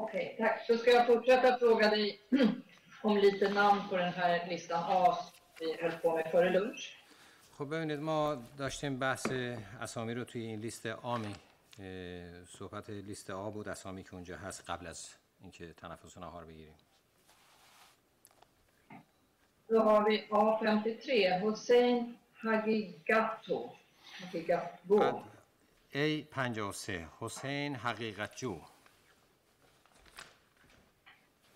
Okej, tack. Så ska jag fortsätta fråga dig om lite namn på den här listan A vi höll på med före lunch. خب ببینید ما داشتیم بحث اسامی رو توی این لیست آمی صحبت لیست آ بود اسامی که اونجا هست قبل از اینکه تنفس نهار بگیریم Då har vi A53, Hossein Hagigato. Hagigatbo. بعد A 53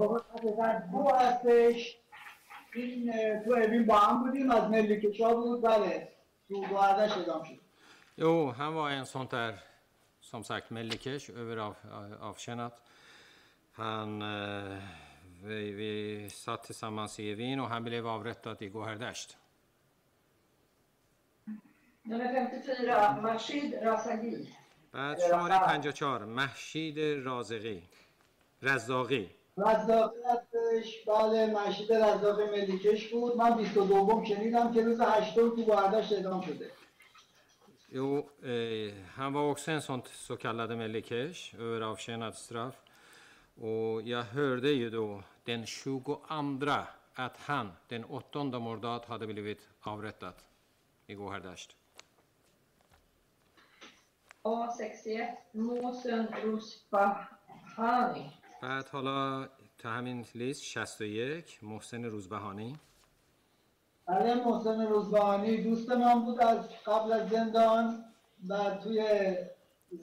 خب دو هستش این تو اوین با هم bودیم از بود بله تو ادام شد Jo, han var en sånt där, som sagt, Mellikers över av, avkännat. Han, eh, vi, vi satt tillsammans i Evin och han blev avrättad i Gohardasht. Nummer 54, Mashid Razagi. بعد شماره 54 محشید رازقی رزاقی رزاقی هستش بله مشید رزاقی ملیکش بود من 22 شنیدم که روز هشتم تو گوهردش ادام شده Jo, eh, han var också en sån så kallad Mellikers, över avtjänat straff. Och jag hörde ju då den 22 att han den 8 Mordad hade blivit avrättad i Gohardasht. A61, Mohsen Rusbahani. بعد حالا تا همین لیست 61 محسن روزبهانی بله محسن روزبانی دوست من بود از قبل از زندان و توی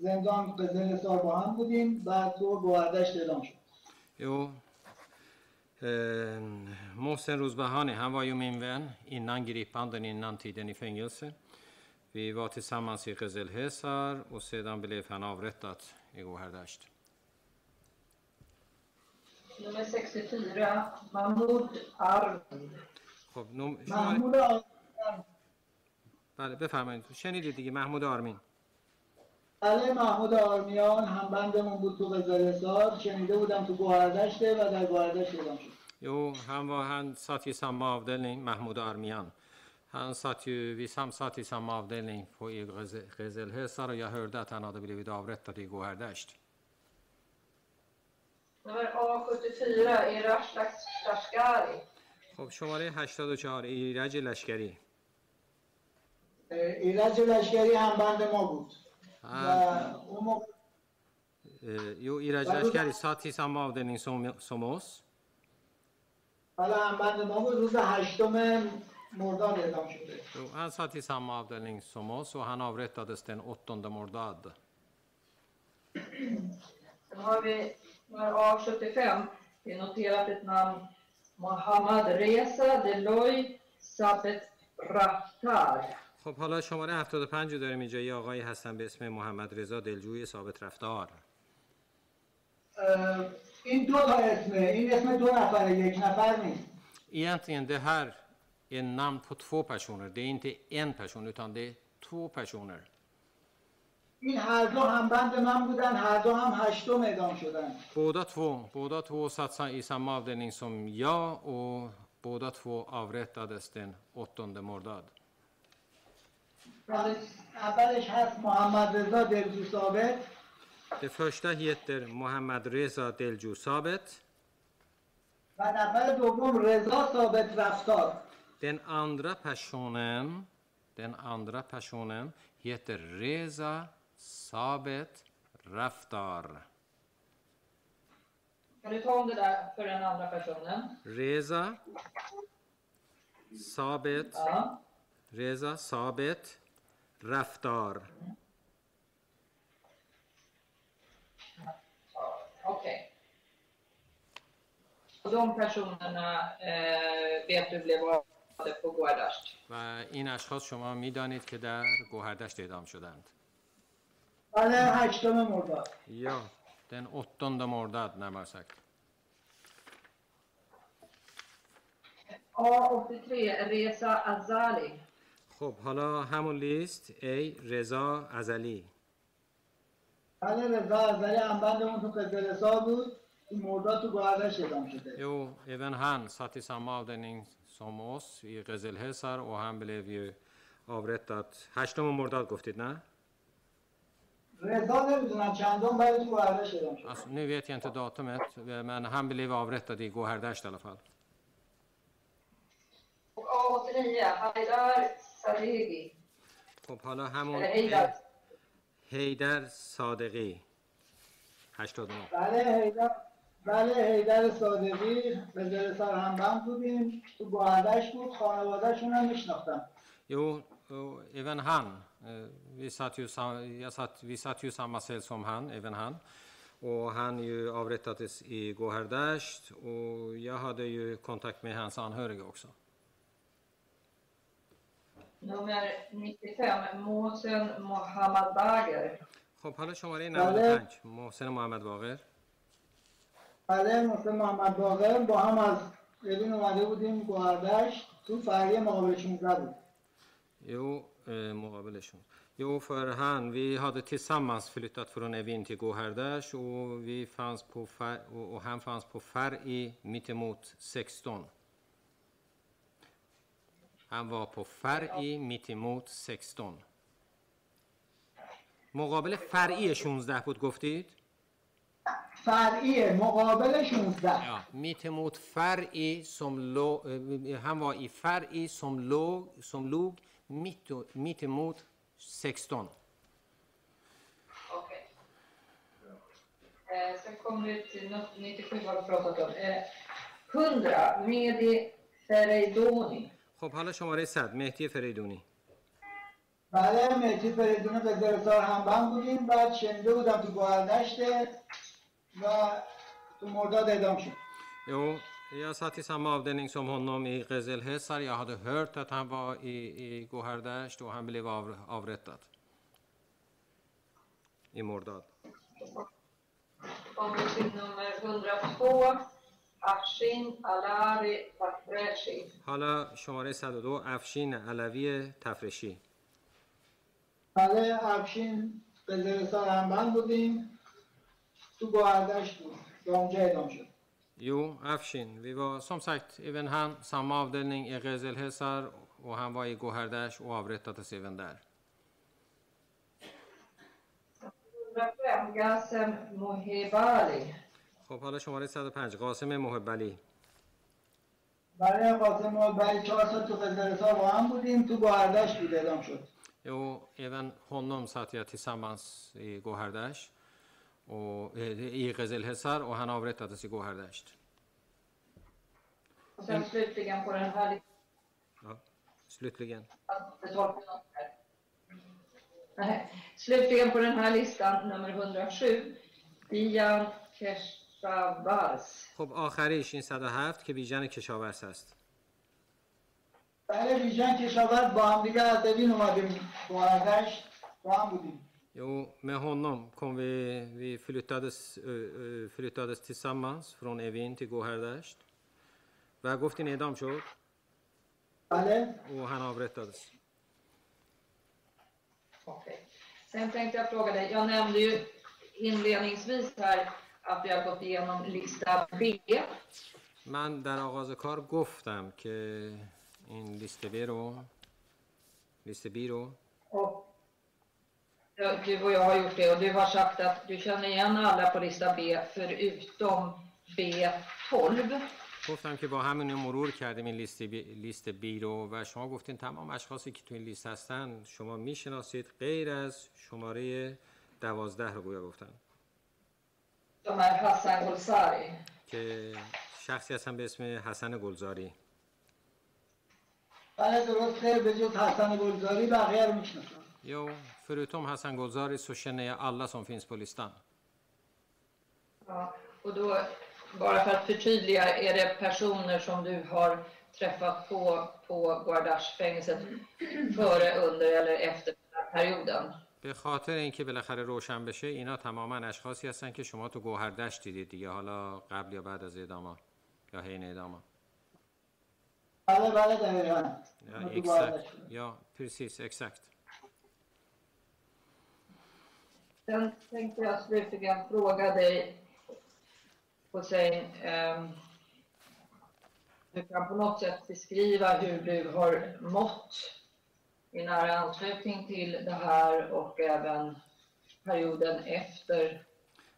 زندان قزل سار با هم بودیم و تو گوهردش ادام شد Jo, eh, Mohsen Rozbahani, han var ju min vän innan gripanden, innan tiden i fängelse. Vi var tillsammans i Hesar och sedan blev han avrättad i Gohardasht. Nummer 64, Mahmoud Arv. خب نوم... شما... محمود آرمیان بله بفرمایید. شنیدید دیگه محمود آرمین. بله محمود آرمیان هم بندمون بود تو غزلزار شنیده بودم تو گوهردشته و در گوهردشت ادام شد. یو هم و هم ساتی سام ما محمود آرمیان. هم ساتی وی سام ساتی سام ما آفدل نیم فوی غزل هستار و یه هرده تنادبیلی وی داورت تا دیگه گوهردشت. Nummer A74, Irash Lashkari. خب شماره 84 ایرج لشکری ایرج لشکری هم بند ما بود و Han, اون موقع eh, jo, ایرج لشکری satt i samma avdelning som, som oss. بله هم بند ما بود روز هشتم مرداد اعدام شده Jo, han satt i samma avdelning som oss och han avrättades den 8 Mordad. Har vi nummer A75. Det är noterat ett namn. Mohammad Reza Deloy Sabet Raftar. خب حالا شماره 75 رو داریم اینجا یه آقایی هستن به اسم محمد رضا دلجوی ثابت رفتار این دو تا اسمه این اسم دو نفره یک نفر نیست Egentligen det här är namn på två personer. Det är inte en person utan det är två personer. این هر دو هم بند من بودن هر دو هم هشتم اعدام شدن. بودا تو بودا تو ساتسان ای سام سوم یا و بودا تو آورت دادستن اتون ده بله، اولش هست محمد رضا دلجو ثابت. ده فرشته هیت در محمد رزا دلجو ثابت. و نفر دوم رزا ثابت رفتار. دن اندرا پشونن دن اندرا پشونن هیت در رزا ثابت رفتار ریزا ثابت ریزا ثابت رفتار و این اشخاص شما می‌دانید که در گوهردشت اعدام شدند بله هشتم مرداد. یا den 8 مرداد närmare sagt A83, Reza Azali. خب حالا همون لیست ای رضا ازلی بله رضا ازلی هم بندمون تو قزلسا بود. این مرداد تو گوهردش اعدام شده. Jo, även han satt i samma avdelning som oss i Gezelhesar och han blev ju avrättad 8 مرداد گفتید نه؟ رضا نمی‌دونم چندم ولی تو گوهردشت اعدام شد Alltså, nu vet jag inte datumet, men han blev avrättad i Gohardasht i alla fall. Och A89, Haidar Sadeghi. خب حالا همون Eller Heidar. هیدر صادقی. 89 بله حیدر. بله حیدر صادقی. به زیر سرهنبند بودیم. تو گوهردشت بود خانوادهشون هم میشناختم. Jo, och även han. eh, Vi satt, ju, sam- jag satt, vi satt ju i samma cell som han, även han. Och han ju avrättades i Gohardasht och jag hade ju kontakt med hans anhöriga också. Nummer 95, Mohsen Mohammad Bager. خب حالا شماره 95 محسن محمد باقر بله مثل محمد باقر با هم از اوین اومده بودیم گوهردشت تو فریه مقابل 16 بود Jo, eh, مقابلشون. Jo, för han, vi hade tillsammans flyttat från Evin till Gohardash och, vi fanns på fär, och, och han fanns på Färg mittemot 16. Han var på Färg mittemot 16. مقابل فرعی 16 بود گفتید؟ فرعیه مقابل 16 Ja, mittemot Färg som låg, eh, han var i Färg som låg, som låg mitt, mittemot 16. Okej. Eh, sen kommer vi till något 97 har vi pratat om. Eh, 100, Mehdi Fereidoni. خب حالا شماره 100 مهدی فریدونی بله مهدی فریدونه به زیر سرهنبند بودیم بعد شنیده بودم تو گوهردشت و تو مرداد اعدام شد Jo, jag satt i samma avdelning som honom i Gezelhesar. Jag hade hört att han var i, i Gohardasht och han blev av, avrättad. I Mordad. Till nummer 102, Afshin Alari Bakreshi. حالا شماره 102 افشین علوی تفرشی بله افشین به زیر سرهنبند بودیم تو گوهردشت بود که اونجا اعدام شد Jo, Afshin. Vi var som sagt även han, samma avdelning i Gezelhesar och han var i Gohardash och avrättades även där. 105, Gassem Mohebali. خب حالا شماره 105 قاسم محبلی برای قاسم و بلی چهار سال تو قزلسا با هم بودیم تو گوهردشت بود اعدام شد Jo, även honom satt jag tillsammans i Gohardash och, eh, i Gezelhesar och han avrättades i Gohardash. Och sen slutligen på den här Ja, slutligen. listan, Nej. Slutligen på den här listan, nummer 107, Dian Keshavars. خب آخریش این 107 که بیژن کشاورز هست بله ویژن کشاورز با هم دیگه از اومدیم با هم بودیم Jo, med honom kom vi, vi flyttades, eh, eh, flyttades tillsammans från Evin till Gohardasht. و گفتین اعدام شد بله och han avrättades. Okej. Sen tänkte jag fråga dig, jag nämnde ju inledningsvis här att vi har gått igenom lista B. من در آغاز کار گفتم که این لیست B رو لیست B رو Och ja, du och jag har gjort det. Och du har sagt att du känner igen alla på lista B förutom B12. گفتم که با همین مرور کردیم این لیست بی, لیست بی رو و شما گفتین تمام اشخاصی که تو این لیست هستن شما می‌شناسید غیر از شماره دوازده رو گویا گفتن är Hassan Golsari. که شخصی هستن به اسم حسن گلزاری. بله درسته به جز حسن گلزاری بقیه رو می‌شناسم. Jo, förutom Hassan Golzari så känner jag alla som finns på listan. Ja, och då, bara för att förtydliga, är det personer som du har träffat på, på Guardash-fängelset före, under eller efter den här perioden? به خاطر اینکه بالاخره روشن بشه اینا تماما اشخاصی هستن که شما تو گوهردشت دیدید دیگه حالا قبل یا بعد از اعدام یا حین اعدام بله بله دقیقا Ja, تو exakt. گوهردشت بودیم. Ja, precis, exakt. Sen tänkte jag slutligen fråga dig, Hussein, ehm, du kan på något sätt beskriva hur du har mått i nära anslutning till det här och även perioden efter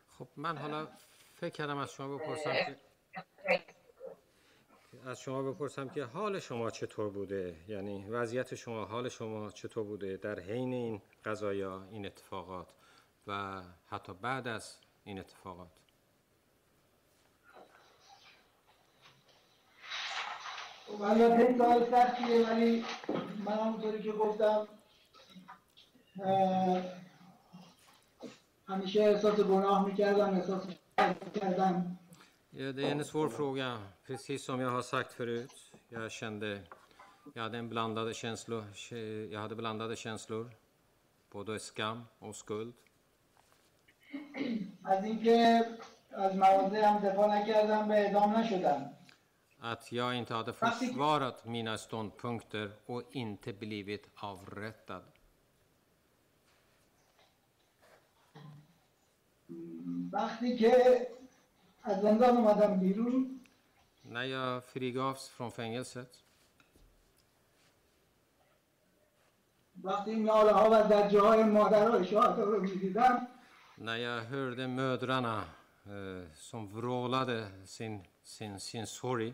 خب من حالا فکر کردم از شما بپرسم که از شما بپرسم که حال شما چطور بوده یعنی وضعیت شما حال شما چطور بوده در حین این قضایا این اتفاقات و حتی بعد از این اتفاقات خب البته سوال سختیه ولی من همونطوری که گفتم اه، همیشه احساس گناه میکردم احساس میکردم Ja, det är en svår fråga. Precis som jag har sagt förut. Jag kände, jag hade en blandade känslor. Jag hade blandade känslor. Både skam och skuld. از اینکه از مواضع هم دفاع نکردم به اعدام نشدم Att jag inte hade försvarat mina ståndpunkter och inte blivit avrättad. När jag frigavs från fängelset, وقتی این ناله ها و زجه های مادرهای شهدا رو می‌دیدم När jag hörde mödrarna eh, som vrålade sin, sin, sin sorg.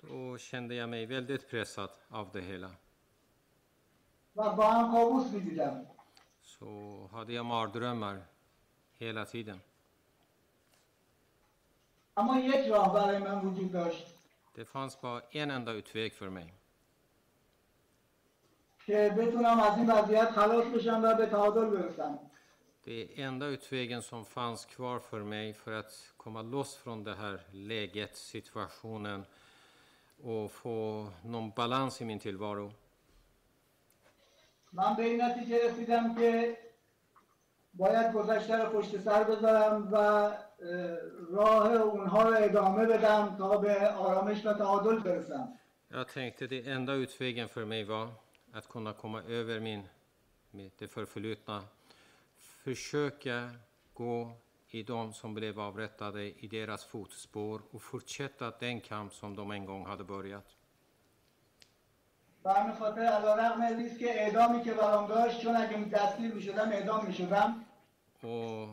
Då kände jag mig väldigt pressad av det hela. Så hade jag mardrömmar hela tiden. Det fanns bara en enda utväg för mig. که بتونم از این وضعیت خلاص بشم و به تعادل برسم Det enda utvägen som fanns kvar för mig för att komma loss från det här läget, situationen och få någon balans i min tillvaro. من به این نتیجه رسیدم که باید گذشته رو پشت سر بذارم و اه، راه اونها رو ادامه بدم تا به آرامش و تعادل برسم Jag tänkte det enda utvägen för mig var att kunna komma över min, mitt- det förflutna. Försöka gå i de som blev avrättade i deras fotspår och fortsätta den kamp som de en gång hade börjat. و همین خاطر علیرغم ریسک اعدامی که برام داشت چون اگه دستگیر میشدم اعدام میشدم Och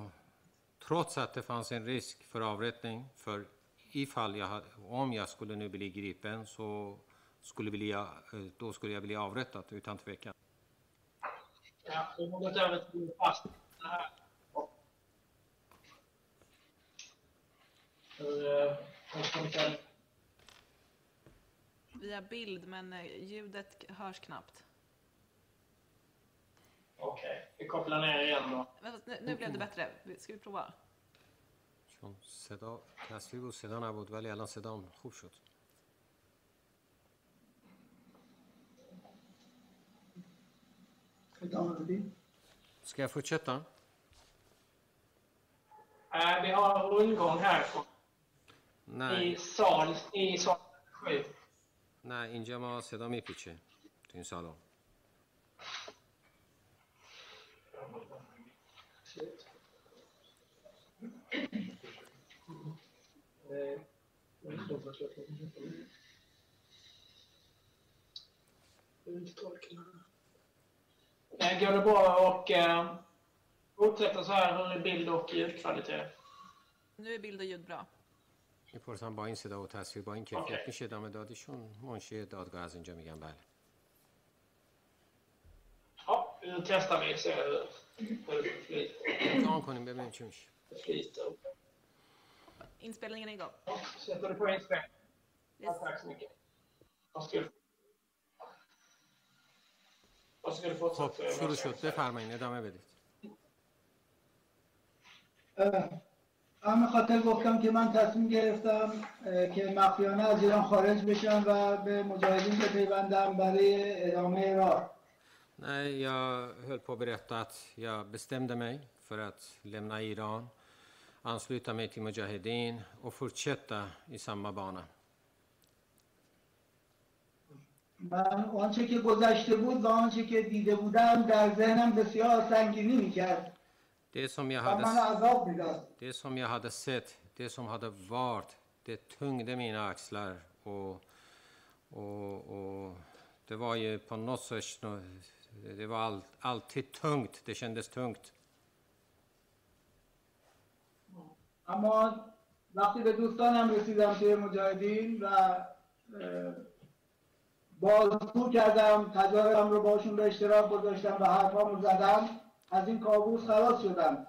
trots att det fanns en risk för avrättning, för ifall jag, hade- om jag skulle nu bli gripen så skulle bli, jag- eh, då skulle jag bli avrättad utan tvekan. Ja, vi har gått över till fast det här. Hur, eh, hur funkar det? Via bild, men eh, ljudet hörs knappt. Okej, vi kopplar ner igen då. Vänta, nu, nu blev det bättre. Ska vi prova? چون صدا تصویر و صدا نبود ولی الان صدام خوب شد Ska jag fortsätta? Eh, vi har rundgång här i Nej, sal, i sal 7. nej اینجا ما صدا میپیچه تو این سالن Eh, Går det bra och eh, fortsätta så här hur är bild och ljudkvalitet? Nu är bild och ljud bra. میپرسم با این صدا و تصویر با این کیفیت اوکی. میشه ادامه دادیشون منشی دادگاه از اینجا میگن بله Ja, nu testar vi och ser hur, hur det flyter. امتحان کنیم ببینیم چی میشه flyter. Inspelningen är igång. Sätter du på inspelning? Yes. Ja, tack så mycket. Varsågod. خب. شروع شد بفرمایید ادامه بدید همین خاطر گفتم که من تصمیم گرفتم که مخفیانه از ایران خارج بشم و به مجاهدین بپیوندم برای ادامه راه Nej, jag höll på att berätta att jag bestämde mig för att lämna Iran, ansluta mig till Mujahedin och fortsätta i samma bana. من آنچه که گذشته بود و آنچه که دیده بودم در ذهنم بسیار سنگینی میکرد Det som jag و من hade, عذاب میداد det som jag hade sett, det som hade varit, det tyngde mina axlar och, och, och det var ju på något sätt nå- Det- Det var all, alltid tungt, det kändes tungt. اما وقتی به دوستانم رسیدم توی مجاهدین و اه، بازگو کردم تجاربم رو باشون به اشتراک گذاشتم و حرفامو زدم از این کابوس خلاص شدم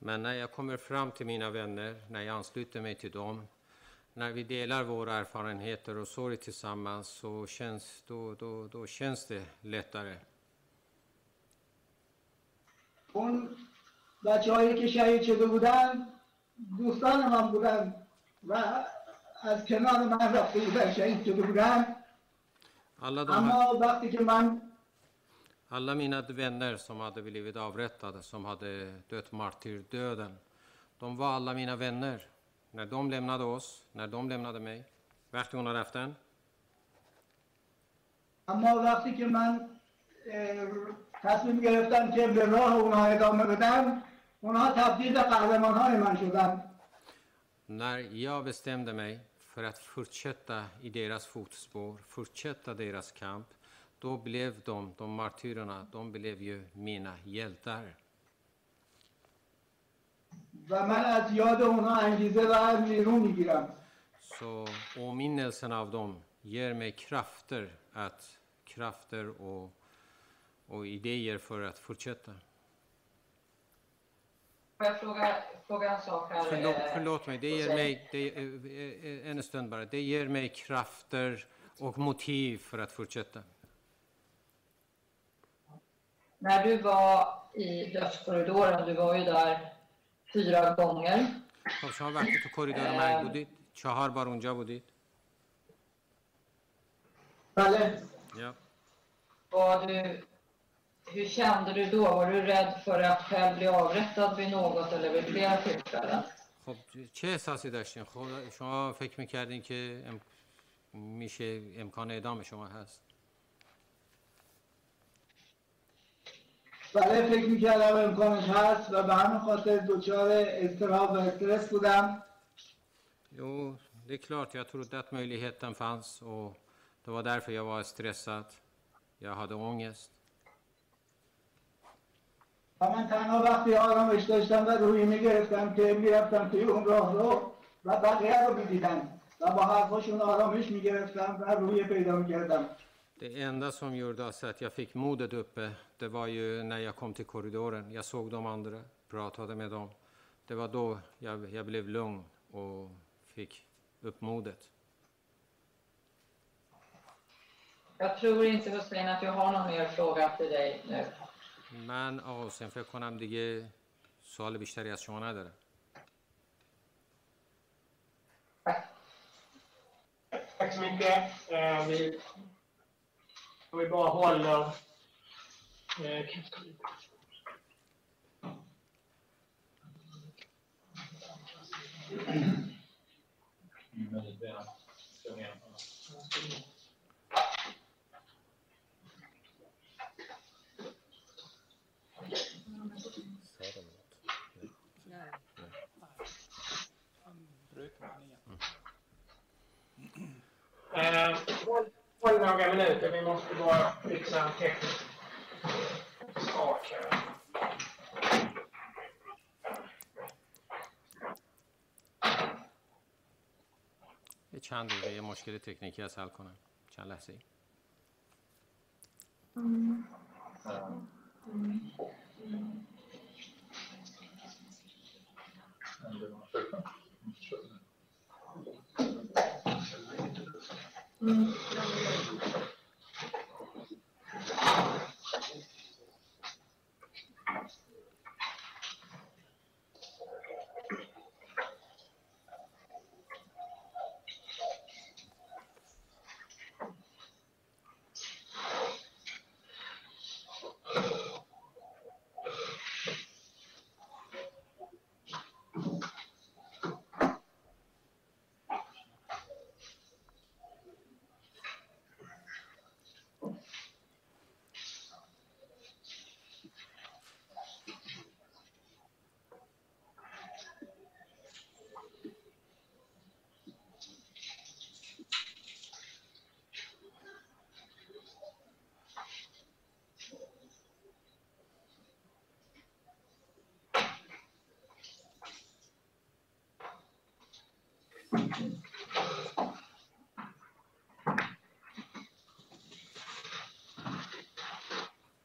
Men när jag kommer fram till mina vänner, när jag ansluter mig till dem, när vi delar våra erfarenheter och sorg tillsammans så känns, då, då, då känns det lättare. اون بچه هایی که شهید شده بودن دوستان من بودن و از کنار من رفته بودن شهید شده بودن Alla, de här, اما وقتی که من alla mina vänner som hade blivit avrättade, som hade dött martyrdöden, de var alla mina vänner. När de lämnade oss, när de lämnade mig. وقتی اونا رفتن اما وقتی که من اه، تصمیم گرفتم که به راه اونها ادامه بدم اونها تبدیل به قهرمان های من شدن När jag bestämde mig för att fortsätta i deras fotspår, fortsätta deras kamp, då blev de, de martyrerna, de blev ju mina hjältar. Så åminnelsen av dem ger mig krafter, att, krafter och, och idéer för att fortsätta. Får jag fråga, fråga en sak här? Förlåt, eh, förlåt mig, det ger mig, det, eh, eh, en stund bara, det ger mig krafter och motiv för att fortsätta. När du var i dödskorridoren, du var ju där fyra gånger. خب شما وقتی تو کریدور مرگ بودید چهار بار اونجا بودید بله ja. Var du, hur kände du då? Var du rädd för att själv bli avrättad vid något eller vid flera tillfällen? خب چه احساسی داشتین خب شما فکر میکردین که ام... میشه امکان اعدام شما هست بله فکر میکردم امکانش هست و به همین خاطر دچار اضطراب و استرس بودم Jo, det är klart jag trodde att möjligheten fanns och det var därför jag var stressad. Jag hade ångest. و من تنها وقتی آرامش داشتم و روحی میگرفتم که میرفتم توی اون راه رو و بقیه رو میدیدم و با حرفاشون آرامش میگرفتم و روحی پیدا میکردم Det enda som gjorde så att jag fick modet uppe, det var ju när jag kom till korridoren. Jag såg de andra, pratade med dem. Det var då jag, jag blev lugn och fick upp modet. Jag tror inte Hussein att jag har någon mer fråga till dig nu. من آقا حسین فکر کنم دیگه سوال بیشتری از شما نداره Tack. Så mycket. Vi, vi bara håller... Eh, Håll några minuter, vi måste bara fixa en teknisk sak här. یه چند دقیقه یه مشکل تکنیکی از حل کنم چند لحظه ای Thank. 嗯。那没问题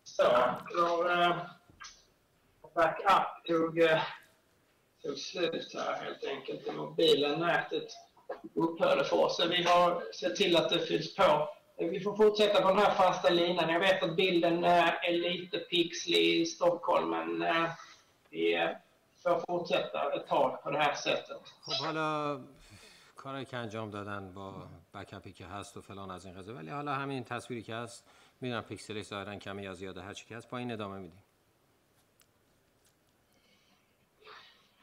Så, då eh, backup tog, eh, tog slut här helt enkelt i mobilen. Nätet upphörde för oss. Så vi har sett till att det fylls på. Eh, vi får fortsätta på den här fasta linan. Jag vet att bilden eh, är lite pixlig i Stockholm, men eh, vi får fortsätta ett tag på det här sättet. کاری که انجام دادن با بکپی که هست و فلان از این قضیه ولی حالا همین تصویری که هست می‌دونم پیکسلش ظاهرا کمی یا زیاده هر چی که هست با این ادامه میدیم.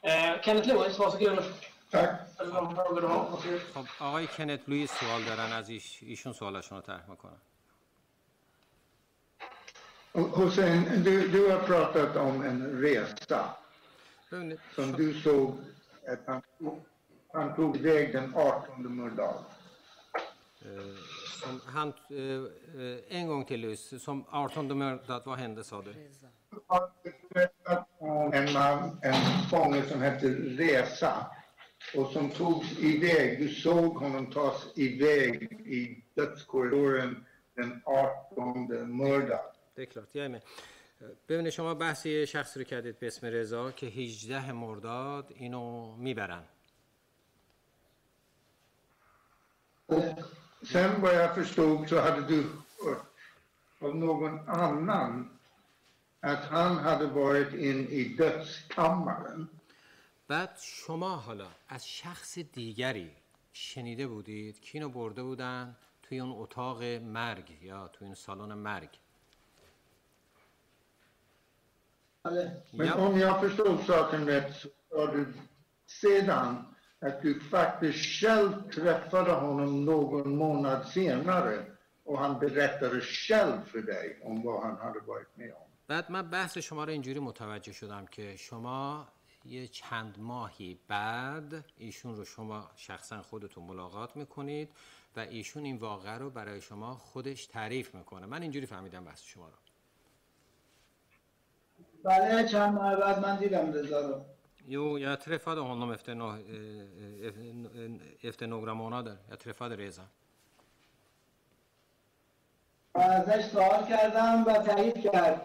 Har. Varsågod. خب آقای کنت لوئیس سوال دارن از ایش ایشون سوالشون رو طرح می‌کنن. Du, du har pratat om en resa. ببینید som du såg att han, han tog väg den 18 murdag. eh, som han, eh, eh, en gång till Lewis, som 18 mördat, vad hände sa du? Du har träffat en man, en fånge som hette Resa och som togs iväg. Du såg honom tas iväg i dödskorridoren den 18 murdag. Det är klart, jag är med. Eh, ببینید شما بحث یه شخصی رو کردید به اسم رضا که 18 مرداد اینو میبرن Sen vad jag förstod så hade du hört av någon annan att han hade varit in i dödskammaren. بعد شما حالا از شخص دیگری شنیده بودید که اینو برده بودن توی اون اتاق مرگ یا توی اون سالن مرگ یا اون یا پشت اون ساکن میت سیدان att du faktiskt själv träffade honom någon månad senare och han berättade själv för dig om vad han hade varit med om. بعد من بحث شما رو اینجوری متوجه شدم که شما یه چند ماهی بعد ایشون رو شما شخصا خودتون ملاقات می‌کنید و ایشون این واقعه رو برای شما خودش تعریف می‌کنه. من اینجوری فهمیدم بحث شما رو. بله چند ماه بعد من دیدم رضا رو. Jo, jag träffade honom efter, no, eh, eh, efter några månader. Jag träffade Reza. ازش سوال کردم و تایید کرد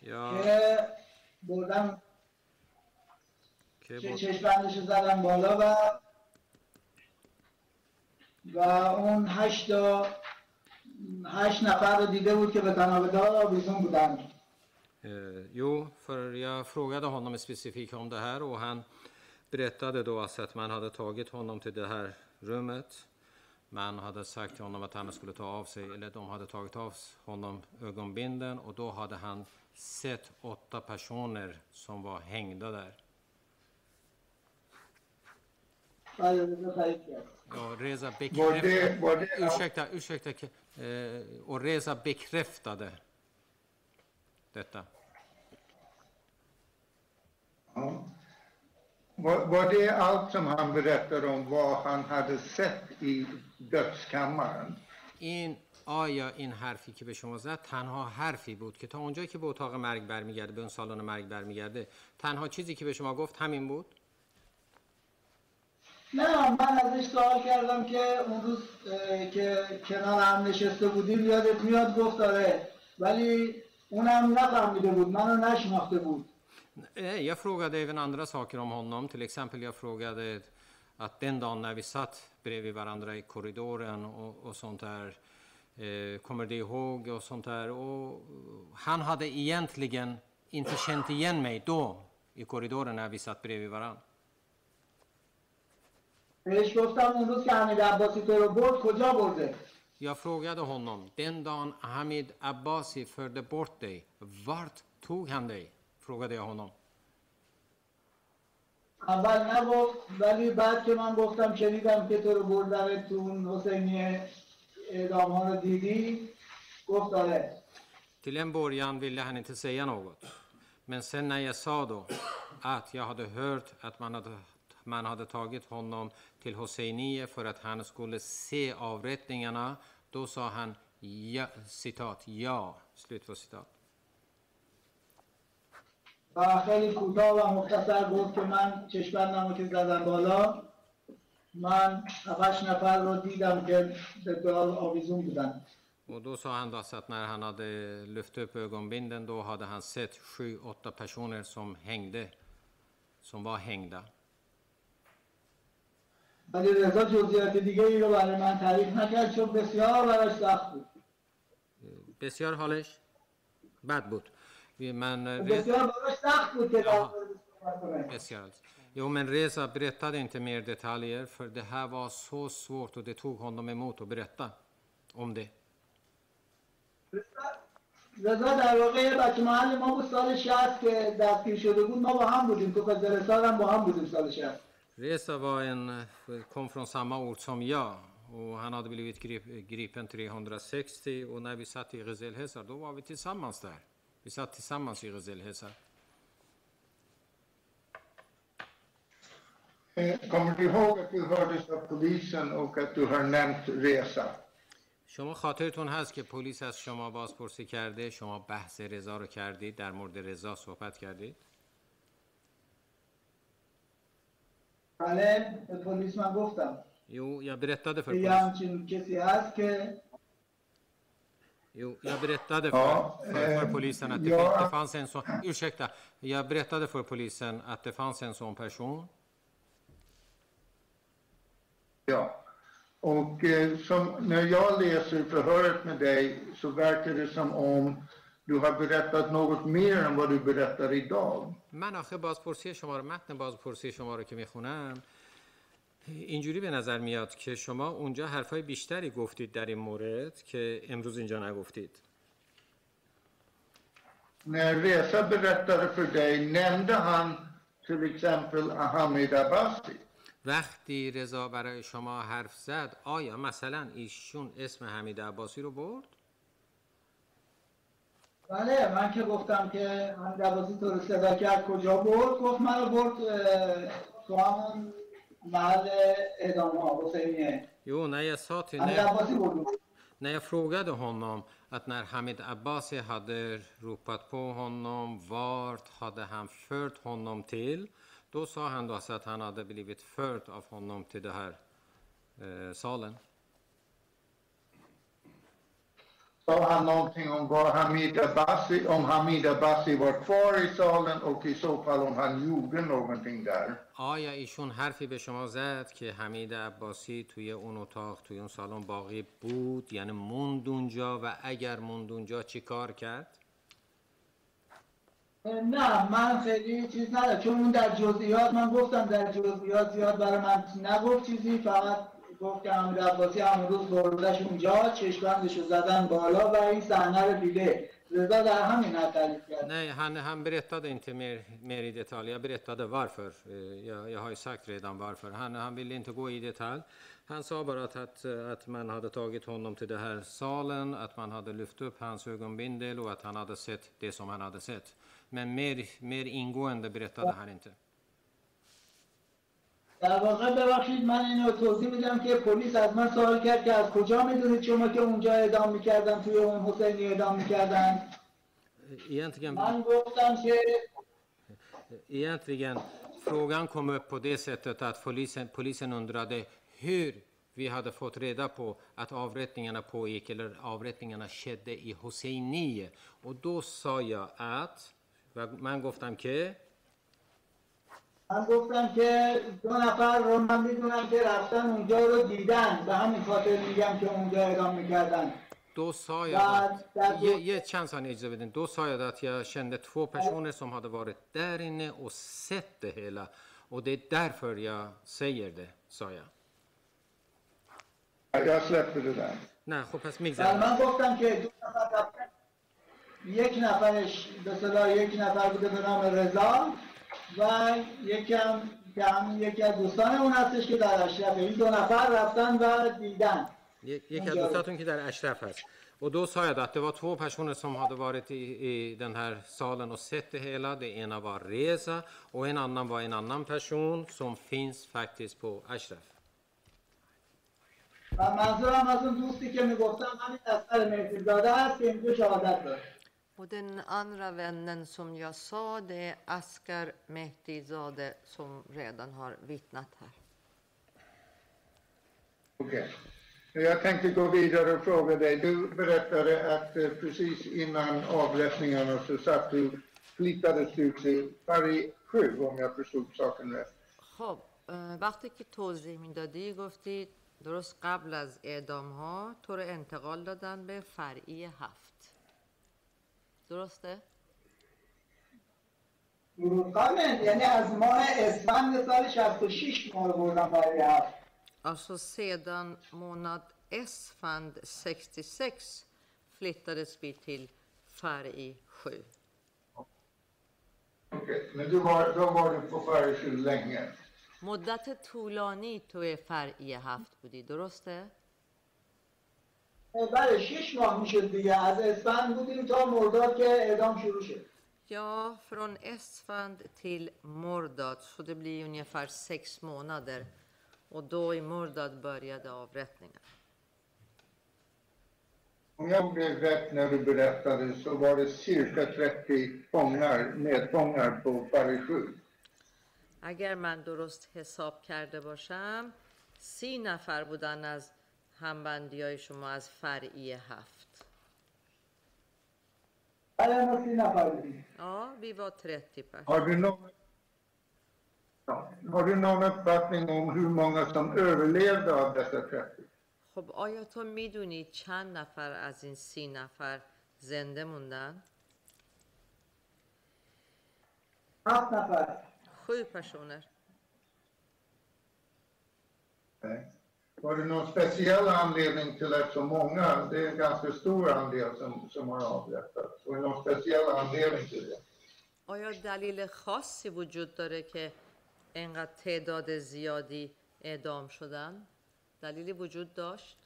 Jag, که بردم که بود- چشمندش زدم بالا و و اون هشت هشت نفر رو دیده بود که به تنابدار آویزون بودن Eh, jo, för jag frågade honom specifikt om det här och han berättade då alltså att man hade tagit honom till det här rummet. Man hade sagt till honom att han skulle ta av sig, eller de hade tagit av honom ögonbinden och då hade han sett åtta personer som var hängda där. Ja, Reza bekräftade. Var det, var det, ja. Ursäkta, ursäkta. Eh, och Reza bekräftade detta. Ja. Var, var det allt som han berättade om vad han hade sett i dödskammaren? این آیا این حرفی که به شما زد تنها حرفی بود که تا اونجایی که به اتاق مرگ برمیگرده به اون سالن مرگ برمیگرده تنها چیزی که به شما گفت همین بود نه من ازش سوال کردم که اون روز که کنار هم نشسته بودیم یادت میاد گفت آره ولی اونم نفهمیده بود منو نشناخته بود Eh, Jag frågade även andra saker om honom. Till exempel jag frågade att den dagen när vi satt bredvid varandra i korridoren och, och sånt där. Eh, kommer du ihåg och sånt där. Och han hade egentligen inte känt igen mig då i korridoren när vi satt bredvid varandra. بهش گفتم اون روز که حمید عباسی تو رو برد کجا برده Jag frågade honom, den dagen Hamid Abbasi förde bort dig, vart tog han dig? Frågade jag honom. اول نگفت ولی بعد که من گفتم شنیدم که تو رو بردم تو اون حسینی اعدام ها رو دیدی گفت آره Till en början ville han inte säga något. Men sen när jag sa då att jag hade hört att man hade, man hade tagit honom till Hosseiniye för att han skulle se avrättningarna, då sa han ja, citat, ja, slut på citat. و خیلی کوتاه و مختصر گفت که من چشمندم رو که زدم بالا من هفتش نفر رو دیدم که به دار آویزون بودن Och då sa han då så att när han hade lyft upp ögonbinden då hade han sett sju, åtta personer som hängde, som var hängda. ولی رضا جزئیات دیگه ای رو برای من تعریف نکرد چون بسیار براش سخت بود بسیار حالش بد بود. Re- بسیار براش سخت بود که alls. Jo, men Reza berättade inte mer detaljer för det här var så svårt och det tog honom emot att berätta om det. رضا در واقع یه بچه محل ما بود سال 60 که دستگیر شده بود ما با هم بودیم تو قزلستان هم با هم بودیم سال 60 Reza var en, eh, kom från samma ort som jag och han hade blivit grip, gripen 360 och när vi satt i Gezel Hesar då var vi tillsammans där. Vi satt tillsammans i Gezel Hesar. Eh, Kommer du ihåg att du hördes av polisen och att du har nämnt resa? شما خاطرتون هست که پلیس از شما بازپرسی کرده شما بحث رضا رو کردید در مورد رضا صحبت کردید بله به پلیس من گفتم Jo, jag berättade för که یه polisen. همچین کسی هست که Jo, jag berättade för, Ja, för, för eh, polisen att det, ja. fin- det fanns en sån... Ursäkta. Jag berättade för polisen att det fanns en sån person. Ja. Och eh, som, när jag läser förhöret med dig så verkar det som om du har berättat något mer än vad du berättar idag. من آخه بازپرسی شما رو متن بازپرسی شما رو که می‌خونم اینجوری به نظر میاد که شما اونجا حرفای بیشتری گفتید در این مورد که امروز اینجا نگفتید När Reza berättade för dig, nämnde han till exempel Ahmed Abbasi? وقتی رضا برای شما حرف زد آیا مثلا ایشون اسم حمید عباسی رو برد؟ بله من که گفتم که هم دوازی تو رو صدا کرد کجا برد گفت منو برد اه، تو همون محل اعدام ها حسینیه Jo, när jag sa till... همین När, عباسی برد när jag frågade honom att när Hamid Abbasi hade ropat på honom, vart hade han fört honom till? Då sa han då så att han hade blivit förd av honom till den här eh, salen. Sa han någonting om var Hamid Abbasi, om Hamid Abbasi var kvar i salen och i så fall om han gjorde någonting där? آیا ایشون حرفی به شما زد که حمید عباسی توی اون اتاق توی اون سالن باقی بود یعنی موند اونجا و اگر موند اونجا چی کار کرد؟ نه من خیلی چیز ندارم چون اون در جزئیات من گفتم در جزئیات زیاد برای من نگفت چیزی فقط گفت که امیر عباسی همون روز بردش اونجا چشمندشو زدن بالا و این صحنه رو دیده رضا در همین حد تعریف کرد Nej, han, han berättade inte mer, mer i detalj. Jag berättade varför. Eh, Jag, jag har ju sagt redan varför. Han, han ville inte gå i detalj. Han sa bara att, att, att man hade tagit honom till den här salen, att man hade lyft upp hans ögonbindel och att han hade sett det som han hade sett. Men mer, mer ingående berättade han inte. در واقع ببخشید من اینو توضیح میدم که پلیس از من سوال کرد که از کجا می‌دونید شما که اونجا اعدام می‌کردن توی اون حسینی اعدام می‌کردن Egentligen, من گفتم که egentligen, frågan kom upp på det sättet att polisen, polisen undrade hur vi hade fått reda på att avrättningarna pågick eller avrättningarna skedde i Hosseiniye. Och då sa jag att, من گفتم که من گفتم که دو نفر رو من می‌دونم که رفتن اونجا رو دیدن. به همین خاطر میگم که اونجا اعدام می‌کردن. دو سایا یه یه چند ثانیه اجازه بدین. دو سایا دات یا شند تو پشون اسم هاده وارد در این و ست ده هلا. و ده درفر یا سیر ده سایا اگه اسلپ بدن نه خب پس میگزه بله، من گفتم که دو نفر یک نفرش به یک نفر بوده به نام رضا. و یکم که همین یکی از دوستان اون هستش که در اشرفه این دو نفر رفتن و دیدن. یکی از دوستاتون که در اشرف هست. och då sa jag att det var två personer som hade varit i, i den här salen och sett det hela. Det ena var Reza och en annan var en annan person som finns faktiskt på Ashraf. و منظورم از اون دوستی که می‌گفتم همین اثر مهدیزاده هست که اینجا شهادت داره. Och den andra vännen som jag sa, det är Askar Mehtizadeh som redan har vittnat här. Okej. Jag tänkte gå vidare och fråga dig. Du berättade att eh, precis innan avrättningarna så satt du, flyttades du till Paris 7 om jag förstod saken rätt. خب اه، وقتی که توضیح میدادی گفتی درست قبل از اعدام ها تو رو انتقال دادن به فرعی هفت درسته؟ فرودگاه یعنی از ماه اسفند سال 66 ما رو بردن فرقی هفت Alltså sedan månad Esfand 66 flyttades vi till Färg 7. Okej, men du var, då var du på Paris 7 länge. مدت طولانی توی فرعی هفت بودی درسته؟ بله 6 ماه می‌شد دیگه از اسفند بودیم تا مرداد که اعدام شروع شد Ja, från Esfand till Mordad, så det blir ungefär sex månader. Och då i Mordad började avrättningen. Om jag gjorde rätt när du berättade så var det cirka 30 fångar, medfångar på Paris 7. اگر من درست حساب کرده باشم سی نفر بودن از همبندی های شما از فرعی هفت آیا ما سی آه بی با ترتی خب آیا تو می‌دونی چند نفر از این سی نفر زنده موندن؟ هفت نفر. 7 پشونر. Var det någon speciell anledning till att så många, det är en ganska stor andel som, som har avrättats, var det någon speciell anledning till det? آیا دلیل خاصی وجود داره که اینقدر تعداد زیادی اعدام شدن؟ دلیلی وجود داشت؟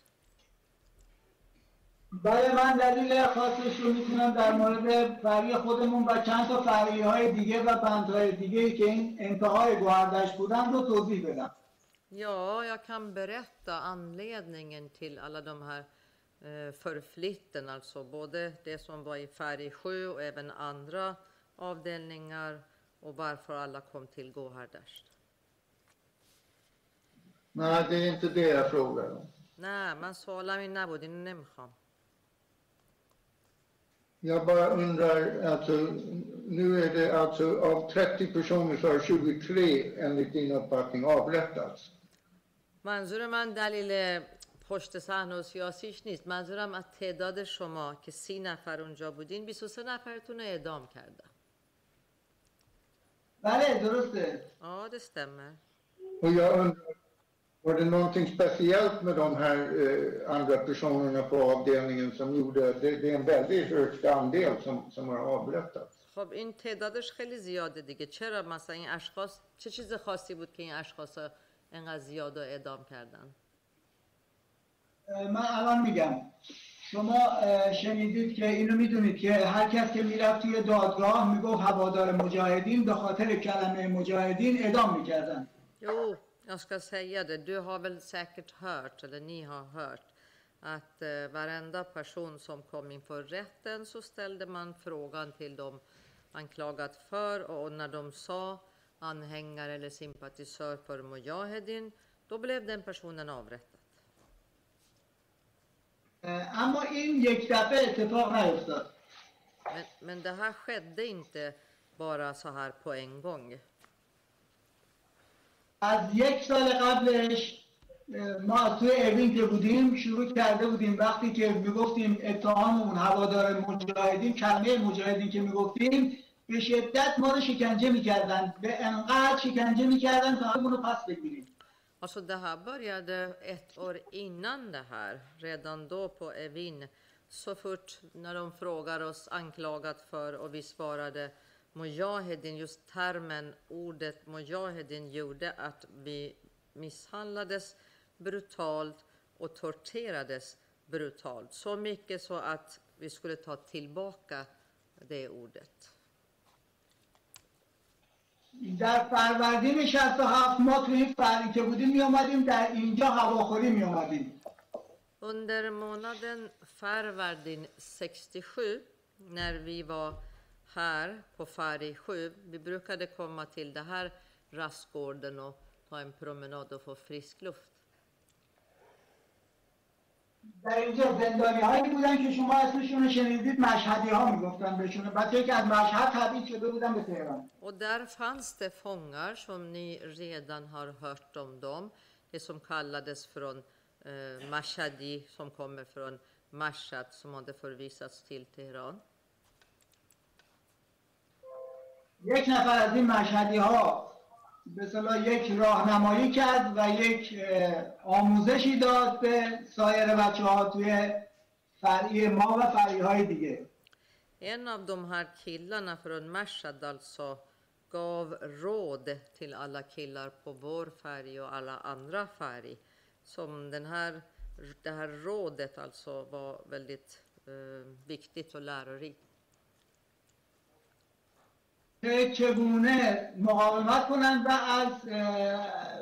بله من دلیل خاصش رو می‌تونم در مورد فرعی خودمون و چند تا فرعی های دیگه و بندهای دیگه که این انتهای گوهردشت بودن رو توضیح بدم Ja, jag kan berätta anledningen till alla de här eh, förflytten, alltså både det som var i Färgsjö och även andra avdelningar och varför alla kom till Gohardasht. Nej, det är inte det jag frågar om. Nej, man salar min nabudin nemcha. Jag bara undrar, alltså, nu är det alltså av 30 personer så har 23 enligt din uppfattning avrättats. منظور من دلیل پشت صحنه و سیاسیش نیست منظورم از تعداد شما که سی نفر اونجا بودین 23 نفرتون رو اعدام کردن بله درسته det stämmer. Och jag undrar, var det någonting speciellt med de här eh, andra personerna på avdelningen som gjorde, det, det är en väldigt hög andel som, som har avrättats. خب این تعدادش خیلی زیاده دیگه چرا مثلا این اشخاص چه چیز خاصی بود که این اشخاص رو اینقدر زیاد رو اعدام کردن من الان میگم شما اه، شنیدید که اینو میدونید که هر کس که میرفت توی دادگاه میگفت هوادار مجاهدین به خاطر کلمه مجاهدین اعدام میکردن Jo, jag ska säga det. Du har väl säkert hört, eller ni har hört, att eh, varenda person som kom inför rätten så ställde man frågan till dem anklagat för och när de sa anhängare eller sympatisör för Mujahedin, då blev den personen avrättad. اما این یک دفعه اتفاق نیفتاد Men, men det här skedde inte bara så här på en gång. از یک سال قبلش ما توی اوین که بودیم شروع کرده بودیم وقتی که می‌گفتیم اتهاممون هوادار مجاهدین کلمه مجاهدین که می‌گفتیم به شدت ما رو شکنجه میکردن به انقدر شکنجه میکردن تا همون رو پس بگیریم Alltså det här började ett år innan det här, redan då på Evin. Så fort när de frågar oss anklagat för och vi svarade Mujahedin, just termen, ordet Mujahedin gjorde att vi misshandlades brutalt och torterades brutalt. Så mycket så att vi skulle ta tillbaka det ordet. در فروردین 67 ما توی این فرقی که بودیم می اومدیم در اینجا هواخوری می اومدیم Under månaden Farvardin 67, när vi var här på Fari 7, vi brukade komma till det här rastgården och ta en promenad och få frisk luft. در اینجا زندانی هایی بودن که شما اسمشون شنیدید مشهدی ها می‌گفتن بهشون بچه که از مشهد تبعید شده بودن به تهران Och där fanns det fångar som ni redan har hört om dem. Det som kallades från eh, Mashhadi som kommer från Mashhad som hade förvisats till Teheran. یک نفر از این مشهدی ها به یک راهنمایی کرد و یک آموزشی داد به سایر بچه ها توی فرعی ما و فرعی های دیگه En av de här killarna från Mashhad alltså gav råd till alla killar på vår färg och alla andra färg. Som den här, det här rådet alltså var väldigt eh, viktigt och lärorikt. که چگونه مقاومت کنند و از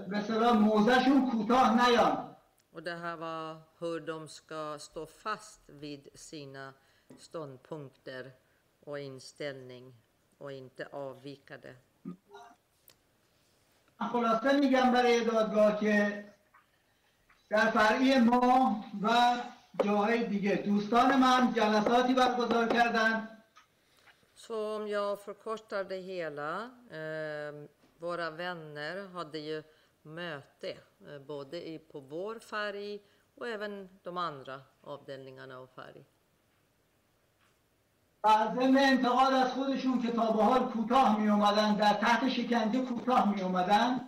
به صلاح موزهشون کوتاه نیان. Och det här var hur de ska stå fast vid sina ståndpunkter och inställning och inte avvika det. خلاصه میگم برای دادگاه که در فرعی ما و جاهای دیگه دوستان من جلساتی برگزار کردن Så om jag förkortar det hela. Eh, våra vänner hade ju möte eh, både i, på vår färg och även de andra avdelningarna av färg. و ضمن انتقاد از خودشون که تا به حال کوتاه می اومدن در تحت شکنجه کوتاه می اومدن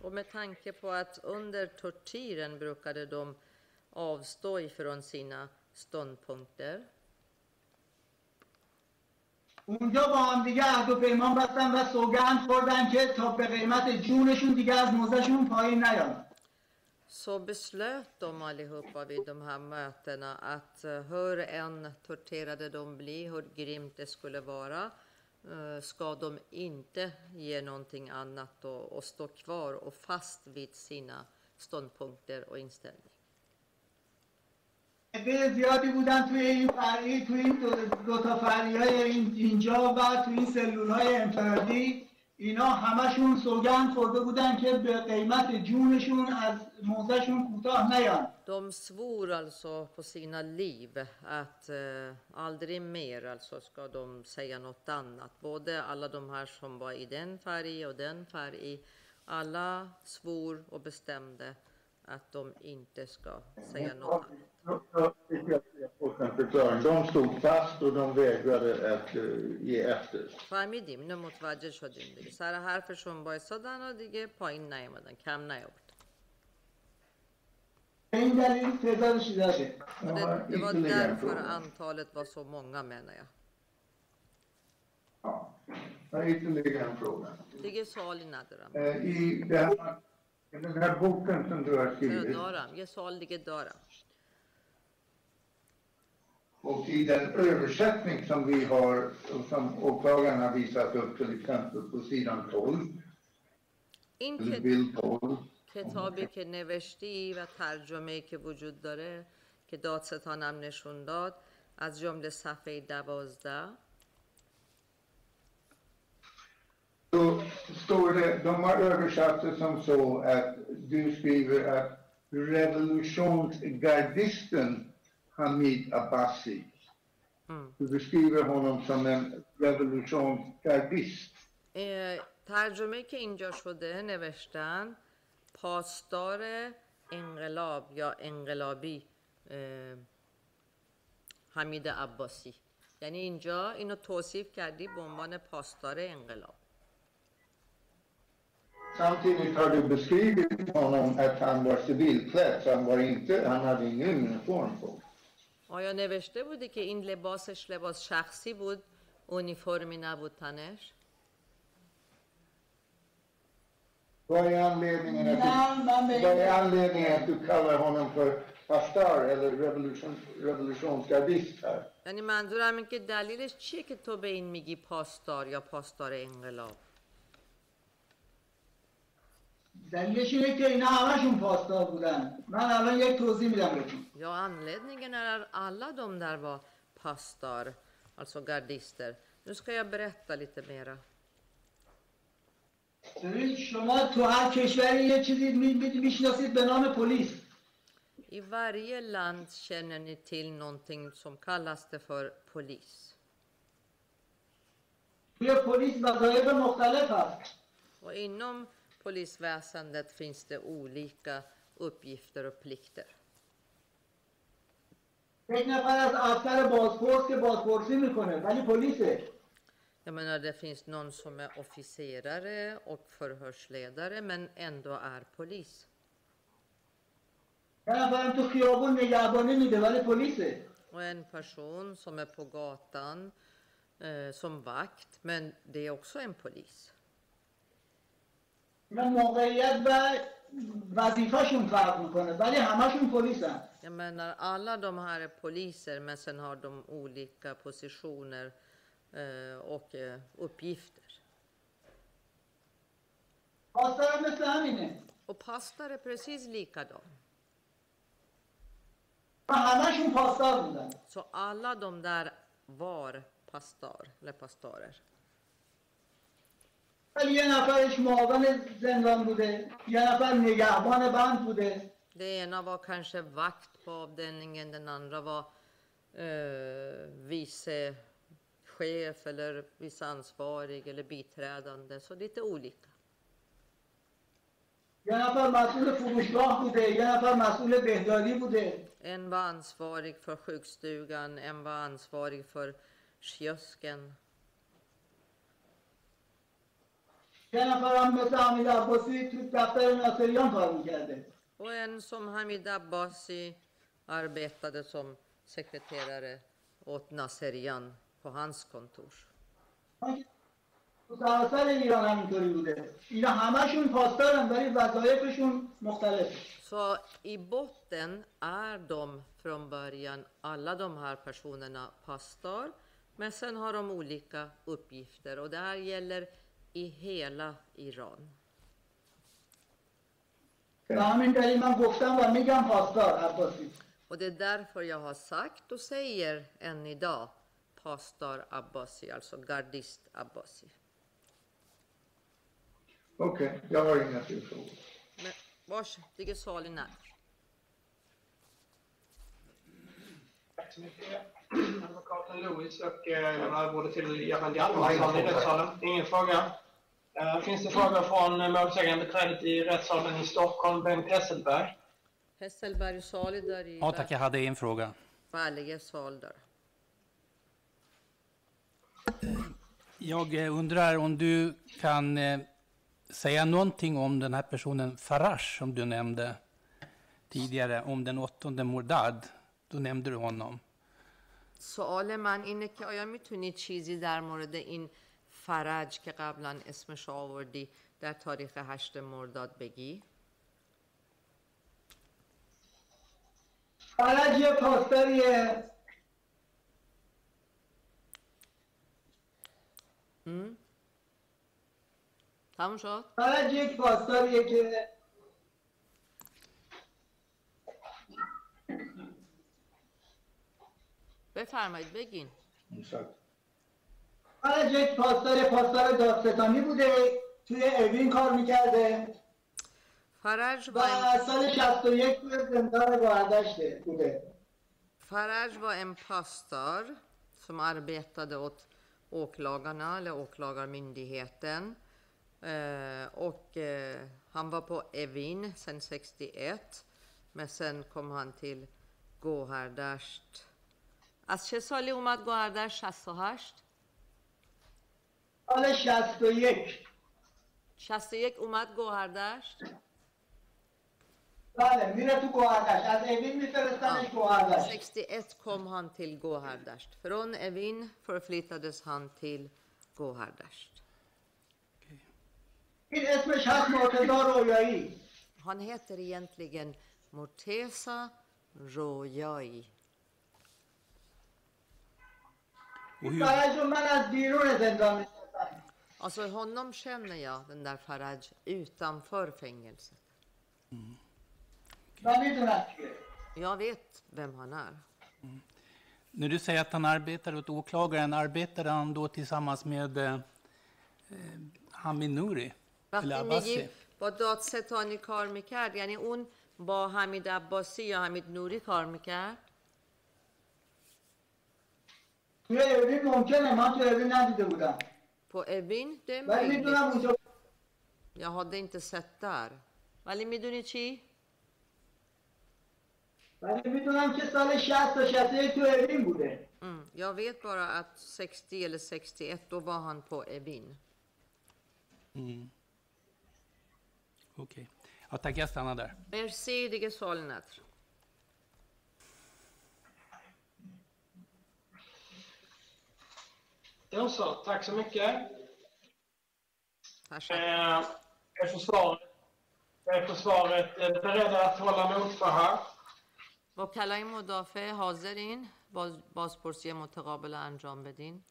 Och med tanke på att under tortyren brukade de avstå ifrån sina ståndpunkter. اونجا با هم دیگه عهد و پیمان بستن و سوگند خوردن که تا به قیمت جونشون دیگه از موزهشون پایین نیان Så beslöt de allihopa vid de här mötena att eh, hur än torterade de blir, hur grymt det skulle vara, eh, ska de inte ge någonting annat och, och stå kvar och fast vid sina ståndpunkter och inställning. عده زیادی بودن توی این فرعی توی این دو, دو تا فرعی های این اینجا و توی این سلول های انفرادی اینا همشون سوگند خورده بودن که به قیمت جونشون از موزهشون کوتاه نیان De svor alltså på sina liv att eh, aldrig mer alltså ska de säga något annat. Både alla de här som var i den färg och den färg. Alla svor och bestämde att de inte ska säga något annat. Jag tycker att jag har fått en förklaring. De stod fast och de vägrade att eh, ge efter. فهمیدیم اینو متوجه شدیم دیگه سر حرفشون وایسادن و دیگه پایین نیومدن کم نیاوردن به این دلیل تعدادش زیاده Och Jag det, har det var ytterligare en därför fråga. antalet var så många menar jag. Ja. Jag har ytterligare en fråga. دیگه سوالی ندارم Eh, I det här, i den här boken som du har چرا skrivit دارم یه سوال دیگه دارم och i den översättning som vi har och som åklagaren har visat upp till exempel på sidan 12, این که bild 12, کتابی که نوشتی و ترجمه که وجود داره که دادستانم نشون داد از جمله صفحه دوازده Då står det, de har översatt det som så att du skriver att revolutionsgardisten Hamid Abbasi, Mm. du beskriver honom som en revolutionsgardist. ترجمه که اینجا شده نوشتن پاسدار انقلاب یا انقلابی حمید عباسی یعنی اینجا اینو توصیف کردی به عنوان پاسدار انقلاب Samtidigt har du beskrivit honom att han var civilklädd, så han, var inte, han hade ingen uniform på. آیا نوشته بودی که این لباسش لباس شخصی بود؟ اونیفرمی نبود تنش؟ Vad är anledningen att نه من du, به vad är این anledningen att du kallar honom för pastar eller revolution, revolutionsgardist här? یعنی منظورم این که دلیلش چیه که تو به این میگی پاسدار یا پاسدار انقلاب؟ دلیلش اینه که اینا همشون پاسدار بودن من الان یک توضیح میدم بهتون Ja, anledningen är att alla de där var pastar, alltså gardister. Nu ska jag berätta lite mera. ببین شما تو هر کشوری یه چیزی می- می- میشناسید به نام پلیس I varje land känner ni till någonting som kallas det för polis. توی پلیس وظایف مختلف هست Och inom polisväsendet finns det olika uppgifter och plikter. یک نفر از افسر بازپرس که بازپرسی میکنه ولی پلیسه Jag menar, det finns någon som är officerare och förhörsledare men ändå är polis. یه نفرم تو خیابون نگهبانی میده ولی پلیسه Och en person som är på gatan eh, som vakt, men det är också en polis. اینا موقعیت و وظیفهشون فرق میکنه ولی همشون پلیسن Jag menar, alla de här är poliser, men sen har de olika positioner eh, och eh, uppgifter. پاسدارم مثل همینه Och pastor är precis likadan. و همشون پاسدار بودن Så alla de där var pastor, eller pastorer. ولی یه نفرش معاون زندان بوده یه نفر نگهبان بند بوده Det ena var kanske vakt på avdelningen, den andra var eh, vice chef eller vice ansvarig eller biträdande, så lite olika. یه نفر مسئول فروشگاه بوده یه نفر مسئول بهداری بوده En var ansvarig för sjukstugan, en var ansvarig för kiosken. یه نفر هم مثل حمید عباسی تو دفتر ناصریان کار میکرده Och en som Hamid Abbasi arbetade som sekreterare åt Nasserian på hans kontor. تو سراسر ایران همینطوری بوده اینا همشون پاسدارن ولی وظایفشون مختلفه Så i botten är de från början, alla de här personerna, pastor. Men sen har de olika uppgifter och det här gäller i hela Iran. Och det är därför jag har sagt och säger än idag pastor Abbasi, alltså gardist Abbasi. Okej, okay, jag har inga fler frågor. Varsågod, vars, salen här. Tack så mycket. Advokaten Louis och eh, både till Japan Jalmarsson i rättssalen. Ingen fråga? Eh, Finns det frågor från eh, målsägandebiträdet i rättssalen i Stockholm, Bengt Hesselberg? Hesselberg sali där i Ja tack, jag hade en fråga. Varje sal där. Jag eh, undrar om du kan eh, säga någonting om den här personen Farash som du nämnde tidigare, om den åttonde Mordad. Då nämnde du honom. سوال من اینه که آیا میتونی چیزی در مورد این فرج که قبلا اسمش آوردی در تاریخ هشت مرداد بگی؟ فرج یه پاسداریه تموم شد؟ فرج یک پاسداریه که بفرمایید بگین. فرج یک پاسدار پاسدار دادستانی بوده توی اوین کار میکرده فرج و var en, سال 61 توی زندان گوهردشته بوده Faraj var en pastor som arbetade åt åklagarna eller åklagarmyndigheten. Eh, och eh, han var på Evin sedan 61. Men sen kom han till Gohardasht. از چه سالی اومد گوهردشت 68 سال 61 61 اومد گوهردشت بله میره تو گوهردشت از اوین میفرستنش گوهردشت 61 kom han till Gohardasht. Från Evin förflyttades han till Gohardasht. این اسمش هست مرتضا رویایی. Han heter egentligen Morteza Royai. فرج رو من از بیرون زندان Alltså honom känner jag, den där Faraj, utanför fängelset. و میدونم کیه Jag vet vem han är. när du säger att han arbetar åt åklagaren, arbetar han då tillsammans med eh, eh, Hamid Nouri? Eller وقتی Abbasi? میگی با دادستانی کار میکرد یعنی اون با حمید عباسی یا حمید نوری کار میکرد توی اوین ممکنه من تو اوین ندیده بودم på Evin, det är ولی میدونم möjligt. اونجا Jag hade inte sett där. ولی میدونی چی؟ ولی میدونم که سال 60 تا 61 تو اوین بوده Mm. Jag vet bara att 60 eller 61, då var han på Evin. Okej. Ja, tack, jag stannar där. Merci, دیگه سوال ندارم. Då så, tack så mycket. Tack. Eh, är försvaret, är försvaret eh, beredda att hålla motförhör? وکلای مدافع حاضرین باز بازپرسی متقابل انجام بدین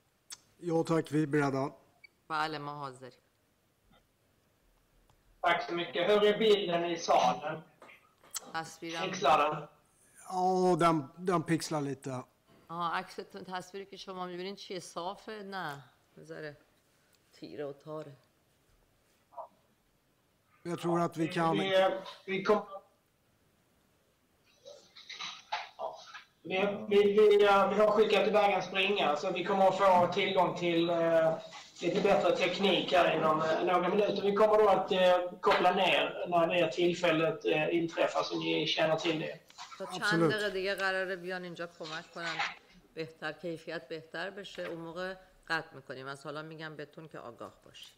Ja tack, vi är beredda. بله ما حاضریم Tack så mycket. Hur är bilden i salen? تصویرم Pixlar den? Ja, den, den pixlar lite. آها عکستون تصویری که شما میبینین چیه صافه نه بذاره تیره و تاره Jag tror att vi kan... Vi, eh, vi, kom... Ja. vi, vi, vi, eh, vi har skickat iväg en springare så vi kommer att få tillgång till eh, lite bättre teknik här inom eh, några minuter. Vi kommer då att eh, koppla ner när det tillfället eh, inträffar så ni känner till det. تا چند. دقیقه دیگه قراره بیان اینجا کمک کنن بهتر کیفیت بهتر بشه اون موقع قطع می‌کنیم از حالا میگم بهتون که آگاه باشی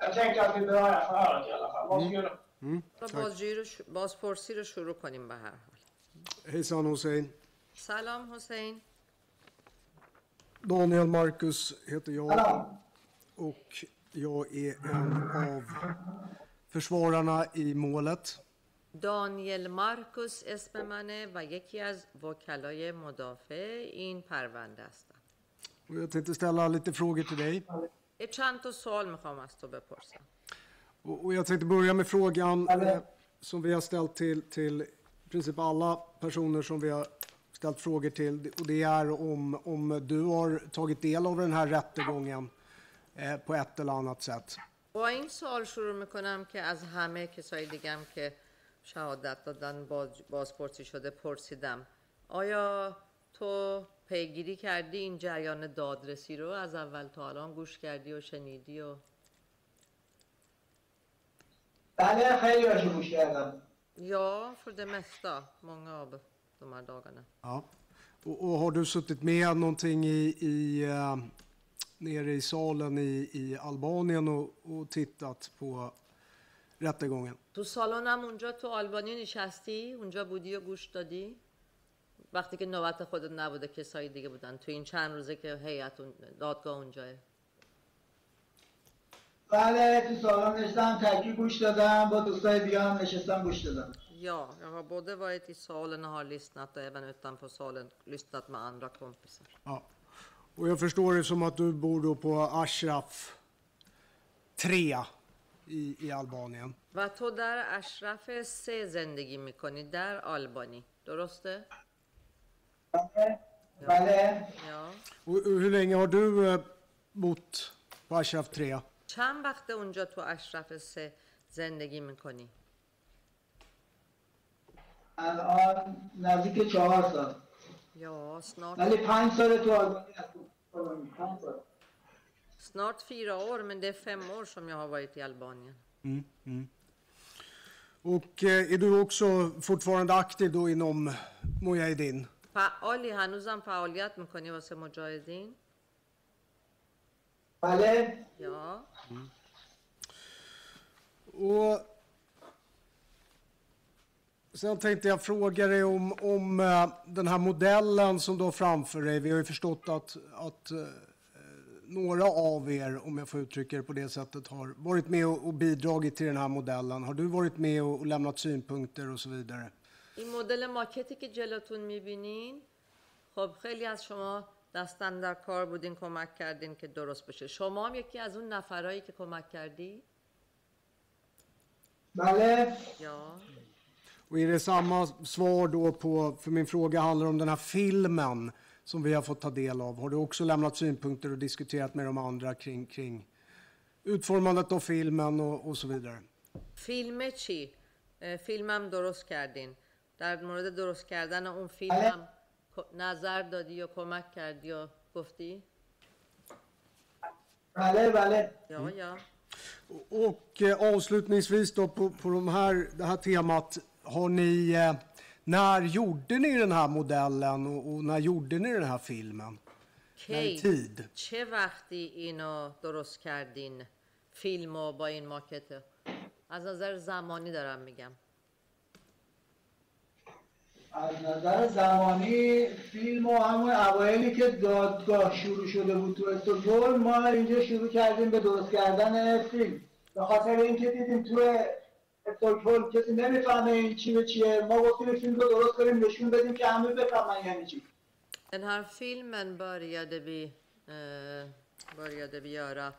Jag tänker att vi börjar förhöret i alla fall. Varsågoda. بازجویی رو ش... بازپرسی رو شروع کنیم به هر حال Hejsan Hussein. سلام حسین Daniel Marcus heter jag سلام och jag är en av försvararna i målet. دانیل مارکوس اسم منه و یکی از وکلای مدافع این پرونده هستم Och jag tänkte ställa lite frågor till dig. یه چند تا سوال میخوام از تو بپرسم Och och jag tänkte börja med frågan eh, som vi har ställt till, till i princip alla personer som vi har ställt frågor till. Och det är om, om du har tagit del av den här rättegången eh, på ett eller annat sätt. با این سوال شروع می‌کنم که از همه کسای دیگم که شهادت دادن باز بازپرسی شده پرسیدم آیا تو پیگیری کردی این جریان دادرسی رو از اول تا الان گوش کردی و شنیدی و بله خیلی هاشو گوش کردم Ja, för det mesta. Många av de här dagarna. Ja. Och, och har du suttit med någonting i, i, eh, nere i salen i, i Albanien och, och tittat på rättegången? تو سالنم اونجا تو آلبانی نشستی؟ اونجا بودی و گوش دادی؟ وقتی که نوبت خودت نبوده کسایی دیگه بودن تو این چند روزه که هیئت دادگاه اونجاه بله تو سالن نشستم تکی گوش دادم با دوستای دیگه هم نشستم گوش دادم Ja, jag har både varit i salen och har lyssnat och även utanför salen lyssnat med andra kompisar. Ja. Och jag förstår det som att du bor då på Ashraf 3 i, i Albanien. و تو در اشرف سه زندگی میکنی در آلبانی درسته؟ بله بله Ja. Och, och hur länge har du eh, bott på Ashraf 3? چند وقت اونجا تو اشرف سه زندگی میکنی؟ الان نزدیک چهار سال Ja, snart, ولی پنج سال تو آلبانی هستم پنج سال snart fyra år, men det är fem år som jag har varit i Albanien. Och eh, är du också fortfarande aktiv då inom Mujahedin? فعالی هنوزم فعالیت میکنی واسه مجاهدین؟ بله Ja. Och sen tänkte jag fråga dig om, om eh, den här modellen som du har framför dig. Vi har ju förstått att, att eh, några av er, om jag får uttrycka det på det sättet, har varit med och, och bidragit till den här modellen. Har du varit med och, och lämnat synpunkter och så vidare? این مدل ماکتی که جلوتون میبینین خب خیلی از شما دستن در کار بودین کمک کردین که درست بشه شما هم یکی از اون نفرایی که کمک کردی؟ بله یا Och är det samma svar då på, för min fråga handlar om den här filmen som vi har fått ta del av. Har du också lämnat synpunkter och diskuterat med de andra kring, kring utformandet av filmen och, och så vidare. فیلم چی؟ اه، فیلمم درست کردین در مورد درست کردن اون فیلمم ک- نظر دادی یا کمک کردی یا گفتی؟ بله بله Ja, ja. Och eh, avslutningsvis då på, på de här, det här temat. Har ni, eh, när gjorde ni den här modellen och, och när gjorde ni den här filmen? کی tid? چه وقتی اینو درست کردین فیلم و با این ماکت از نظر زمانی دارم میگم از نظر زمانی فیلم و همون اوایلی که دادگاه شروع شده بود تو استکهلم ما اینجا شروع کردیم به درست کردن فیلم به خاطر اینکه دیدیم تو استکهلم کسی نمیفهمه این چی به چیه ما گفتیم فیلم رو درست کنیم نشون بدیم که همه بفهمن یعنی چی Den här filmen började vi, eh, började vi göra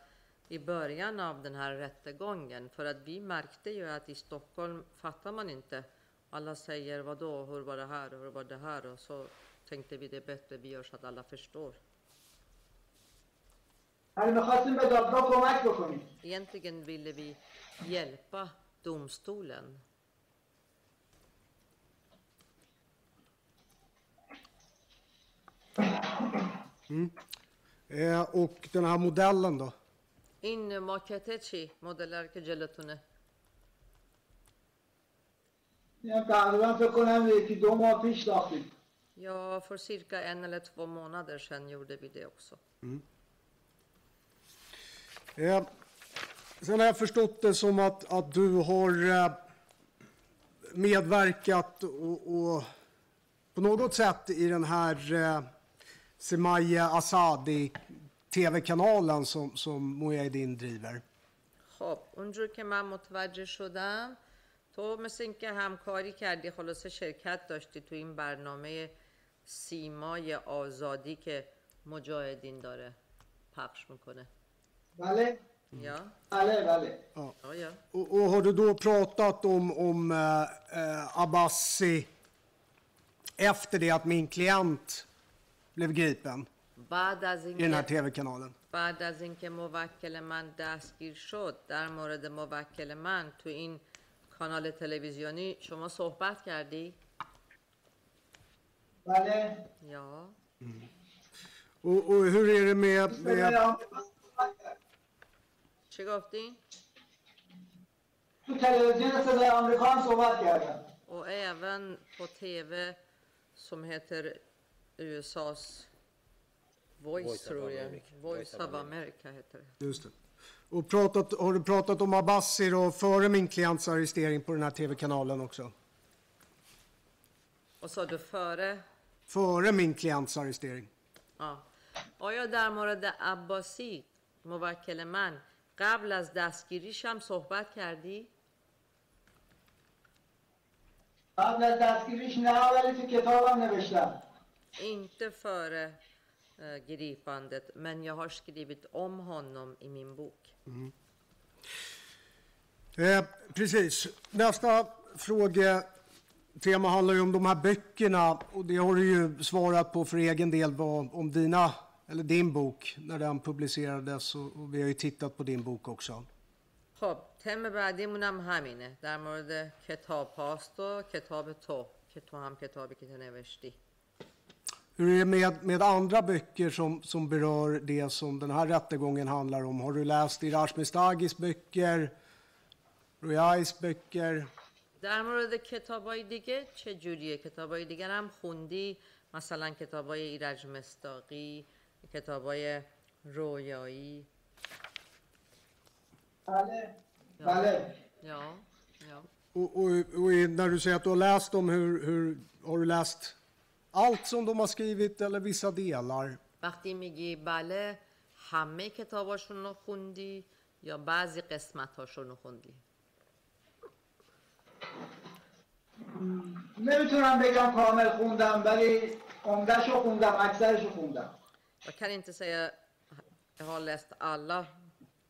i början av den här rättegången för att vi märkte ju att i Stockholm fattar man inte. Alla säger vadå, hur var det här och hur var det här och så tänkte vi det är bättre vi gör så att alla förstår. ولی میخواستیم به دادگاه کمک بکنیم Egentligen ville vi hjälpa domstolen. Eh, och den här modellen då? این ماکته چی؟ مدلر که جلوتونه این تقریبا فکر کنم یکی دو ماه پیش ساختیم Ja, för cirka en eller två månader sedan gjorde vi det också. Eh, sen har jag förstått det som att, att du har eh, medverkat och, och på något sätt i den här eh, Semaya Asadi tv-kanalen som, som Mujahedin driver. خب اونجور که من متوجه شدم تو مثل اینکه همکاری کردی خلاصه شرکت داشتی تو این برنامه سیمای آزادی که مجاهدین داره پخش میکنه بله یا بله بله ja, ja. Och, och har du då pratat om, om eh, eh, Abbasi efter det att min klient blev gripen بعد از i den här اینکه tv-kanalen? بعد از اینکه موکل من دستگیر شد در مورد موکل من تو این کانال تلویزیونی شما صحبت کردی؟ بله یا Och, och hur är det med, med چی گفتی؟ تو تلویزیون صدای آمریکا هم صحبت کردم Och även på tv som heter USAs Voice, Voice of tror jag. America. Voice of America heter det. Just det. Och pratat, har du pratat om Abbasi då före min klients arrestering på den här tv-kanalen också? Och sa du före? Före min klients arrestering. آه. آیا در مورد عباسی موکل من قبل از دستگیریش هم صحبت کردی؟ قبل از دستگیریش نه ولی تو کتابم نوشتم Inte före eh, gripandet, men jag har skrivit om honom i min bok. Eh, precis. Nästa frågetema handlar ju om de här böckerna. Och det har du ju svarat på för egen del vad, om dina, eller din bok när den publicerades. Och, och vi har ju tittat på din bok också. خب تم بعدیمون هم همینه در مورد کتاب هاست و کتاب تو که تو هم کتابی که تو نوشتی Hur är det med, med andra böcker som, som berör det som den här rättegången handlar om? Har du läst Irash Mestagis böcker? Royais böcker? در مورد کتاب های دیگه چه جوریه کتاب های دیگر هم خوندی مثلا کتاب های ایرج مستاقی کتاب های رویایی. بله. بله. ja, ja. Och, och, och i- när du säger att du har läst dem, hur, hur, har du läst allt som de har skrivit eller vissa delar? وقتی میگی بله همه کتاباشون رو خوندی یا بعضی قسمت هاشون رو خوندی؟ نمی‌تونم بگم کامل خوندم ولی عمدهش رو خوندم اکثرش رو خوندم. Jag kan inte säga jag har läst alla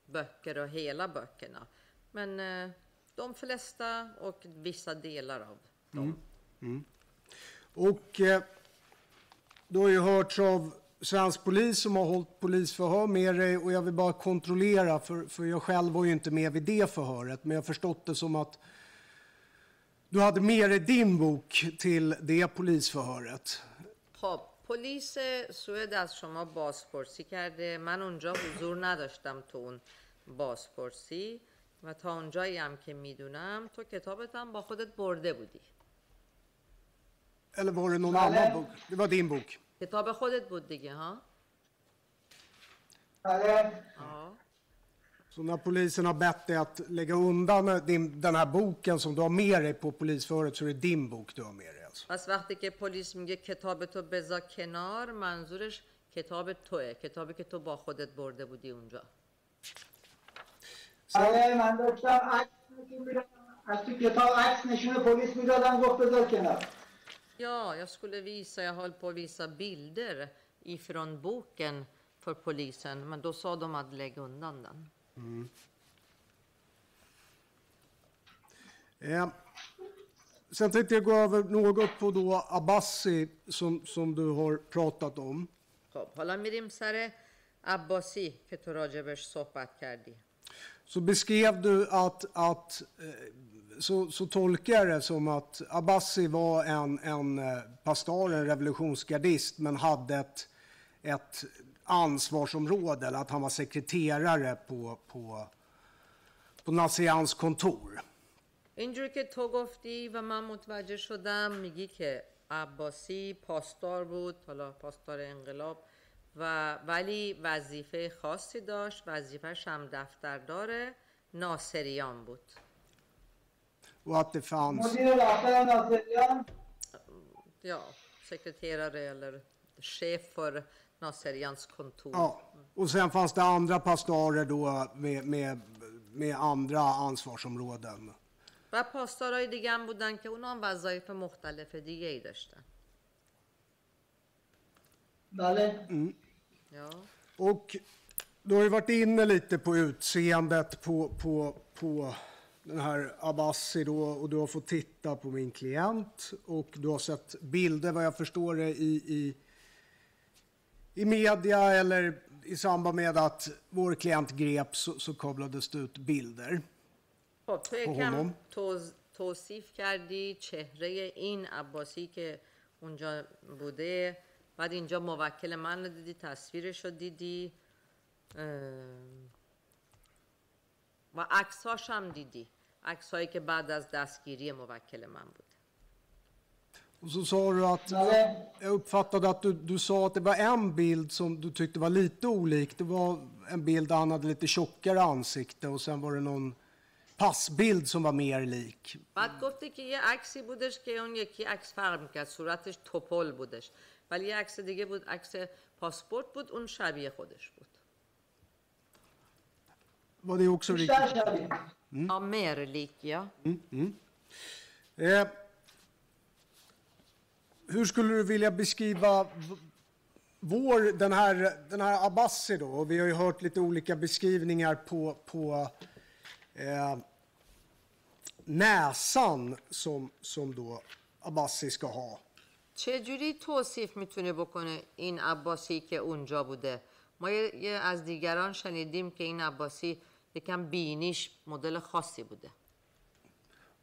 böcker och hela böckerna. Men eh, de flesta och vissa delar av dem. Och eh, du har ju hörts av svensk polis som har hållit polisförhör med dig och jag vill bara kontrollera, för, för jag själv var ju inte med vid det förhöret, men jag har förstått det som att du hade med dig din bok till det polisförhöret. خب پلیس سوئد از شما بازپرسی کرده. من اونجا حضور نداشتم تو اون بازپرسی و تا اونجایی هم که می‌دونم تو کتابت هم با خودت برده بودی. البور نونالا بله. بوک. با دین بوک. کتاب خودت بود دیگه ها؟ Så när polisen har bett dig att lägga undan din, den här boken som du har med dig på polisföret så är det din bok du har med alltså? پس وقتی که پلیس میگه کتاب تو بذار کنار منظورش کتاب توه کتابی که تو با خودت برده بودی اونجا بله من داشتم عکس نشون می‌دادم از تو کتاب عکس نشون پلیس می‌دادم گفت بذار کنار Ja, jag skulle visa, jag höll på att visa bilder ifrån boken för polisen, men då sa de att lägga undan den. Eh, sen tänkte jag gå över något på då Abbasi som, som du har pratat om. خب حالا میریم سر عباسی که تو راجبش صحبت کردی Så beskrev du att, att eh, så, så tolkar jag det som att Abbasi var en, en eh, pastor, en revolutionsgardist, men hade ett, ett ansvarsområde, eller att han var sekreterare på, på, på Nassians kontor. اینجور که تو گفتی و من متوجه شدم میگی که عباسی پاسدار بود حالا پاسدار انقلاب و ولی وظیفه خاصی داشت وظیفهش هم دفتردار ناصریان بود det fanns... مدیر دفتر ناصریان ja, sekreterare eller chef för Nasserians kontor. Ja, och sen fanns det andra pastorer då med, med, med andra ansvarsområden. و پاسدارای دیگه هم بودن که اونا هم وظایف مختلف دیگه ای داشتن بله یا Och du har ju varit inne lite på utseendet på, på, på den här Abbasi då och du har fått titta på min klient och du har sett bilder vad jag förstår det i, i, i media eller i samband med att vår klient greps så, så kablades det ut bilder. خب تو خب، یکم. توز- توصیف کردی چهره این عباسی که اونجا بوده بعد اینجا موکل من رو دیدی تصویرش رو دیدی و عکساش هم دیدی عکس هایی که بعد از دستگیری موکل من بود Och så sa du att, بله jag uppfattade att du, du sa att det var en bild som du tyckte var lite olik. Det var en bild där han hade lite tjockare ansikte och sen var det någon passbild som var mer lik. بعد گفتی که یه عکسی بودش که اون یکی عکس فرق میکرد صورتش توپل بودش ولی یه عکس دیگه بود عکس پاسپورت بود اون شبیه خودش بود Var det också riktigt? بیشتر شبیه Ja, mer lik ja. Eh, hur skulle du vilja beskriva v- vår, den här, den här Abbasi då? Och Vi har ju hört lite olika beskrivningar på, på eh, näsan som, som då Abbasi ska ha. چجوری توصیف می‌تونه بکنه این عباسی که اونجا بوده ما یه از دیگران شنیدیم که این عباسی یکم بینیش مدل خاصی بوده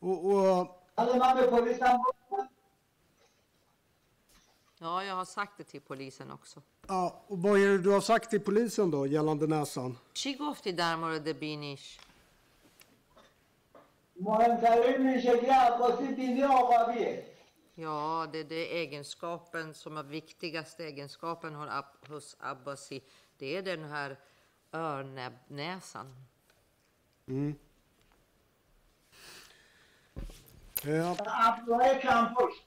هم گفتم Ja, jag har sagt det till polisen också. ja, och vad är det du har sagt till polisen då gällande näsan? چی گفتی در مورد بینیش؟ مهمترین این شکلی عباسی بینی آقابیه Ja, det är det egenskapen som är viktigaste egenskapen har Ab- hos Abbasi. Det är den här örnäbbnäsan. Ja, ابروهای کمپشت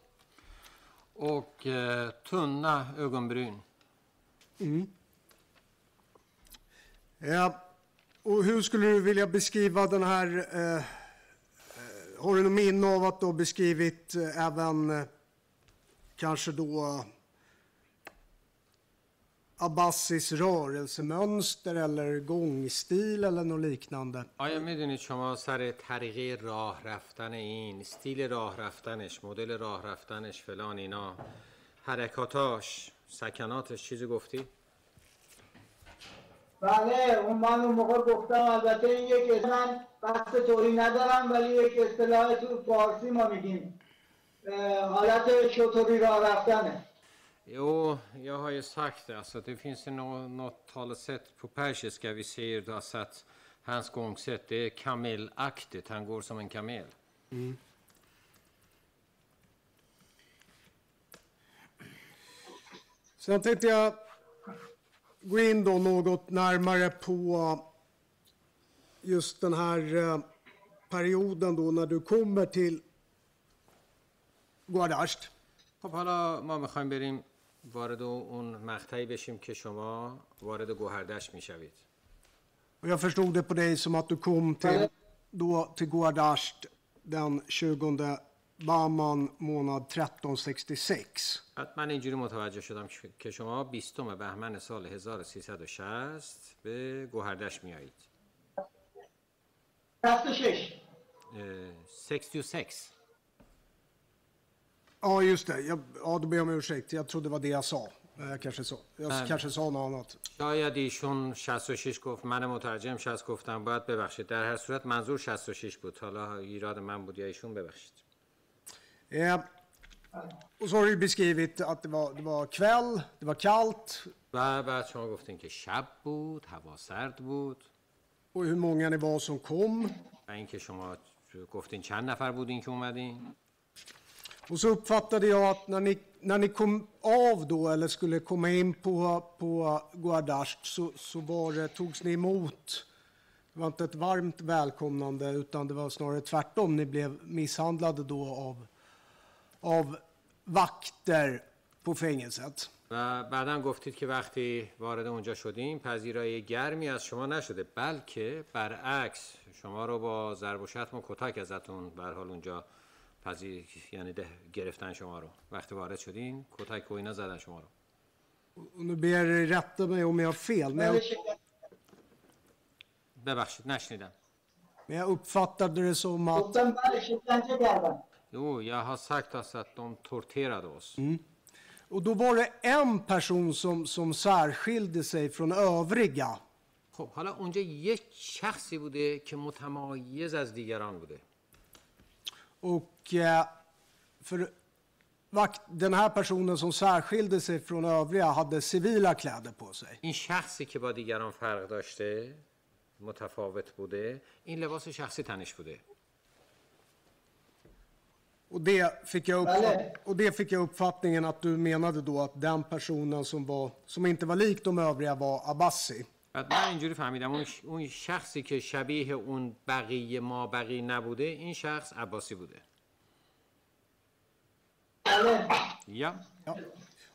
Och eh, tunna ögonbryn. Ja, och hur skulle du vilja beskriva den här... Eh, eh, har du något minne av att du har beskrivit eh, även eh, kanske då Abbasis rörelsemönster eller gångstil eller något liknande? آیا میدونید شما سر طریقه راه رفتن این استیل راه رفتنش مدل راه رفتنش فلان اینا حرکاتاش سکناتش چیزی گفتی؟ بله اون من اون موقع گفتم البته این یک اسم من قصد توهین ندارم ولی یک اصطلاح تو فارسی ما میگیم اه، حالت شطوری راه رفتنه Jo, jag har ju sagt det. Alltså, det finns ju nå- något talesätt på persiska vi ser, du har sett hans gångsätt. Det är kamelaktigt, han går som en kamel. Sen tänkte jag gå in då något närmare på just den här eh, perioden då när du kommer till Guadasht. خب حالا ما میخوایم بریم وارد اون مقطعی بشیم که شما وارد گوهردشت میشوید. Och jag förstod det på dig som att du kom till, då, till Guadasht den 20 Bahman månad 1366. بعد من اینجوری متوجه شدم که- شما 20 بهمن سال 1360 به گوهردشت میایید. 66 اه، 66. Ja, just det. Jag, ja, då ber jag om ursäkt. Jag trodde det var det jag sa. Eh, Jag kanske sa, jag Nej. kanske sa något annat. شاید ایشون 66 گفت من مترجم 60 گفتم باید ببخشید در هر صورت منظور 66 بود حالا ایراد من بود یا ایشون ببخشید Eh, och så har du beskrivit att det var, det var kväll, det var kallt و بعد شما گفتین که شب بود هوا سرد بود och hur många ni var som kom. و اینکه شما گفتین چند نفر بودین که اومدین Och så uppfattade jag att när ni, när ni kom av då eller skulle komma in på, på Guadasht så, så var det, togs ni emot. Det var inte ett varmt välkomnande utan det var snarare tvärtom. Ni blev misshandlade då av, av vakter på fängelset. و بعدا گفتید که وقتی وارد اونجا شدیم پذیرایی گرمی از شما نشده بلکه برعکس شما رو با ضرب و شتم و کتک ازتون به هر حال اونجا پذیر یعنی ده گرفتن شما رو. وقتی وارد شدین کتک و اینا زدن شما رو. nu ber er rätta mig om jag har fel, men jag, ببخشید نشنیدم. Men jag uppfattade det som att بله Jo, jag har sagt alltså att de torterade oss. Och då var det en person som, som särskilde sig från övriga. خب حالا اونجا یک شخصی بوده که متمایز از دیگران بوده Och eh, för vakt, den här personen som särskilde sig från övriga hade civila kläder på sig. این شخصی که با دیگران فرق داشته متفاوت بوده این لباس شخصی تنش بوده Och det, fick jag Valle. uppfatt, och det fick jag uppfattningen att du menade då att den personen som, var, som inte var lik de övriga var Abbasi. بعد من اینجوری فهمیدم اون, اون شخصی که شبیه اون بقیه ما بقیه نبوده این شخص عباسی بوده بله یا Ja.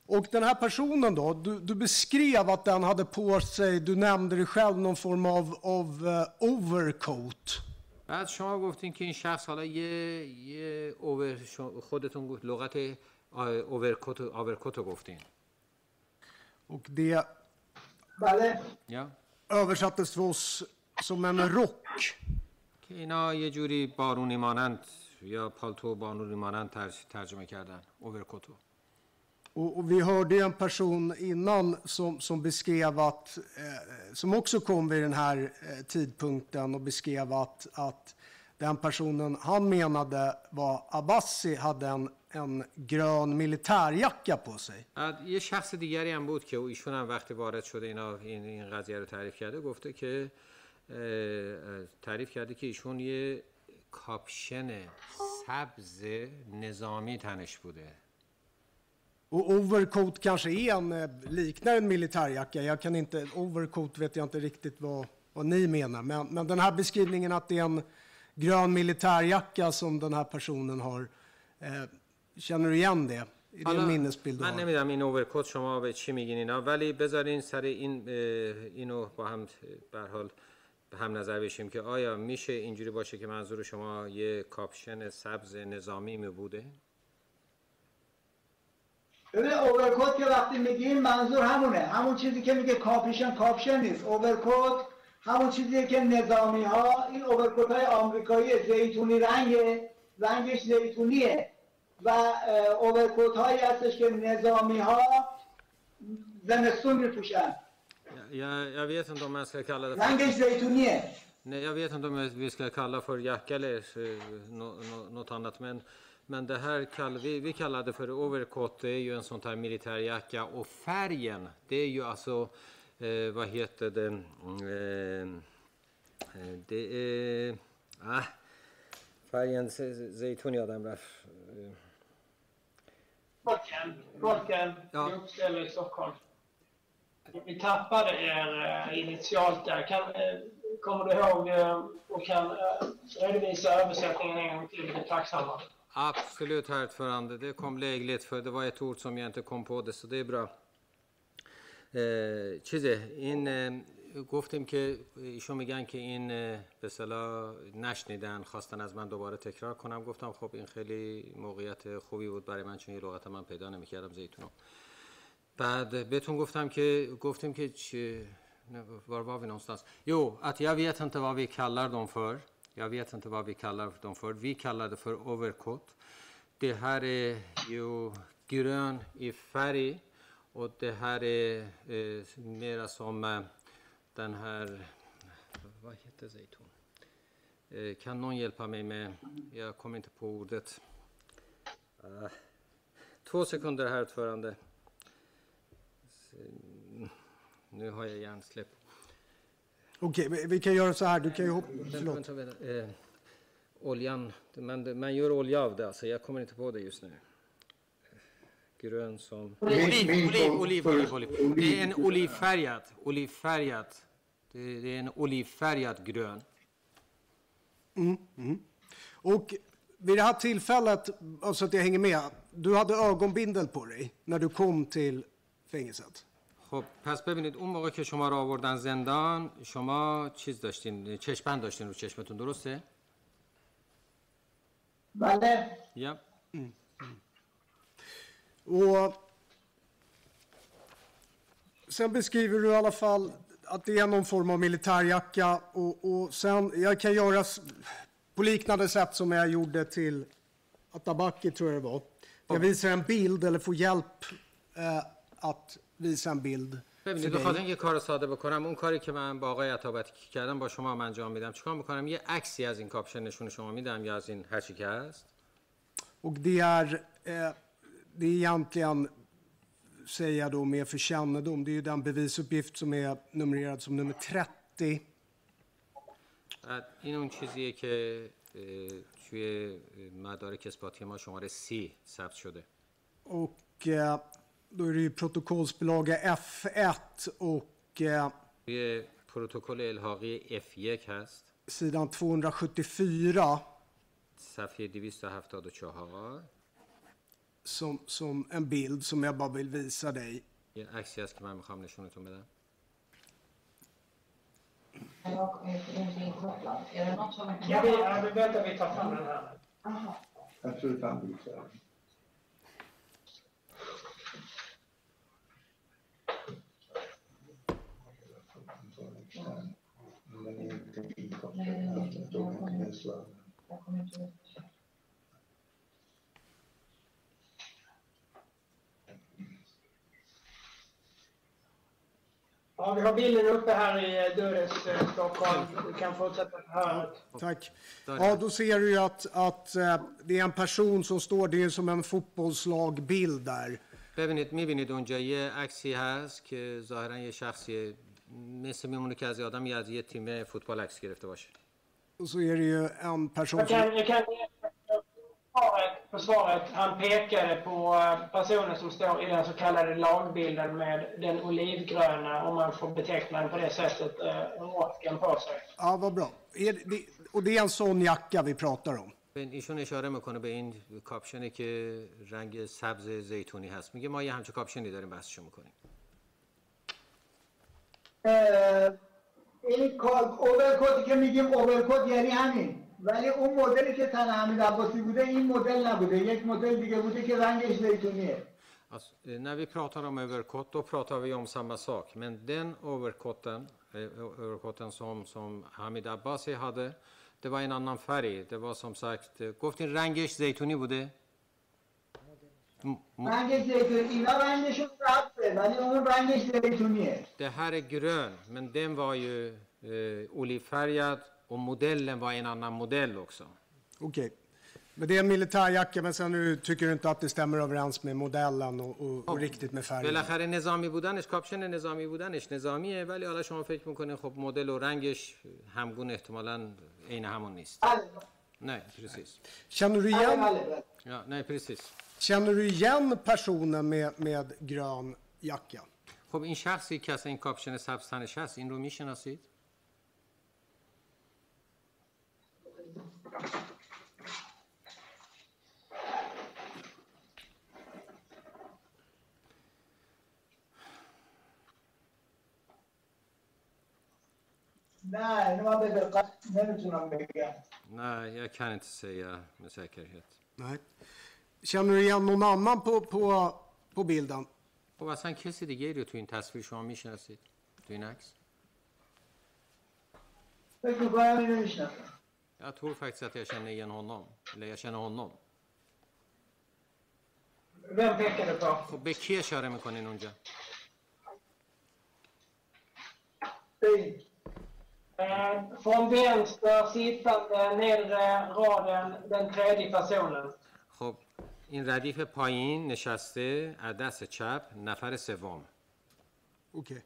Och den här personen då, du, du beskrev att den hade på sig, du nämnde det själv, någon form av, av eh, overcoat. بعد شما گفتین که این شخص حالا یه, یه اوور خودتون گفت لغت اوورکوت آورکوت رو گفتین Och det بله. یا översattes för oss som en rock. که اینا یه جوری بارونی مانند یا پالتو بارونی مانند تر- ترجمه کردن اوورکوتو Och, och vi hörde en person innan som, som beskrev att, eh, som också kom vid den här eh, tidpunkten och beskrev att, att den personen han menade var Abbasi hade en, en grön militärjacka på sig. یه شخص دیگری هم بود که ایشون هم وقتی وارد شده اینا این, این قضیه رو تعریف کرده گفته که تعریف کرده که ایشون یه کاپشن سبز نظامی تنش بوده Och overcoat kanske är en, eh, liknar en militärjacka. Jag kan inte, overcoat vet jag inte riktigt vad, vad ni menar. Men, men den här beskrivningen att det är en grön militärjacka som den här personen har. Eh, känner du igen det? Är det en minnesbild du من har? نمیدونم این اوورکوت شما به چی میگین اینا ولی بذارین سر این اه، اینو با هم به هر حال به هم نظر بشیم که آیا میشه اینجوری باشه که منظور شما یه کاپشن سبز نظامی می بوده ببین اوورکوت که وقتی میگیم منظور همونه. همون چیزی که میگه کاپشن کاپشن نیست. اوورکوت همون چیزیه که نظامی ها این اوورکوت های آمریکایی زیتونی رنگ رنگش زیتونیه. و اوورکوت هایی هستش که نظامی ها زمستون میپوشن. Jag, jag vet inte om man ska kalla det för... رنگش زیتونیه. Nej, jag vet inte om vi ska kalla för jacka eller nå- nå- något annat. Men, men det här kall, vi, vi kallar det för overcoat. Det är ju en sån här militärjacka. Och färgen, det är ju alltså, eh, vad heter det? Mm, Eh, eh, det är... Ah, färgen ze- zeytun yadam rafت. Eh, Folken, Folken, Ja. vi uppställer i Stockholm. Vi tappade er eh, initialt där. Kan, kommer du ihåg och kan redovisa översättningen en gång till? Vi är tacksamma. Absolut, herr ordförande. Det kom lägligt för det var ett ord som jag inte kom på det, så det är bra. چیزه این گفتیم که ایشون میگن که این به اصطلاح نشنیدن خواستن از من دوباره تکرار کنم گفتم خب این خیلی موقعیت خوبی بود برای من چون یه لغت من پیدا نمی‌کردم زیتونو بعد بهتون گفتم که گفتیم که چه var var vi någonstans? Jo, att jag vet inte vad vi kallar dem för. Jag vet inte vad vi kallar dem för. Vi kallar det för overcoat. Det här är ju grön i färg och det här är eh, mera som eh, den här, vad heter det, Eh, kan någon hjälpa mig med, jag kommer inte på ordet. Ah. Två sekunder här, ordförande. Nu har jag hjärnsläpp. Okej, vi- vi kan göra så här. Du kan ju hoppa... Vänta, Förlåt. vänta, vänta. Eh, oljan, man, man gör olja av det alltså. Jag kommer inte på det just nu. Grön som... Oliv, oliv, oliv, oliv, oliv. Det är en olivfärgad, olivfärgad. Det är, det är en olivfärgad grön. Och vid det här tillfället, alltså att jag hänger med, du hade ögonbindel på dig när du kom till fängelset. خب پس ببینید اون موقع که شما رو آوردن زندان شما چیز داشتین چشمند داشتین رو چشمتون درسته؟ بله Ja. Och sen beskriver du i alla fall att det är någon form av militärjacka och, och sen, jag kan göra s- på liknande sätt som jag gjorde till Atabaki tror jag det var. Jag visar en bild eller får hjälp eh, att visa en bild ببینید بخاطر dig. اینکه کار ساده بکنم اون کاری که من با آقای عطابتی کردم با شما هم انجام میدم. چیکار می‌کنم؟ یه عکسی از این کاپشن نشون شما میدم یا از این هر چی که هست. Och det är, eh, det är egentligen, säger jag då med för kännedom, det är ju den bevisuppgift som är numrerad som nummer 30. بعد این اون چیزیه که اه، توی مدارک اثباتی ما شماره سی ثبت شده. Och eh, då är det ju protokollsbilaga F1 och eh, توی پروتکل الحاقی F1 هست sidan 274 صفحه 274 som, som en bild som jag bara vill visa dig. یه عکسی هست که من میخوام نشونتون بدم Jag är inte inkopplad. Är det något som... Ja, vi, ja, vi väntar, vi tar fram den här. Jag tror att han visar. Ja, vi har bilden uppe här i eh, Dörres eh, Stockholm. Du kan fortsätta förhöret. Tack. Där. Ja, då ser du ju att, att eh, det är en person som står, det är som en fotbollslagbild där. ببینید میبینید اونجا یه عکسی هست که ظاهرا یه شخصی مثل میمونه که از یه آدمی از یه تیم فوتبال عکس گرفته باشه så är det ju en person Jag som... kan, jag kan försvaret, försvaret, han pekade på eh, personen som står i den så kallade lagbilden med den olivgröna, om man får beteckna den på det sättet, eh, rocken på sig. Ja, vad bra. Är det, och det är en sån jacka vi pratar om. ببین، ایشون اشاره می‌کنه به این کاپشنی که رنگ سبز زیتونی هست میگه ما یه همچه کاپشنی داریم بحثشو می‌کنیم این اوورکوتی که میگیم اوورکوت یعنی همین ولی اون مدلی که تن حمید عباسی بوده این مدل نبوده یک مدل دیگه بوده که رنگش زیتونیه Alltså, eh, när vi pratar om överkott då pratar vi om samma sak. Men den överkotten, eh, överkotten som, som Hamid Abbasi hade, det var en annan färg. Det var som sagt, eh, گفتین رنگش زیتونی بوده؟ م- م- رنگش زیتونی اینا رنگشون سبزه ولی اون رنگش زیتونیه Det här är grön, men den var ju eh, olivfärgad och modellen var en annan modell också. Okej. Men det är en militärjacka, men sen nu tycker du inte att det stämmer överens med modellen och, och, och riktigt med färgen? بالاخره نظامی بودنش کاپشن نظامی بودنش نظامیه ولی حالا شما فکر می‌کنین خب مدل و رنگش همگون احتمالا عین همون نیست بله nej precis Känner du بله igen, بله بله ja, nej precis känner du igen personen med, med grön jacka? خب این شخصی که اصلا این کاپشن سبز تنش هست این رو میشناسید نه اینو من به دقت نمیتونم بگم nej jag kan inte säga med säkerhet Nej. Känner du igen någon annan på, på, på bilden? خب اصلا کسی دیگه رو تو این تصویر شما میشناسید تو این عکس فکر میکنم اینو میشناسم Jag tror faktiskt att jag känner igen honom. Eller jag känner honom. Vem pekar du på? خب به کی اشاره میکنین اونجا؟ این Eh, från vänster sittande nedre raden, den tredje personen. این ردیف پایین نشسته از دست چپ نفر سوم. Okej.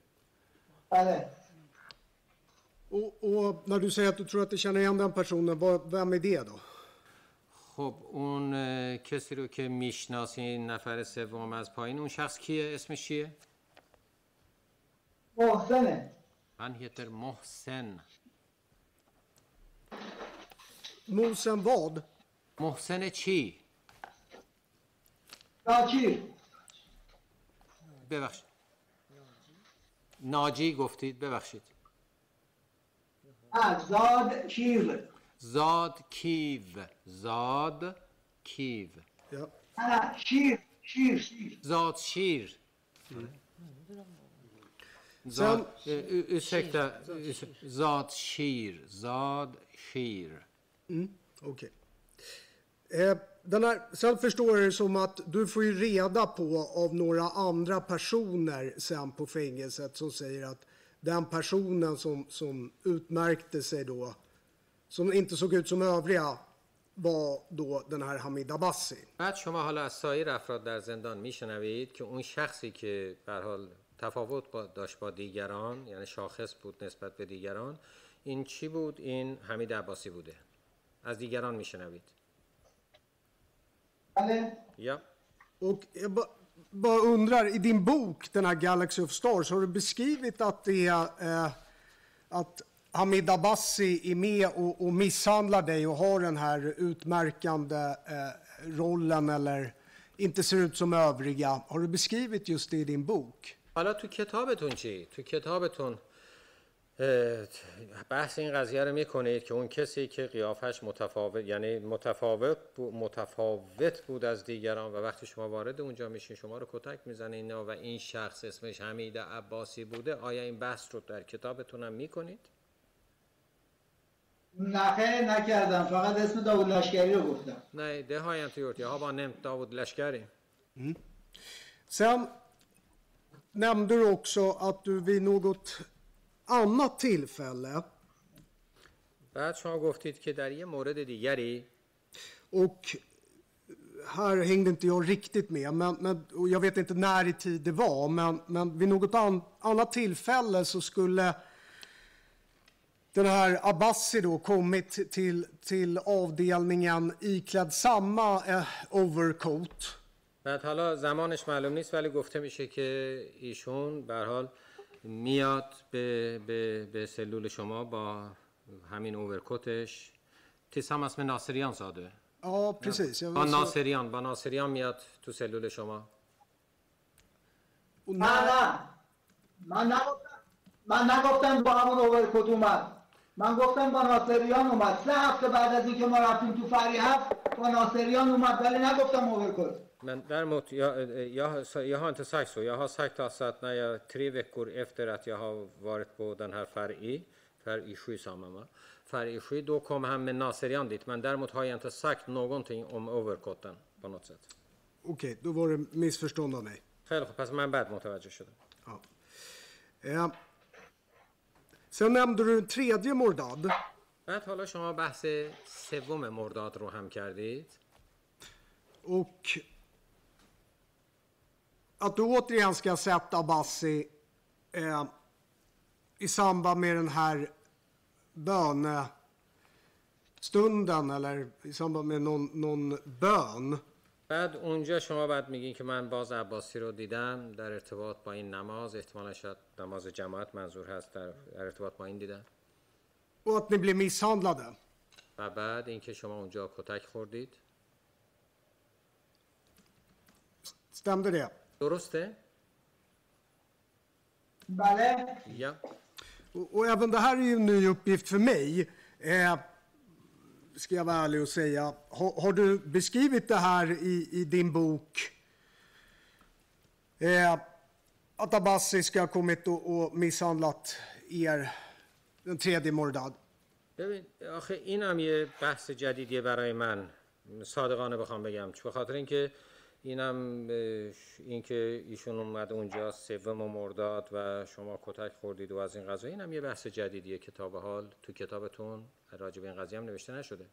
بله. Och, och när du säger att du tror att du känner igen den personen, vad, vem är det då? خب اون کسی رو که می‌شناسین نفر سوم از پایین اون شخص کیه؟ اسمش چیه؟ محسنه. han heter محسن. Mosen vad? محسن چی؟ ناجی ببخشید. ناجی گفتید ببخشید. زاد کیو. زاد کیو. زاد کیو. شیر شیر زاد شیر. زاد شیر. زاد شیر زاد شیر. اوکی. den här, sen förstår jag det som att du får ju reda på av några andra personer sen på fängelset som säger att den personen som, som utmärkte sig då, som inte såg ut som övriga, var då den här Hamid Abbasi. بعد شما حالا از سایر افراد در زندان میشنوید که اون شخصی که به هر حال تفاوت با داشت با دیگران یعنی شاخص بود نسبت به دیگران این چی بود این حمید عباسی بوده از دیگران میشنوید بله یا Och jag ba, bara undrar, i din bok, den här Galaxy of Stars, har du beskrivit att det är eh, att Hamid Abbasi är med och, och misshandlar dig och har den här utmärkande eh, rollen eller inte ser ut som övriga. Har du beskrivit just det i din bok? حالا تو کتابتون چی؟ تو کتابتون اه، بحث این قضیه رو می‌کنید که اون کسی که قیافش متفاوت یعنی متفاوت متفاوت بود از دیگران و وقتی شما وارد اونجا میشین شما رو کتک می‌زنین و این شخص اسمش حمید عباسی بوده آیا این بحث رو در کتابتون هم می‌کنید؟ نه نکردم فقط اسم داوود لشکری رو گفتم Nej, det har jag inte gjort. Jag har bara nämnt Davud Lashkari. Sen nämnde du också att du vid något annat tillfälle بعد شما گفتید که در یه مورد دیگری Och här hängde inte jag riktigt med, men, men, och jag vet inte när i tid det var, men, men vid något an, annat tillfälle så skulle den här Abbasi då kommit till, till avdelningen iklädd samma eh, overcoat. بعد حالا زمانش معلوم نیست ولی گفته میشه که ایشون به هر حال میاد به, به, به سلول شما با همین اوورکوتش tillsammans med ناصریان ساده Ja, precis. Jag با så, ناصریان با ناصریان میاد تو سلول شما. نه نه. من نگفتم من نگفتم با همون اوورکوت اومد. من گفتم با ناصریان اومد. سه هفته بعد از اینکه ما رفتیم تو فری هفت با ناصریان اومد ولی نگفتم اوورکوت Men däremot, jag, jag, har- jag har inte sagt så. Jag har sagt alltså att när jag tre veckor efter att jag har varit på den här Färg, Färg 7 sa man va? Färg 7, då kom han med Naserian dit. Men däremot har jag inte sagt någonting om overcotten på något sätt. Okej, då var det missförstånd av mig. خیلی خب پس من بعد متوجه شدم Eh, sen nämnde du en tredje Mordad. بعد حالا شما بحث سوم مرداد رو هم کردید Och att du återigen ska sätta Abbasi eh, i samband med den här bönestunden eller i samband med någon, någon bön. بعد اونجا شما بعد میگین که من باز عباسی رو دیدم در ارتباط با این نماز احتمالا شاید نماز جماعت منظور هست در, در ارتباط با این دیدم Och att ni blev misshandlade. و بعد اینکه شما اونجا کتک خوردید Stämde det? درسته؟ بله یا Och, och även det här är ju en ny uppgift för mig. Eh, ska jag vara ärlig och säga. Har, har du beskrivit det här i, i din bok? Eh, att Abbasi ska ha kommit och, och misshandlat er den tredje Mordad. ببین آخه این هم یه بحث جدیدیه برای من صادقانه بخوام بگم به خاطر اینکه اینم اینکه ایشون اومد اونجا سوم مرداد و شما کتک خوردید و از این قضا اینم یه بحث جدیدیه که تا به حال تو کتابتون راجع به این قضیه هم نوشته نشده.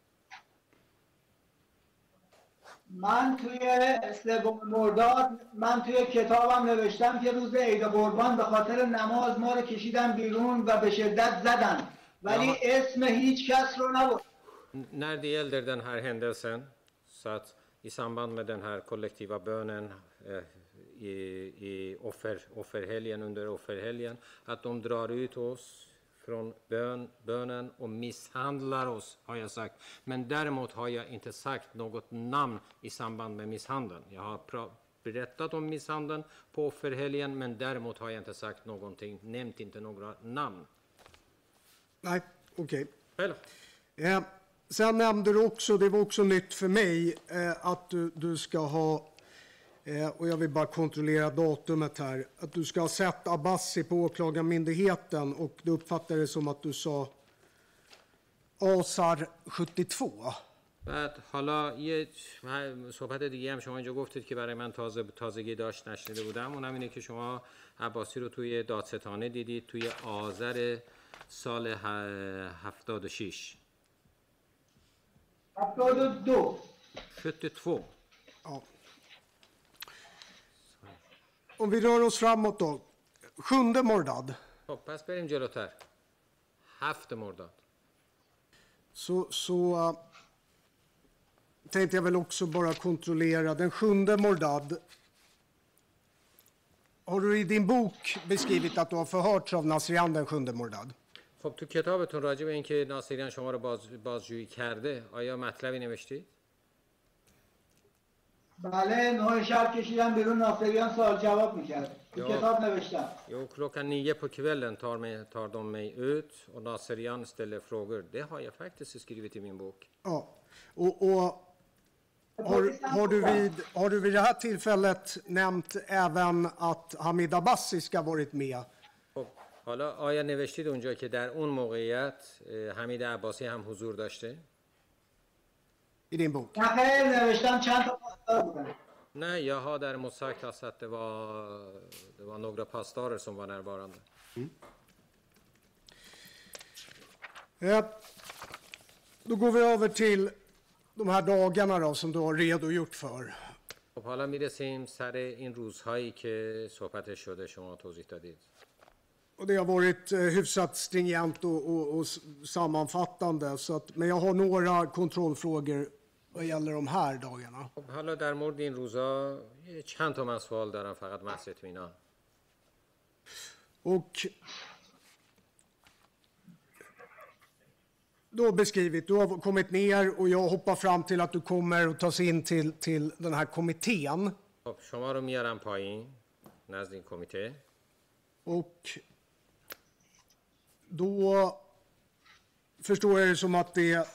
من توی سوم مرداد من توی کتابم نوشتم که روز عید قربان به خاطر نماز ما رو کشیدن بیرون و به شدت زدن. ولی. اسم هیچ کس رو نبود N- När det gäller den i samband med den här kollektiva bönen eh, i, i offer, offerhelgen, under offerhelgen, att de drar ut oss från bön, bönen och misshandlar oss, har jag sagt. Men däremot har jag inte sagt något namn i samband med misshandeln. Jag har berättat om misshandeln på offerhelgen, men däremot har jag inte sagt någonting, nämnt inte några namn. Nej, okej. Själv. Eh, Sen nämnde du också, det var också nytt för mig, eh, att du, du ska ha eh, och jag vill bara kontrollera datumet här. Att du ska ha sett Abbasi på Åklagarmyndigheten och du uppfattade det som att du sa آسر 72 بعد حالا یه صحبت دیگه هم شما اینجا گفتید که برای من تازه تازگی داشت نشنیده بودم اونم اینه که شما عباسی رو توی دادستانه دیدید توی آذر سال 76 Applåd då. 72. Ja. Om vi rör oss framåt då. Sjunde Mordad. Hoppas بریم جلوتر. هفت Mordad. Så, så uh, tänkte jag väl också bara kontrollera. Den sjunde Mordad. Har du i din bok beskrivit att du har förhörts av Nasrian den sjunde Mordad? خب تو کتابتون راجع به اینکه ناصریان شما رو باز بازجویی کرده آیا مطلبی نوشتید؟ بله نه شب کشیدن بیرون ناصریان سوال جواب میکرد تو Ja. کتاب نوشتم Jo, klockan nio på kvällen tar, mig, tar de mig ut och Naserian ställer frågor. Det har jag faktiskt skrivit i min bok. Ja. Och, och har, har, du vid, har du vid det här tillfället nämnt även att Hamid Abbasi ska ha varit med? خب حالا آیا نوشتید اونجا که در اون موقعیت حمید عباسی هم حضور داشته؟ نه خیر نوشتم چند تا پاسدار بودن Nej, jag har däremot sagt alltså att det var, det var några pastorer som var närvarande. Eh, Då går vi över till de här dagarna då som du har redogjort för. خب حالا می‌رسیم سر این روزهایی که صحبت شده شما توضیح دادید. Och det har varit eh, hyfsat stringent och, och, och s- sammanfattande. Så att, men jag har några kontrollfrågor vad gäller de här dagarna. خب حالا در مورد این روزها یه چند تا من سوال دارم فقط محض اطمینان. Och du har beskrivit, du har kommit ner och jag hoppar fram till att du kommer och tas in till, till den här kommittén. خب شما رو میارم پایین نزد این کمیته. Och då förstår jag det som att det är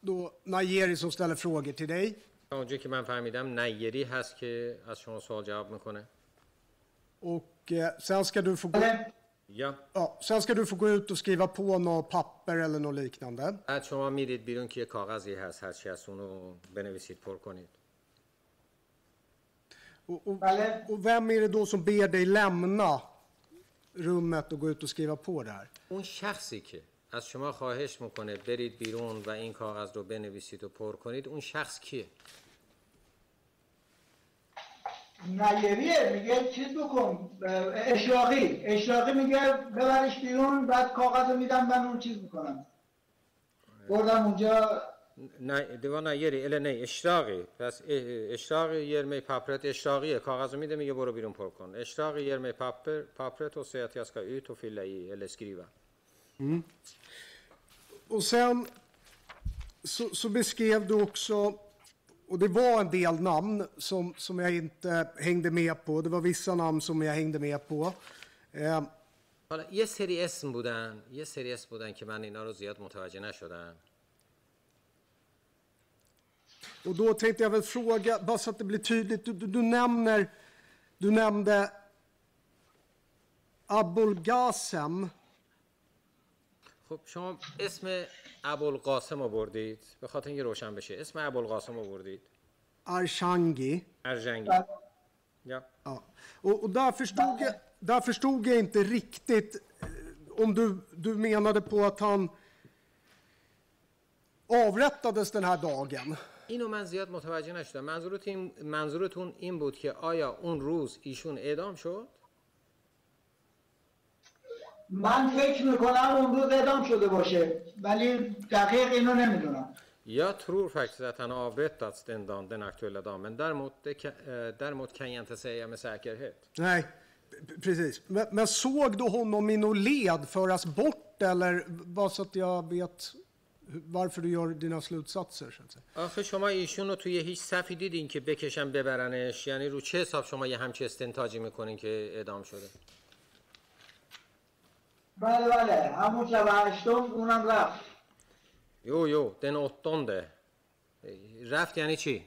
då Najeri som ställer frågor till dig. تا اونجا که من فهمیدم نیری هست که از شما سوال جواب میکنه. Och eh, sen ska du få gå, بله یا ja, sen ska du få gå ut och skriva på något papper eller något liknande. بعد شما میرید بیرون که یه کاغذی هست هرچی هست اونو بنویسید پر کنید. Och, och, بله och vem är det då som ber dig lämna Rummet och gå ut och skriva på det här? اون شخصی که از شما خواهش می‌کنه برید بیرون و این کاغذ رو بنویسید و پر کنید اون شخص کیه نیریه میگه چیز بکن اشراقی اشراقی میگه ببرش بیرون بعد کاغذ رو میدم من اون چیز می‌کنم بردم اونجا Najeri, eller nej, Eshtraqi. Pes Eshtraqi ger mig pappret. Eshtraqi kagazo میده میگه برو بیرون پر کن. Ger mig papper, pappret och säger att jag ska ut och fylla i eller skriva. Och sen så, så beskrev du också, och det var en del namn som, som jag inte hängde med på. Det var vissa namn som jag hängde med på. Eh, حالا یه سری اسم بودن یه سری اسم بودن که من اینا رو زیاد متوجه نشدم och då tänkte jag väl fråga, bara så att det blir tydligt, du, du, du nämner, du nämnde Abulgasem. خب شما اسم ابوالقاسم آوردید به خاطر اینکه روشن بشه اسم ابوالقاسم آوردید Arshangi. ارجنگی یا Ja. Och, och där, förstod jag, där förstod jag inte riktigt eh, om du, du menade på att han avrättades den här dagen. اینو من زیاد متوجه نشدم منظورتون منظورتون این بود که آیا اون روز ایشون اعدام شد من فکر می‌کنم اون روز اعدام شده باشه ولی دقیق اینو نمی‌دونم Jag tror faktiskt att han har avrättats den dagen, den aktuella dagen, men däremot, det kan, eh, däremot kan jag inte säga med säkerhet. Nej, precis. Men, men såg du honom i något led föras bort eller bara så att jag vet varför du gör dina slutsatser? Så att säga. آخه شما ایشون رو توی هیچ صفی دیدین که بکشن ببرنش یعنی رو چه حساب شما یه همچی استنتاجی می‌کنین که اعدام شده بله بله همون شب هشتم اونم رفت Jo, jo, den åttonde. رفت یعنی چی؟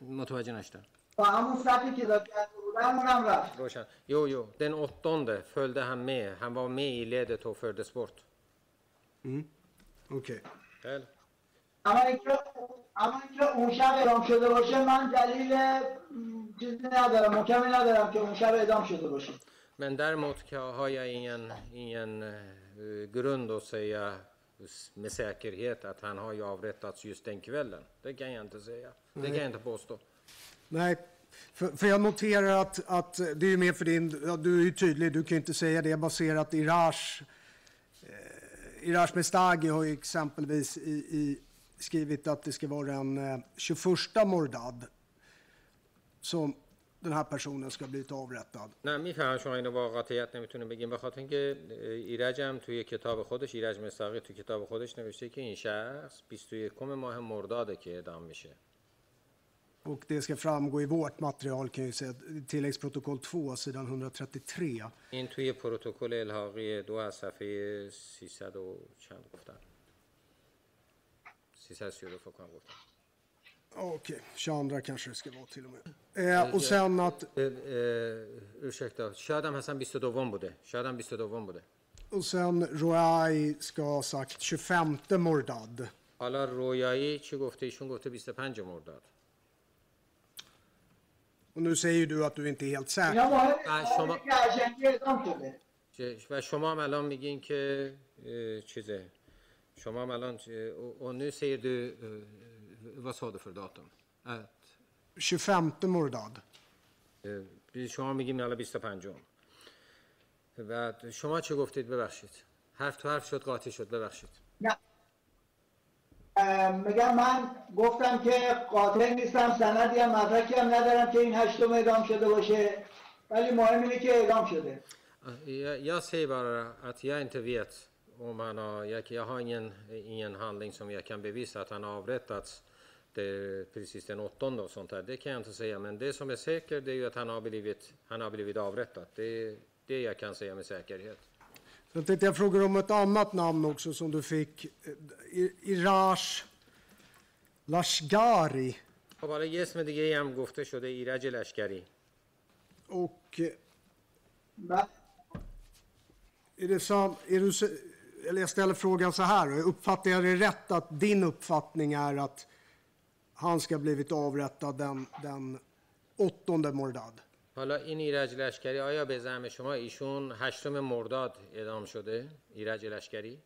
متوجه نشدم. با همون صفی که داد اونم رفت روشن. Jo, jo, den åttonde följde han med. Han var med i ledet och fördes bort. Okej. Väl? اما اینکه اما اینکه اون شب اعدام شده باشه من دلیل م، چیزی ندارم محکمی ندارم که اون شب اعدام شده باشه Men däremot kan- har jag ingen, ingen eh, grund att säga s- med säkerhet att han har ju avrättats just den kvällen. Det kan jag inte säga. Det kan jag inte påstå. Nej, för, för jag noterar att, att det är ju mer för din, ja, du är ju tydlig, du kan ju inte säga det baserat i Rash. Eh, Irash Mestagi har ju exempelvis i, i, skrivit att det ska vara den eh, 21 Mordad som den här personen ska bli avrättad. نه میفهم شما اینو با قاطعیت نمیتونیم بگیم به خاطر اینکه اه، ایرج هم توی کتاب خودش ایرج مستاقی توی کتاب خودش نوشته که این شخص 21 ماه مرداده که اعدام میشه Och det ska framgå i vårt material kan jag ju säga, tilläggsprotokoll 2, sidan 133. این توی پروتکل الحاقی دو از صفحه 300 و چند گفتن 332 فکر کنم گفتن Okej, 22 kanske det ska vara till och med. Eh, och sen att, اه، اه، ursäkta شاید هم حسن 22 بوده شاید هم 22 بوده och sen Roai ska ha sagt 25 Mordad. حالا رویایی چی گفته ایشون گفته 25 مرداد Och nu säger du att du inte är helt säker. شما- و شما هم الان میگین که چیزه شما هم الان och, nu säger du اه، vad sa du för datum? Att 25 Mordad. اه، شما میگیم الان 25 و شما چه گفتید ببخشید حرف تو حرف شد قاطی شد ببخشید نه میگم من گفتم که قاتل نیستم سندی هم مدرکی هم ندارم که این هشتم اعدام شده باشه ولی مهم اینه که اعدام شده Jag, jag säger bara att jag inte vet om han har, jag, jag har ingen, ingen handling som jag kan bevisa att han har avrättats det, precis den åttonde och sånt där. Det kan jag inte säga. Men det som är säkert det är ju att han har blivit, han har blivit avrättad. Det är det jag kan säga med säkerhet. Sen tänkte jag fråga om ett annat namn också som du fick. Eh, I- Irash Lashgari. خب حالا یه اسم دیگه ای هم گفته شده ایرج لشکری Och eh, و är det sam, är du, se- eller jag ställer frågan så här, då. uppfattar jag det rätt att din uppfattning är att han ska ha blivit avrättad den, den 8 مرداد حالا این ایرج لشکری آیا به زعم شما ایشون هشتم مرداد اعدام شده ایرج لشکری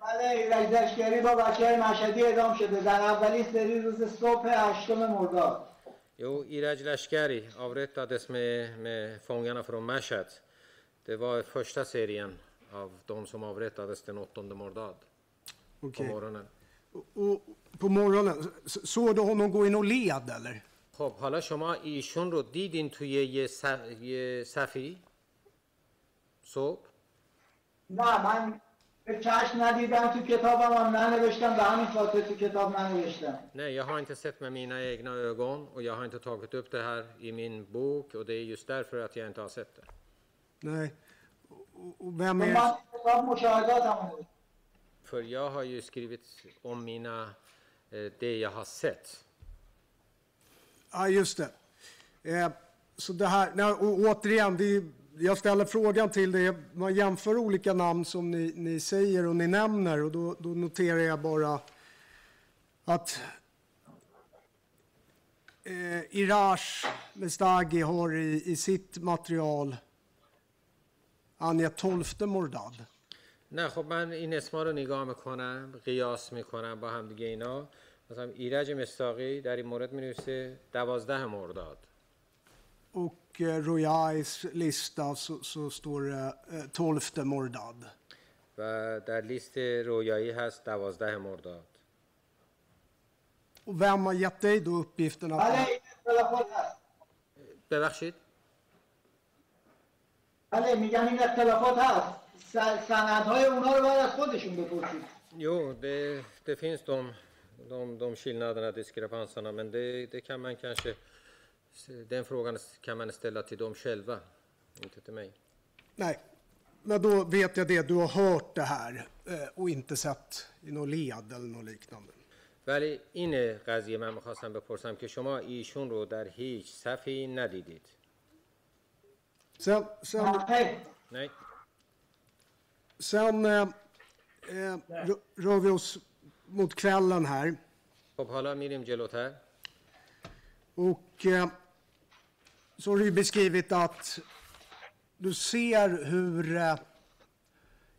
بله ایرج لشکری با بچه مشهدی اعدام شده در اولین سری روز صبح هشتم مرداد Jo, Iraj Lashkari avrättades med, med fångarna från Mashhad. Det var första serien av de som avrättades den 8 mordad på Okej. morgonen. Och på morgonen, såg du honom gå i någon led eller? خب حالا شما ایشون رو دیدین توی یه, صف... یه صفی صبح نه من به چشم ندیدم تو کتابم هم ننوشتم به همین خاطر تو کتاب ننوشتم Nej, jag har inte sett med mina egna ögon och jag har inte tagit upp det här i min bok och det är just därför att jag inte har sett det. Nej. Vem چون är... För jag har ju skrivit om mina, eh, det jag har sett. Ja, just det. Eh, så det här, nej, och återigen, det är, jag ställer frågan till dig. Man jämför olika namn som ni, ni säger och ni nämner och då, då noterar jag bara att eh, Irash Mestagi har i, i sitt material angett 12 Mordad. نه خب من این اسما رو نگاه میکنم قیاس میکنم با هم دیگه اینا مثلا ایرج مستاقی در این مورد می دوازده مرداد. Och eh, Royais lista så, så står det eh, 12 Mordad. و در لیست رویایی هست دوازده مرداد. Och vem har gett dig då uppgiften att... بله اختلافات هست ببخشید. بله میگم این اختلافات هست سندهای اونا رو باید از خودشون بپرسید Jo, det, det finns de, de, de skillnaderna, diskrepanserna, men det, det kan man kanske... Den frågan kan man ställa till dem själva, inte till mig. Nej, men då vet jag det. Du har hört det här eh, och inte sett i någon led eller något liknande. ولی این قضیه من میخواستم بپرسم که شما ایشون رو در هیچ صفی ندیدید Sen, sen, Nej, Nej. sen eh, eh, rö- rör vi oss mot kvällen här. خب حالا میریم جلوتر Och eh, så har du ju beskrivit att du ser hur eh,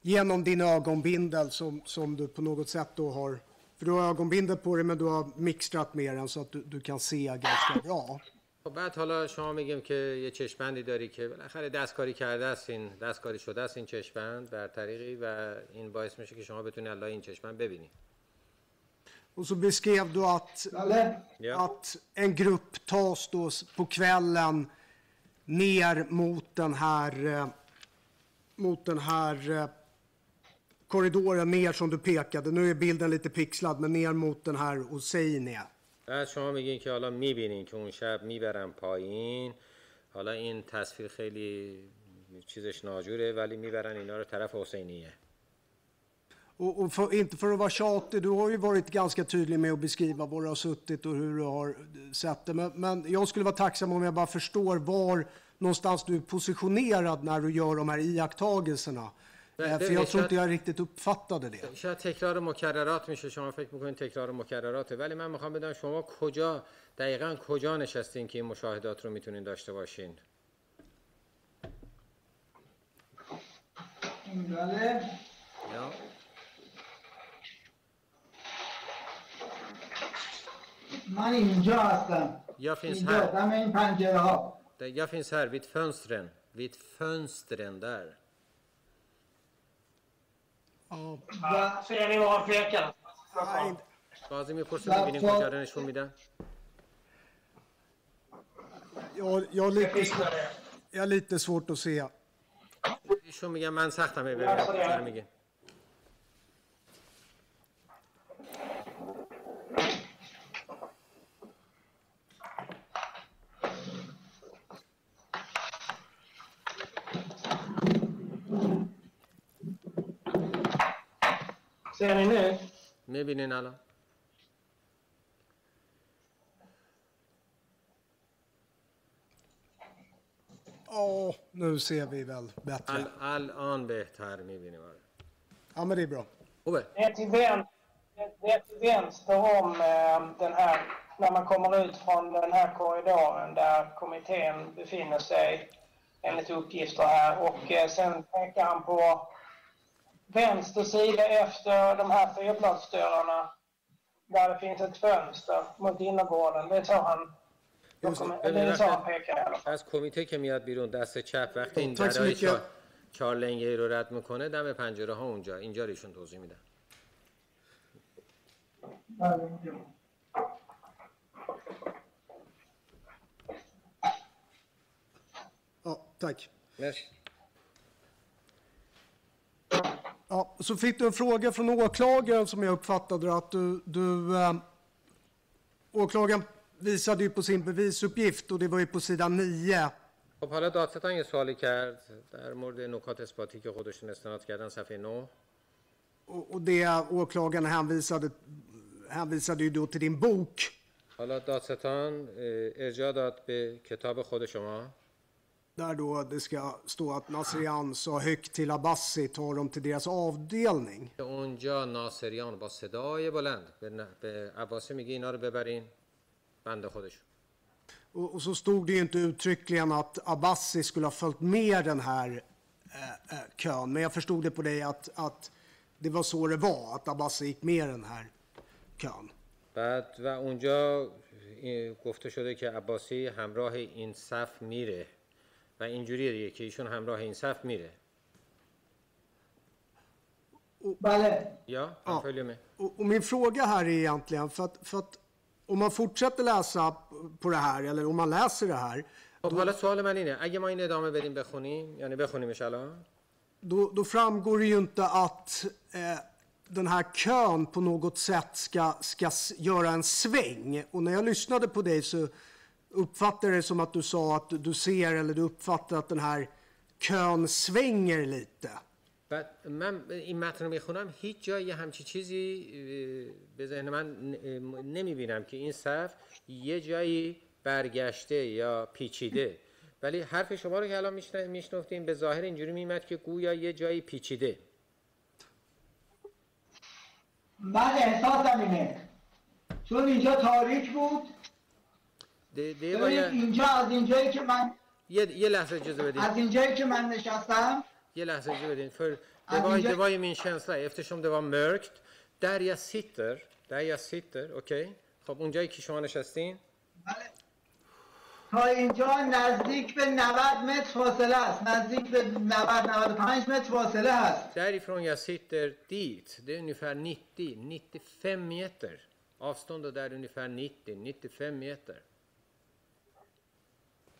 genom din ögonbindel som, som du på något sätt då har, för du har ögonbindel på dig men du har mixtrat med den så att du, du kan se ganska bra. خب بعد حالا شما میگیم که یه چشمندی داری که بالاخره دستکاری کرده است این دستکاری شده است این چشمند در طریقی و این باعث میشه که شما بتونی الله این چشمند ببینی Och så beskrev du att, بله Ja. att en grupp tas då s- på kvällen ner mot den här, eh, mot den här eh, korridoren ner som du pekade. Nu är bilden lite pixlad, men ner mot den här Hosseini. بعد شما میگین که حالا میبینین که اون شب میبرن پایین حالا این تصویر خیلی چیزش ناجوره ولی میبرن اینا رو طرف حسینیه Och, och för, inte för att vara tjatig, du har ju varit ganska tydlig med att beskriva var du har suttit och hur du har sett det. Men, men jag skulle vara tacksam om jag bara förstår var någonstans du är positionerad när du gör de här iakttagelserna. Nej, Eh, det för jag vet tror jag- inte jag riktigt uppfattade det. شاید تکرار مکررات میشه شما فکر میکنین تکرار مکرراته ولی من میخوام بدونم شما کجا دقیقا کجا نشستین که این مشاهدات رو میتونین داشته باشین بله یا من اینجا هستم Jag finns اینجا här. دم این پنجره ها Det- Jag finns här vid fönstren. Vid fönstren där. Ja, Ja, Ser ni var han pekar? nej, بازی میپرسیم در میبینیم پا- کجا رو نشون میدن jag, jag, har Jag lite, fixar det. jag har lite svårt att se. ایشون میگن من سختم ببینم کجا رو میگه Ser ni nu? Nu vill ni alla. Ja, nu ser vi väl bättre. All, all an här, nu vill ni vara. Ja, men det är bra. Ove? Det är till vänster om eh, den här, när man kommer ut från den här korridoren där kommittén befinner sig, enligt uppgifter här. Och eh, sen pekar han på vänster sida efter de här fyrplansdörrarna där det finns ett fönster mot innergården. Det tar han. از کمیته که میاد بیرون دست چپ وقتی این درهای چهار لنگه رو رد می‌کنه دم پنجره ها اونجا اینجا ایشون توضیح میدن تک مرسی Ja, så fick du en fråga från åklagaren som jag uppfattade det, att du, du eh, åklagaren visade ju på sin bevisuppgift och det var ju på sidan 9. خب حالا دادستان یه سوالی کرد در مورد نکات اثباتی که خودشون استناد کردن صفحه 9 Och, och det åklagaren hänvisade, hänvisade ju då till din bok. حالا دادستان اه، ارجاع داد به کتاب خود شما Där då det ska stå att Nasrian sa högt till Abbasi, ta dem till deras avdelning. که اونجا ناصریان با صدای بلند به, ن- به عباسی میگه اینا رو ببرین بند خودشون Och, och så stod det ju inte uttryckligen att Abbasi skulle ha följt med den här eh, eh, kön. Men jag förstod det på dig att, att det var så det var, att Abbasi gick med den här kön. بعد و اونجا اه، گفته شده که عباسی همراه این صف میره و اینجوریه دیگه که ایشون همراه این صف میره بله یا Ja. من följer med Och, och min fråga här är egentligen, för att, för att om man fortsätter läsa på det här, eller om man läser det här, خب حالا سوال من اینه اگه ما این ادامه بدیم بخونیم یعنی بخونیمش الان då, då framgår det ju inte att eh, den här kön på något sätt ska, ska s- göra en sväng. Och när jag lyssnade på dig så uppfattade jag det som att du sa att du, ser eller du uppfattar att den här kön svänger lite. بعد من این متن رو می‌خونم هیچ جایی یه همچی چیزی به ذهن من نمی‌بینم که این صف یه جایی برگشته یا پیچیده. ولی حرف شما رو که الان میشن- میشنفتیم به ظاهر اینجوری میمد که گویا یه جایی پیچیده. من احساسم اینه. چون اینجا تاریک بود ده ده اینجا از اینجایی که من یه, یه لحظه اجازه بدید از اینجایی که من نشستم یه لحظه اجازه بدید فر دوای دوای من شانسلا افتشم دوام مرکت در یا سیتر. در یا سیتر. اوکی. خب اونجایی که شما نشستین. بله. تا اینجا نزدیک به 90 متر فاصله است. نزدیک به 90 95 متر فاصله است در ایفرون یا سیتر دیت ده اونیفر 90 95 متر avståndet är ungefär 90-95 meter.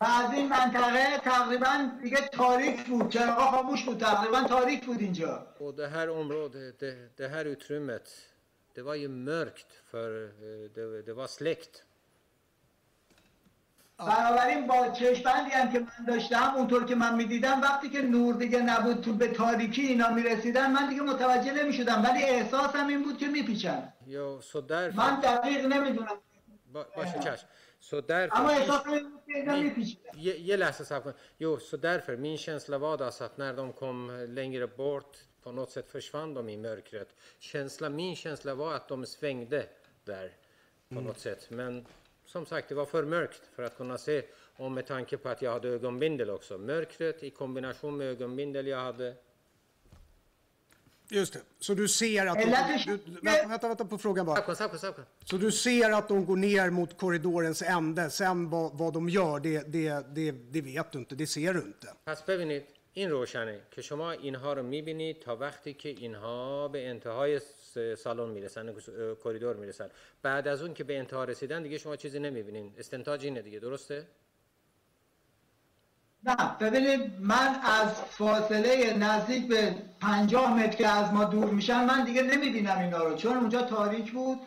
و از این منطقه تقریبا دیگه تاریک بود چراغا خاموش بود تقریبا تاریک بود اینجا Och det här området, det, det här utrymmet, det var ju mörkt för det, det var släckt. بنابراین با چشمندی هم که من داشتم اونطور که من می‌دیدم وقتی که نور دیگه نبود تو به تاریکی اینا می‌رسیدن من دیگه متوجه نمی‌شدم ولی احساسم این بود که میپیچن. من دقیق نمی‌دونم Varsågod Cash. Så därför, Ama hesaplarını peygamber Jo, så därför, min känsla var alltså att när de kom längre bort, på något sätt försvann de i mörkret. Känsla, min känsla var att de svängde där på mm. något sätt. Men som sagt, det var för mörkt för att kunna se. Och med tanke på att jag hade ögonbindel också. Mörkret i kombination med ögonbindel jag hade Just det. Så du ser att... Eller- Du, du, vänta, vänta, vänta på frågan bara. Så du ser att de går ner mot korridorens ände. Sen vad, vad de gör, det, det, det, det vet du inte. Det ser du inte. پس ببینید این روشنه که شما اینها رو می‌بینید تا وقتی که اینها به انتهای سالن می‌رسن کریدور می‌رسن بعد از اون که به انتها رسیدن دیگه شما چیزی نمی‌بینین استنتاج اینه دیگه درسته نه ببینید من از فاصله نزدیک به 50 متر که از ما دور میشن من دیگه نمی‌بینم اینا رو چون اونجا تاریک بود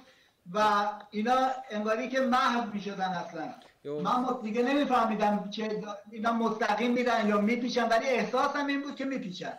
و اینا انگاری که محو می‌شدن اصلا. من دیگه نمیفهمیدم چه اینا مستقیم میرن یا میپیچن ولی احساسم این بود که میپیچن.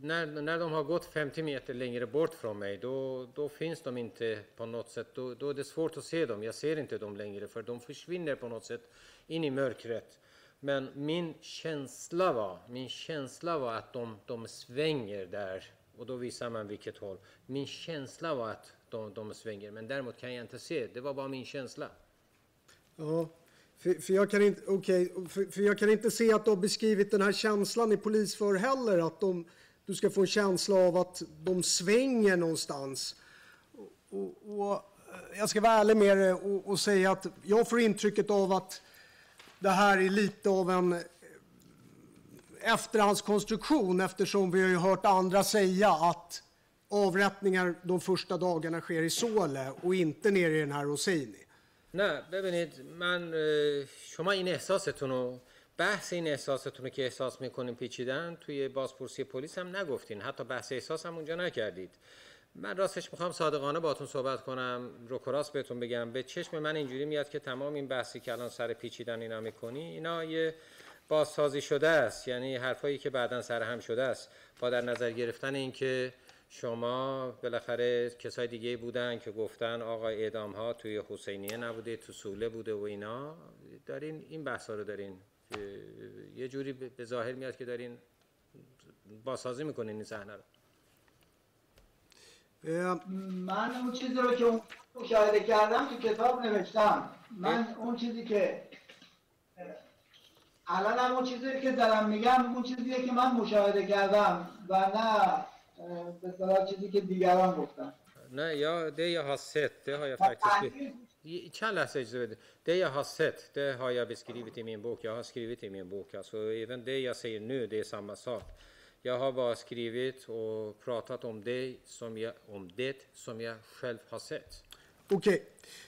när, när de har gått 50 meter längre bort från mig då, då finns de inte på något sätt då, då är det svårt att se dem jag ser inte dem längre för de försvinner på något sätt in i mörkret men min känsla var min känsla var att de, de svänger där och då visar man vilket håll min känsla var att de, de svänger. Men däremot kan jag inte se. Det var bara min känsla. Ja, för, för, jag kan inte, okay, för, för jag kan inte se att du har beskrivit den här känslan i polisför heller. Att de, du ska få en känsla av att de svänger någonstans. Och, och, och jag ska vara ärlig med dig och, och säga att jag får intrycket av att det här är lite av en eh, efterhandskonstruktion eftersom vi har ju hört andra säga att avrättningar de första dagarna sker i Sole och inte nere i den här Hosseini. نه ببینید من اه، شما این احساستون رو بحث این احساستون رو که احساس میکنین پیچیدن توی بازپرسی پلیس هم نگفتین حتی بحث احساس هم اونجا نکردید من راستش می‌خوام صادقانه باتون صحبت کنم روکراس بهتون بگم. به چشم من اینجوری میاد که تمام این بحثی که الان سر پیچیدن اینا می‌کنی اینا یه بازسازی شده است. یعنی حرفایی که بعدا سر هم شده است. با در نظر گرفتن اینکه شما بالاخره کسای دیگه بودن که گفتن آقا اعدام ها توی حسینیه نبوده تو سوله بوده و اینا دارین این بحث رو دارین. یه جوری به ظاهر میاد که دارین بازسازی می‌کنین این صحنه رو. من اون چیزی رو که مشاهده کردم تو کتاب نوشتم. من اون چیزی که الان هم اون چیزی که دارم میگم اون چیزیه که من مشاهده کردم و نه به صلاح چیزی که دیگران گفتم نه یا ده یا هست ده های خب، فکتشکی چند لحظه اجزه بده det jag har sett det har jag beskrivit i min bok jag har skrivit i min bok alltså även det jag säger nu det är samma sak Jag har bara skrivit och pratat om det som jag, om det som jag själv har sett. Okej,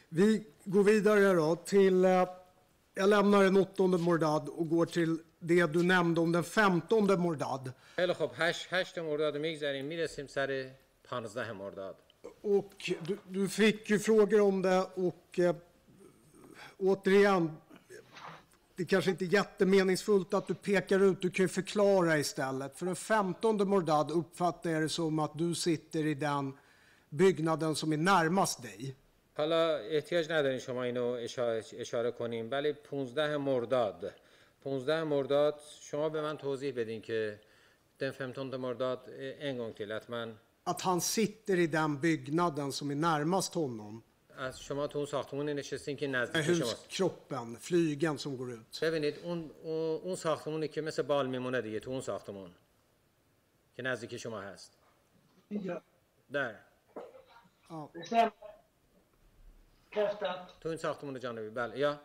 vi går vidare då till... eh, Jag lämnar den åttonde Mordad och går till det du nämnde om den femtonde Mordad. خیلی خب هشت, هشت مرداد میگذاریم میرسیم سر پانزده مرداد Och du, du fick ju frågor om det och eh, återigen, det kanske inte är jättemeningsfullt att du pekar ut, du kan ju förklara istället. För den femtonde Mordad uppfattar jag det som att du sitter i den byggnaden som är närmast dig. حالا احتیاج ندارین شما اینو اشاره, اشاره کنیم ولی 15 مرداد 15 مرداد شما به من توضیح بدین که den 15 مرداد en gång till att man Att han sitter i den byggnaden som är närmast honom. از شما تو اون ساختمون نشستین که Med نزدیک شماست huskroppen, flygen som går ut. ببینید اون اون اون ساختمونی که مثل بال میمونه دیگه تو اون ساختمون که نزدیک شما هست اینجا در Ja, Bestämt. Bekräftat. تو این ساختمون جانبی بله یا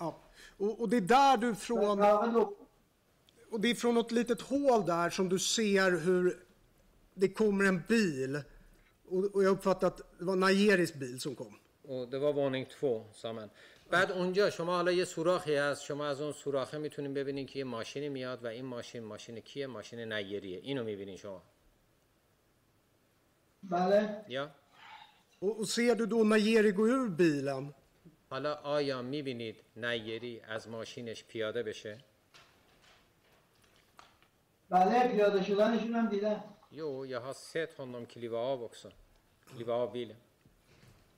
ja. Och, och det är där du från... Ja, men då- Och det är från något litet hål där som du ser hur det kommer en bil. Och, och jag uppfattar att det var Najeris bil som kom. و det var våning två sa man. بعد اونجا شما حالا یه سوراخی هست شما از اون سوراخه می‌تونین ببینین که یه ماشینی میاد و این ماشین ماشین کیه ماشین نیریه اینو می‌بینین شما بله یا Och, och ser du då Najeri gå ur bilen? حالا آیا می‌بینید نیری از ماشینش پیاده بشه بله پیاده شدنشون هم دیدم Jo, jag har sett honom kliva av också. Kliva av bilen.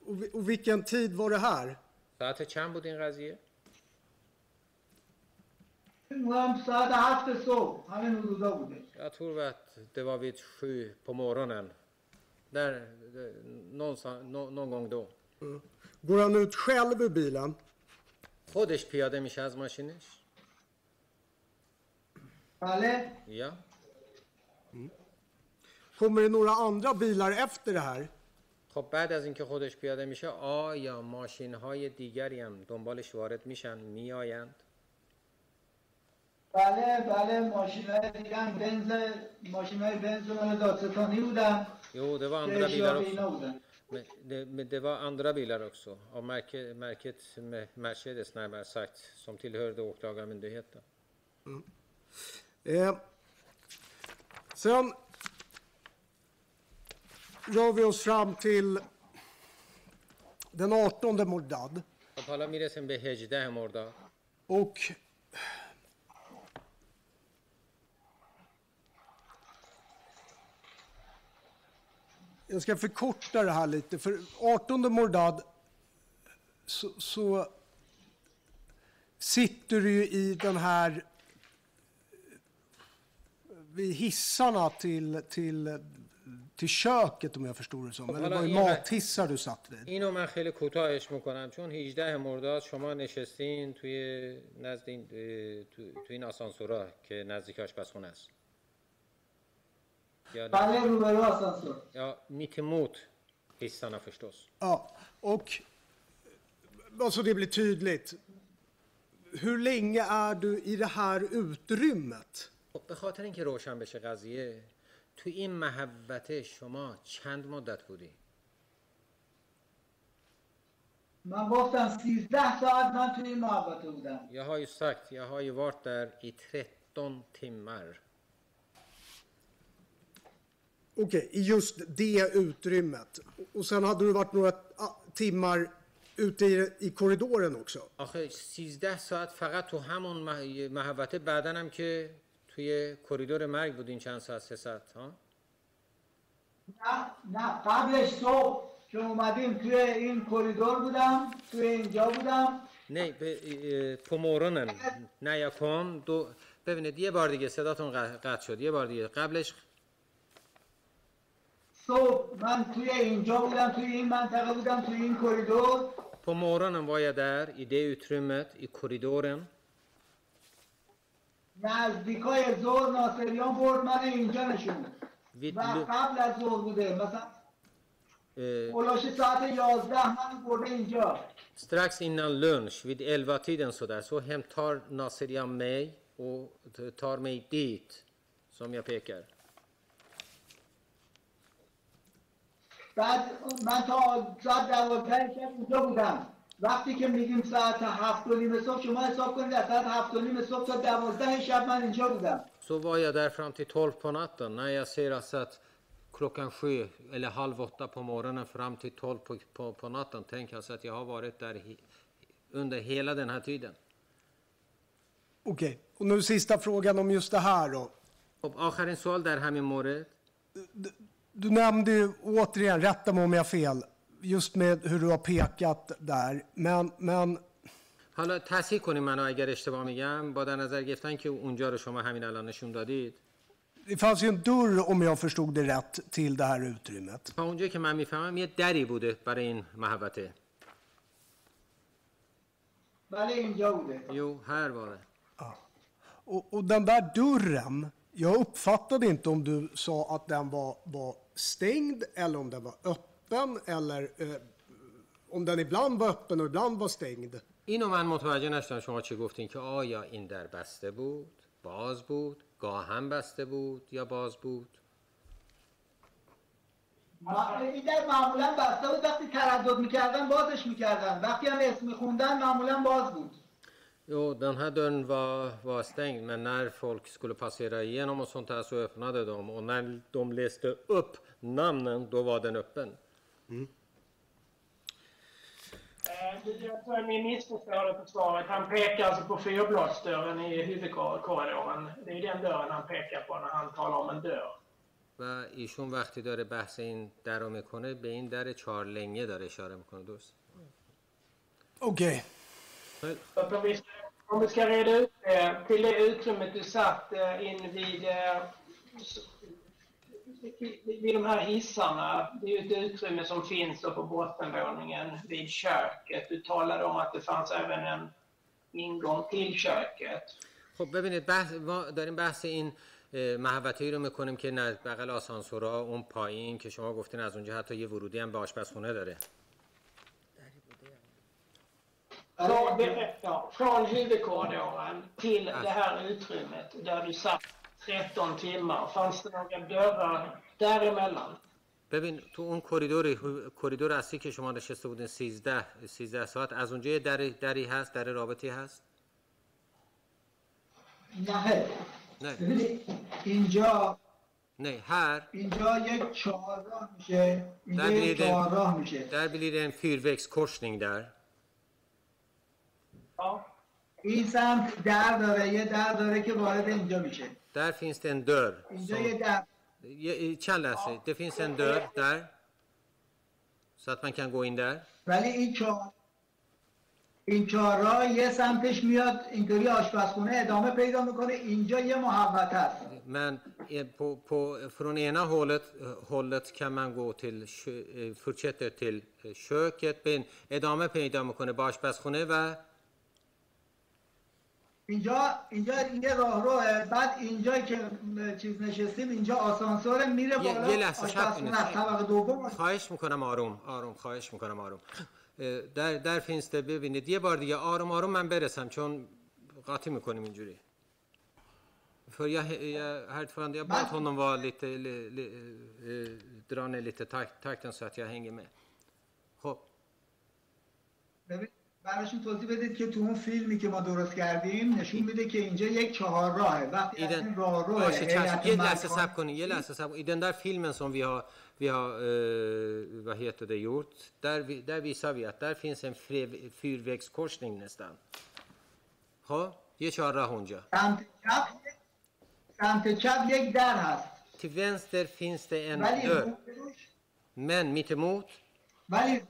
Och, vi- och vilken tid var det här? ساعت چند بود این قضیه؟ اون هم ساعت هفت صبح همین حدودا بوده Jag tror att det var vid sju på morgonen. Där, där, någonstans, nå, någon gång då. Går han ut själv ur bilen? خودش پیاده میشه از ماشینش؟ بله یا؟ Kommer det några andra bilar efter det här? خب بعد از اینکه خودش پیاده میشه آیا ماشین های دیگری هم دنبالش وارد میشن میآیند؟ بله بله ماشین های دیگه هم بنز ماشین های بنز مال دادستانی بودن Jo, det var که andra bilar اشتیاق اینا också. بودن Men det, men det var andra bilar också. Av märke, märket med Mercedes närmare sagt. Som tillhörde åklagarmyndigheten. Eh, sen rör vi oss fram till den 18 Mordad. Och jag ska förkorta det här lite, för 18 Mordad så, så sitter du ju i den här vid hissarna till, till till köket om jag förstår det som. Eller Kolla, var det i och med- mathissar du satt vid? اینو من خیلی کوتاهش میکنم چون 18 مرداد شما نشستین توی نزد این اه، تو, تو این آسانسورا که نزدیک آشپزخونه است یا نه؟ بله روبرو آسانسور Ja, mitt emot hissarna förstås. Ja, och bara så det blir tydligt. Hur länge är du i det här utrymmet? خب به خاطر اینکه روشن بشه قضیه تو این محوته شما چند مدت بودی؟ من گفتم 13 ساعت من توی این محوطه بودم Jag har ju sagt, jag har ju varit där i 13 timmar. Okej, i just det utrymmet. Och sen hade du varit några ah, timmar ute i, i korridoren också. آخه 13 ساعت فقط تو همون مح- محوطه بعدن هم که توی کریدور مرگ بودین چند ساعت سه ساعت ها؟ نه نه قبلش صبح که اومدیم توی این کریدور بودم توی اینجا بودم. på morgonen när jag kom då ببینید یه بار دیگه صداتون قطع شد یه بار دیگه. قبلش صبح من توی اینجا بودم توی این منطقه بودم توی این کریدور på morgonen var jag där i det utrymmet i korridoren نزدیکای ظهر ناصریان برد من اینجا نشون و قبل از ظهر بوده مثلا اولاش ساعت 11 من برده اینجا. Strax innan lunch vid 11 tiden så där så hämtar Nasirian mig och tar mig dit som jag pekar. بعد من تا ساعت دوازده شب اینجا بودم. وقتی که میگیم ساعت هفت و نیم صبح شما حساب کنید از ساعت هفت و نیم صبح تا دوازده شب من اینجا بودم Så var jag där fram till 12 på natten. När jag ser alltså att klockan sju eller halv åtta på morgonen fram till 12 på, på, på natten tänker jag så att jag har varit där he, under hela den här tiden. Okej, och nu sista frågan om just det här då. خب آخرین سوال در همین مورد Du nämnde ju återigen, rätta mig om jag har fel, just med hur du har pekat där. Men, men حالا تصحیح کنیم منو اگر اشتباه میگم با در نظر گرفتن که اونجا رو شما همین الان نشون دادید det fanns ju en dörr, om jag förstod det rätt, till det här utrymmet. تا اونجایی که من میفهمم یه دری بوده برای این محوطه بله اینجا بوده Jo, här var det. Och, och den där dörren, jag uppfattade inte om du sa att den var, var stängd eller om den var Öppen eller eh, om den ibland var öppen och ibland var stängd. اینو من متوجه نشدم شما چی گفتین که آیا این در بسته بود باز بود گاهم بسته بود یا باز بود این در معمولا بسته بود وقتی تردد می‌کردن بازش می‌کردن وقتی هم اسم میخوندن معمولا باز بود Jo, den här dörren var, var stängd, men när folk skulle passera igenom och sånt där så öppnade de. Och när de läste upp namnen, då var den öppen. Eh, det- Jag tror ni missförstår det försvaret. Han pekar alltså på fyrbladsdörren i huvudkorridoren. Det är den dörren han pekar på när han talar om en dörr. و ایشون وقتی داره بحث این در رو میکنه به این در چهار لنگه داره اشاره میکنه درست Okej, Så att om, vi, om vi ska reda ut det, till det utrymmet du satt eh, in vid, eh, s- vid, vid de här hissarna. Det är ju ett utrymme som finns då på bottenvåningen vid köket. Du talade om att det fanns även en ingång till köket. خب ببینید بحث ما داریم بحث این اه، محوطه‌ای رو میکنیم که نه بغل آسانسورها اون پایین که شما گفتین از اونجا حتی یه ورودی هم به آشپزخونه داره Från, ja, från huvudkorridoren till det här utrymmet där du satt 13 timmar. Fanns det några dörrar däremellan? ببین تو اون کریدور کریدور اصلی که شما نشسته بودین 13 13 ساعت از اونجا یه دری دری هست در رابطی هست؟ نه. نه. اینجا نه här اینجا یک چهارراه میشه. اینجا در یک blir det چهارراه میشه. där blir det en fyrvägskorsning där Ja. این سمت در داره یه در داره که وارد اینجا میشه. där finns det en dörr اینجا یه در. Ja, چند لحظه. det finns en dörr där så att man kan gå in där ولی این چهار این چهارراه یه سمتش میاد اینطوری آشپزخونه ادامه پیدا می‌کنه. اینجا یه men eh, på, på, från ena hållet, eh, hållet kan man gå till, fortsätter till köket بین ادامه پیدا می‌کنه به آشپزخونه و اینجا اینجا یه راهروه بعد اینجا که چیز نشستیم اینجا آسانسور میره بالا یه لحظه طبقه دوم. خواهش می‌کنم آروم آروم خواهش می‌کنم آروم. در, در det ببینید. یه بار دیگه آروم آروم من برسم چون قاطی می‌کنیم اینجوری. För jag, jag, herr jag bad honom vara lite, li, li, dra ner lite takt, takten så att jag hänger med. ببین براشون توضیح بدید که تو اون فیلمی که ما درست کردیم نشون میده که اینجا یک چهار راهه وقتی den, این راه روه باشه یه لحظه صبر کنید یه لحظه صبر. I den där filmen som vi har, vi har eh, vad heter det, gjort, där, vi, där visar vi att där finns en fyrvägskorsning nästan. یه چهار راه اونجا. سمت چپ سمت چپ یک در هست. Till vänster finns det en dörr. Men mittemot, ولی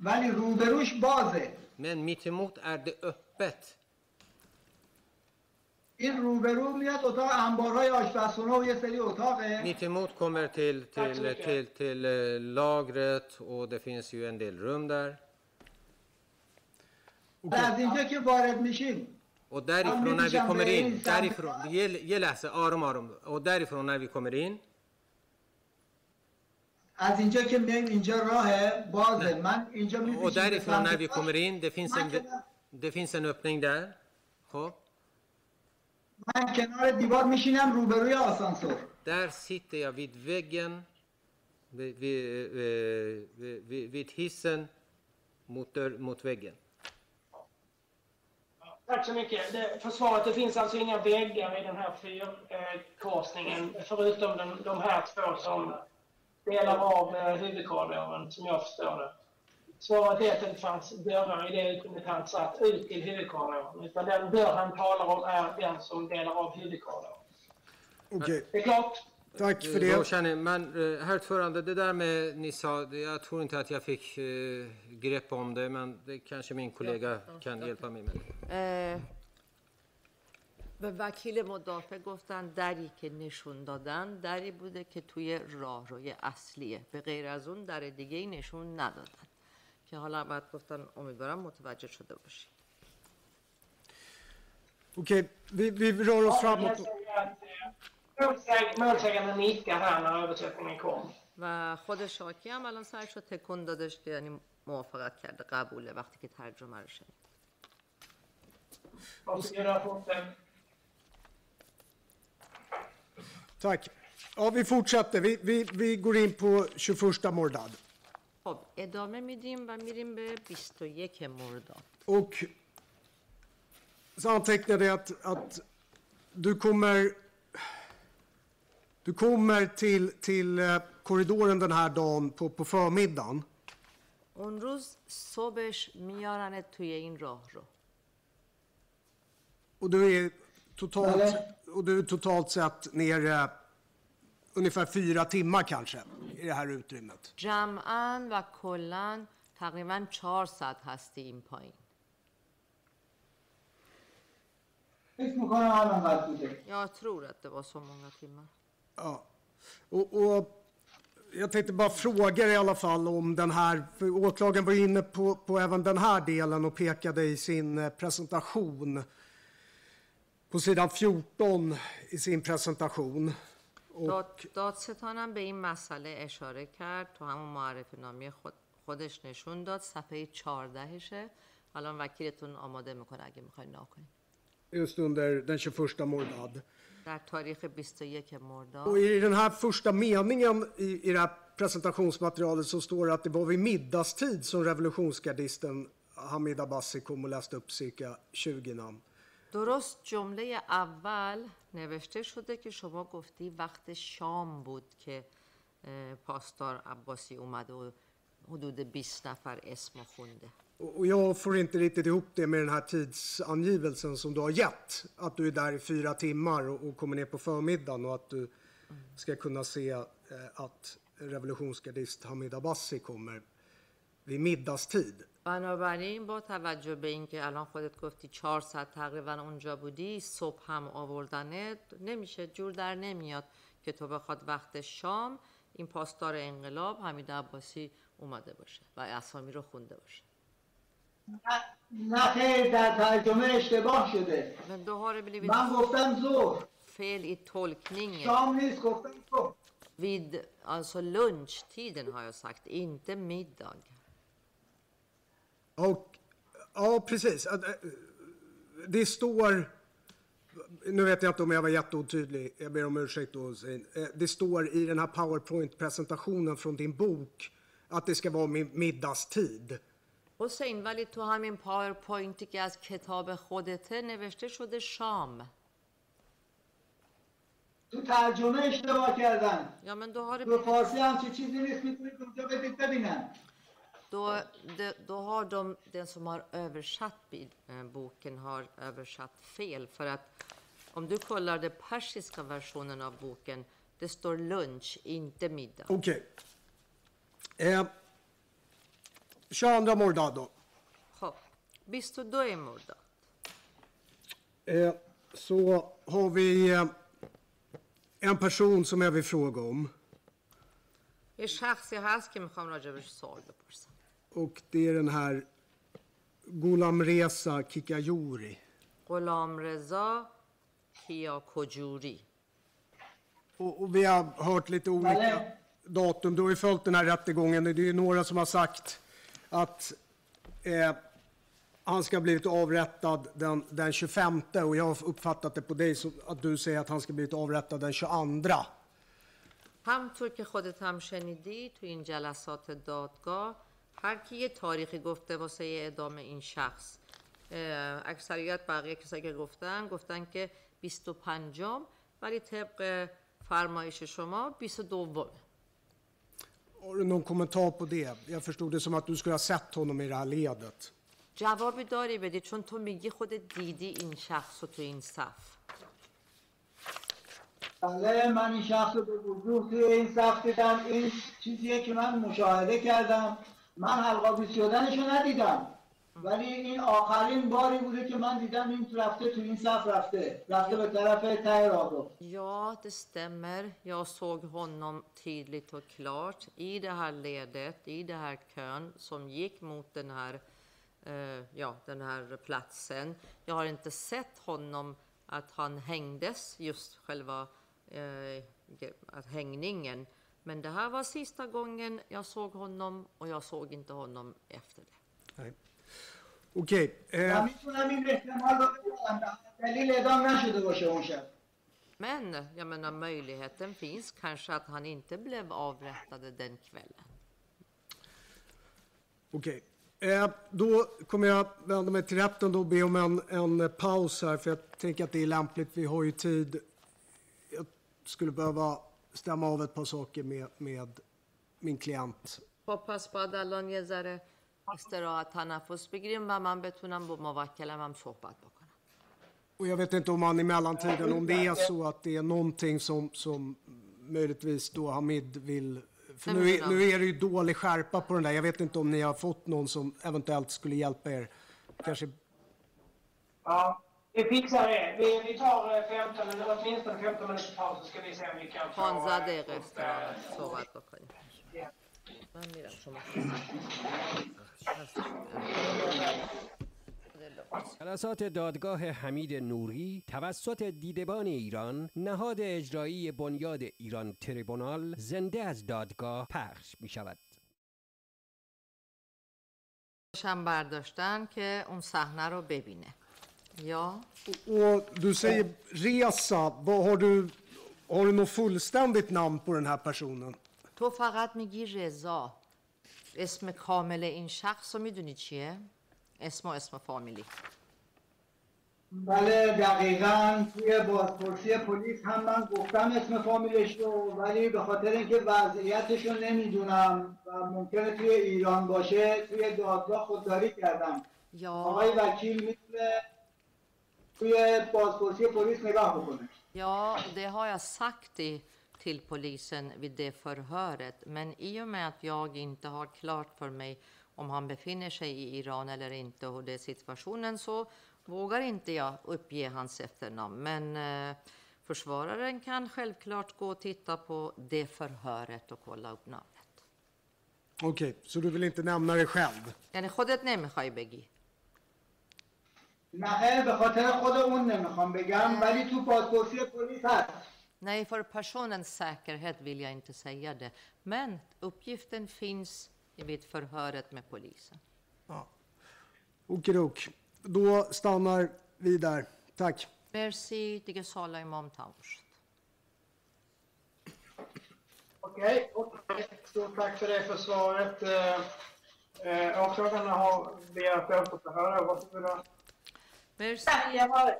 ولی روبروش بازه. من میتموت ارد اهبت این روبرو میاد اتاق انبارهای آشپزخونه و یه سری اتاقه. میتموت کمر تل تل تل تل لاگرت و دفینس یو اندل روم در از اینجا که وارد میشیم و دریفرون نبی کمرین دریفرون یه لحظه آروم آروم و دریفرون نبی کمرین از اینجا که میایم اینجا راه بازه من اینجا och میپیچیم به därifrån när سمت vi چپ. kommer in, det finns en, من کنار- det finns en öppning där. Hopp. من کنار دیوار میشینم روبروی آسانسور Där sitter jag vid väggen, vid, vid, eh, vid, vid, vid hissen mot, dörr, mot väggen. Tack så mycket. Det, försvaret, det finns alltså inga väggar i den här fyrkorsningen förutom den, de här två som delar av eh, huvudkorridoren, som jag förstår det. Svaret är att det inte fanns dörrar i det utrymmet han satt ut till huvudkorridoren. Utan den dörr han talar om är den som delar av huvudkorridoren. Okej, Det är klart. tack för Då det. känner men eh, herr ordförande, det där med ni sa, jag tror inte att jag fick eh, grepp om det, men det kanske min kollega kan hjälpa mig med. اه، به وکیل مدافع گفتن دری که نشون دادن دری بوده که توی راهروی اصلیه. به غیر از اون در دیگه ای نشون ندادن. که حالا باید گفتن امیدوارم متوجه شده باشی Okej, vi, vi rör oss framåt. kan säga att, målsäg- Målsäganden nickar här när översättningen kom. و خود شاکی هم الان سرش رو تکون دادش که یعنی موافقت کرده قبوله وقتی که ترجمه رو شنید. Tack. Ja, vi fortsätter. Vi, vi, vi går in på 21 Mordad. خب ادامه میدیم و میریم به 21 مرداد Och så antecknade jag att, att du kommer, du kommer till, till eh, korridoren den här dagen på, på förmiddagen. اون روز صبحش میارنت توی این راه رو Och du är totalt, och du är totalt sett nere ungefär fyra timmar kanske i det här utrymmet. جمعا و کلا تقریبا چهار ساعت هستی این پایین فکر میکنم الان قد بوده Jag tror att det var så många timmar. Ja. Och, och jag tänkte bara fråga dig i alla fall om den här, för åklagaren var inne på, på även den här delen och pekade i sin eh, presentation på sidan 14 i sin presentation. Och, داد دادستانم به این مسئله اشاره کرد تو همون معرفی نامی خود خودش نشون داد صفحه 14شه الان وکیلتون آماده میکنه اگه میخواین نگاه کنید just under den 21 Mordad. در تاریخ 21 مرداد Och i den här första meningen i, i det här presentationsmaterialet så står det att det var vid middagstid som revolutionsgardisten Hamid Abbasi kom och läste upp cirka 20 namn. درست جمله اول نوشته شده که شما گفتی وقت شام بود که اه، پاسدار عباسی اومده و حدود 20 نفر اسم خونده Och och jag får inte riktigt ihop det med den här tidsangivelsen som du har gett. Att du är där i fyra timmar och, och kommer ner på förmiddagen och att du ska kunna se eh, att revolutionsgardist Hamid Abbasi kommer vid middagstid. بنابراین با توجه به اینکه الان خودت گفتی چهار ساعت تقریبا اونجا بودی صبح هم آوردنت نمیشه جور در نمیاد که تو بخواد وقت شام این پاسدار انقلاب حمید عباسی اومده باشه و اسامی رو خونده باشه نه- نه خیر در ترجمه اشتباه شده Men då har det blivit من گفتم ظهر fel i tolkningen. شام نیست گفتم ظهر Vid alltså lunchtiden har jag sagt, inte middag. Och, ja, precis. Att, eh, Det står... Nu vet jag inte om jag var jätteotydlig, jag ber om ursäkt då. Hussein. Eh, Det står i den här PowerPoint-presentationen från din bok att det ska vara min- middagstid. حسین ولی تو همین پاورپوینتی که از کتاب خودته نوشته شده شام تو ترجمه اشتباه کردن Ja men då har det تو blivit, فارسی همچی چیزی نیست میتونید اونجا بدید ببینن då, det, då har de, den som har översatt bil- eh, boken har översatt fel för att om du kollar den persiska versionen av boken det står lunch, inte middag. Okej. Eh, 22 Mordad då. خب 22 مرداد Eh, så har vi eh, en person som jag vill fråga om. یه شخصی هست که میخوام راجبش سوال بپرسم Och det är den här Golamreza Kikayuri. غلام رضا کیا کجوری Och, och vi har hört lite olika Valle. datum. Du har ju följt den här rättegången. Det är ju några som har sagt att eh, han ska ha blivit avrättad den, den 25 och jag har uppfattat det på dig som att du säger att han ska ha blivit avrättad den 22. همطور که خودت هم شنیدی تو این جلسات دادگاه هر کی یه تاریخی گفته واسه اعدام این شخص. اکثریت بقیه کسایی که گفتن گفتن که 25 ولی طبق فرمایش شما 22 Har du någon kommentar på det? Jag förstod det som att du skulle ha sett honom i det här ledet. جوابی داری بدی چون تو میگی خودت دیدی این شخص رو تو این صف. بله من این شخص رو به وضوح توی این صف دیدم. این چیزیه که من مشاهده کردم. من حلقاوی شدنش رو ندیدم ولی این آخرین باری بوده که من دیدم این رفته تو این صف رفته رفته به طرف ته راهرو Ja, det stämmer. Jag såg honom tydligt och klart i det här ledet, i den här kön som gick mot den här, eh, ja, den här platsen. Jag har inte sett honom att han hängdes, just själva eh, ge- att hängningen. Men det här var sista gången jag såg honom och jag såg inte honom efter det. Nej. Okej. من Eh, میتونم این احتمال رو بدم دلیل اعدام نشده باشه اون شب Men jag menar möjligheten finns kanske att han inte blev avrättad den kvällen. Okej. Eh, då kommer jag vända mig till rätten och be om en, en paus här, för jag tänker att det är lämpligt. Vi har ju tid. Jag skulle behöva stämma av ett par saker med, med min klient. خب پس باید الان یه ذره استراحت تنفس بگیریم و من بتونم با موکلم هم صحبت بکنم Och jag vet inte om han i mellantiden, om det är så att det är någonting som, som möjligtvis då Hamid vill... För nu, är- nu är det ju dålig skärpa på den där. Jag vet inte om ni har fått någon som eventuellt skulle hjälpa er. Kanske... Ja, vi fixar det. Vi, vi tar eh, 15 minuter, åtminstone 15 minuters paus så ska vi se om vi kan få... 15 eh, دقیقه eh, صحبت بکنیم. من میرم شما جلسات دادگاه حمید نوری توسط دیدبان ایران نهاد اجرایی بنیاد ایران تریبونال زنده از دادگاه پخش می شود. هم برداشتن که اون صحنه رو ببینه یا Och du säger Reza, vad har du... Har du något fullständigt namn på den här personen? تو فقط میگی رضا اسم کامل این شخص رو می‌دونی چیه؟ اسم و اسم فامیلی بله دقیقا توی بازپرسی پلیس هم من گفتم اسم فامیلش رو ولی به خاطر اینکه وضعیتش رو نمی‌دونم و ممکنه توی ایران باشه توی دادگاه خودداری کردم یا آقای وکیل می‌تونه توی بازپرسی پلیس نگاه بکنه Ja, det har jag sagt i, till polisen vid det förhöret. Men i och med att jag inte har klart för mig om han befinner sig i Iran eller inte och det är situationen så vågar inte jag uppge hans efternamn. Men eh, försvararen kan självklart gå och titta på det förhöret och kolla upp namnet. okej, så du vill inte nämna dig själv? یعنی خودت نمیخوای بگی نه به خاطر خود اون نمیخوام بگم ولی تو پاسپورتی پلیس هست Nej, för personens säkerhet vill jag inte säga det. Men uppgiften finns vid förhöret med polisen. Okidok. Då stannar vi där. Tack. Merci, دیگه سوالای ما هم تموم شد. Okej, okej. Stort tack för det för svaret. Eh, eh, Åklagarna har begärt att få förhöra. Varsågoda. مرسی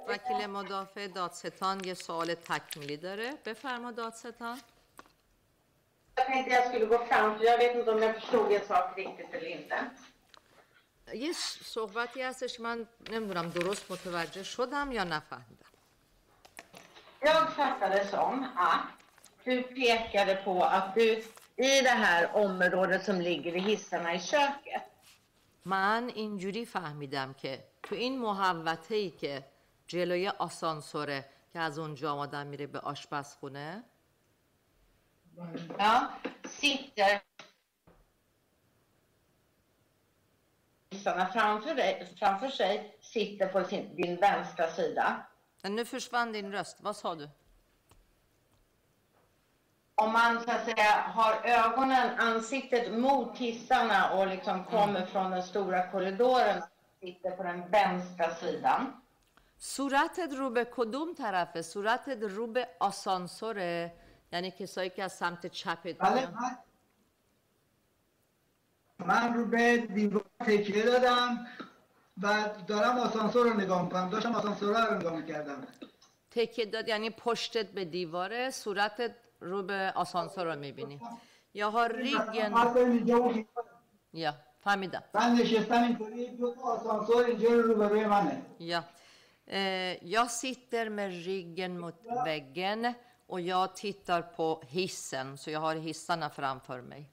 وکیل مدافع دادستان یه سوال تکمیلی داره بفرما دادستان Jag tänkte jag skulle gå fram, för jag vet inte om jag förstod en sak riktigt eller inte. یه صحبتی هستش من نمیدونم درست متوجه شدم یا نفهمیدم Jag fattade som att du pekade på att du i det här området som ligger vid hissarna i köket, من اینجوری فهمیدم که تو این محوطه ای که جلوی آسانسوره که از اونجا آدم میره به آشپزخونه sitter framför, dig, framför sig sitter på sin, din vänstra sida. Nu försvann din röst, vad sa du? Om man så att säga har ögonen, ansiktet mot hissarna och liksom kommer från den stora korridoren, sitter på den vänstra sidan. صورتت رو به کدوم طرفه؟ صورتت رو به آسانسوره یعنی کسایی که از سمت چپت بله من رو به دیوار تکیه دادم و دارم آسانسور رو نگاه می‌کنم داشتم آسانسور رو نگاه می‌کردم تکیه داد یعنی پشتت به دیواره صورتت رو به آسانسور رو میبینی یا ها ریگن اینجا بود. یا فهمیدم من نشستم اینطوری دو تا آسانسور اینجا رو روبروی منه Ja. Eh, jag sitter med ryggen mot väggen och jag tittar på hissen, så jag har hissarna framför mig.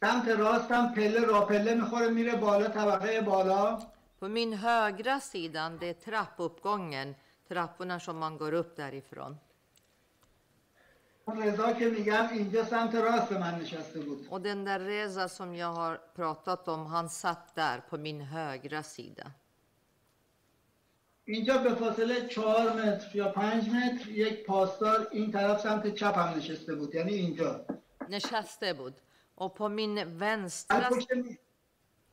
سمت راستم پله را پله میخوره میره بالا طبقه بالا På min högra sidan, det är trappuppgången, trapporna som man går upp därifrån. اون رضا که میگم اینجا سمت راست من نشسته بود Och den där Reza som jag har pratat om, han satt där på min högra sida. اینجا به فاصله چهار متر یا پنج متر یک پاسدار این طرف سمت چپ هم نشسته بود یعنی اینجا Nesheste بود. Och på min از vänstra پشت میز.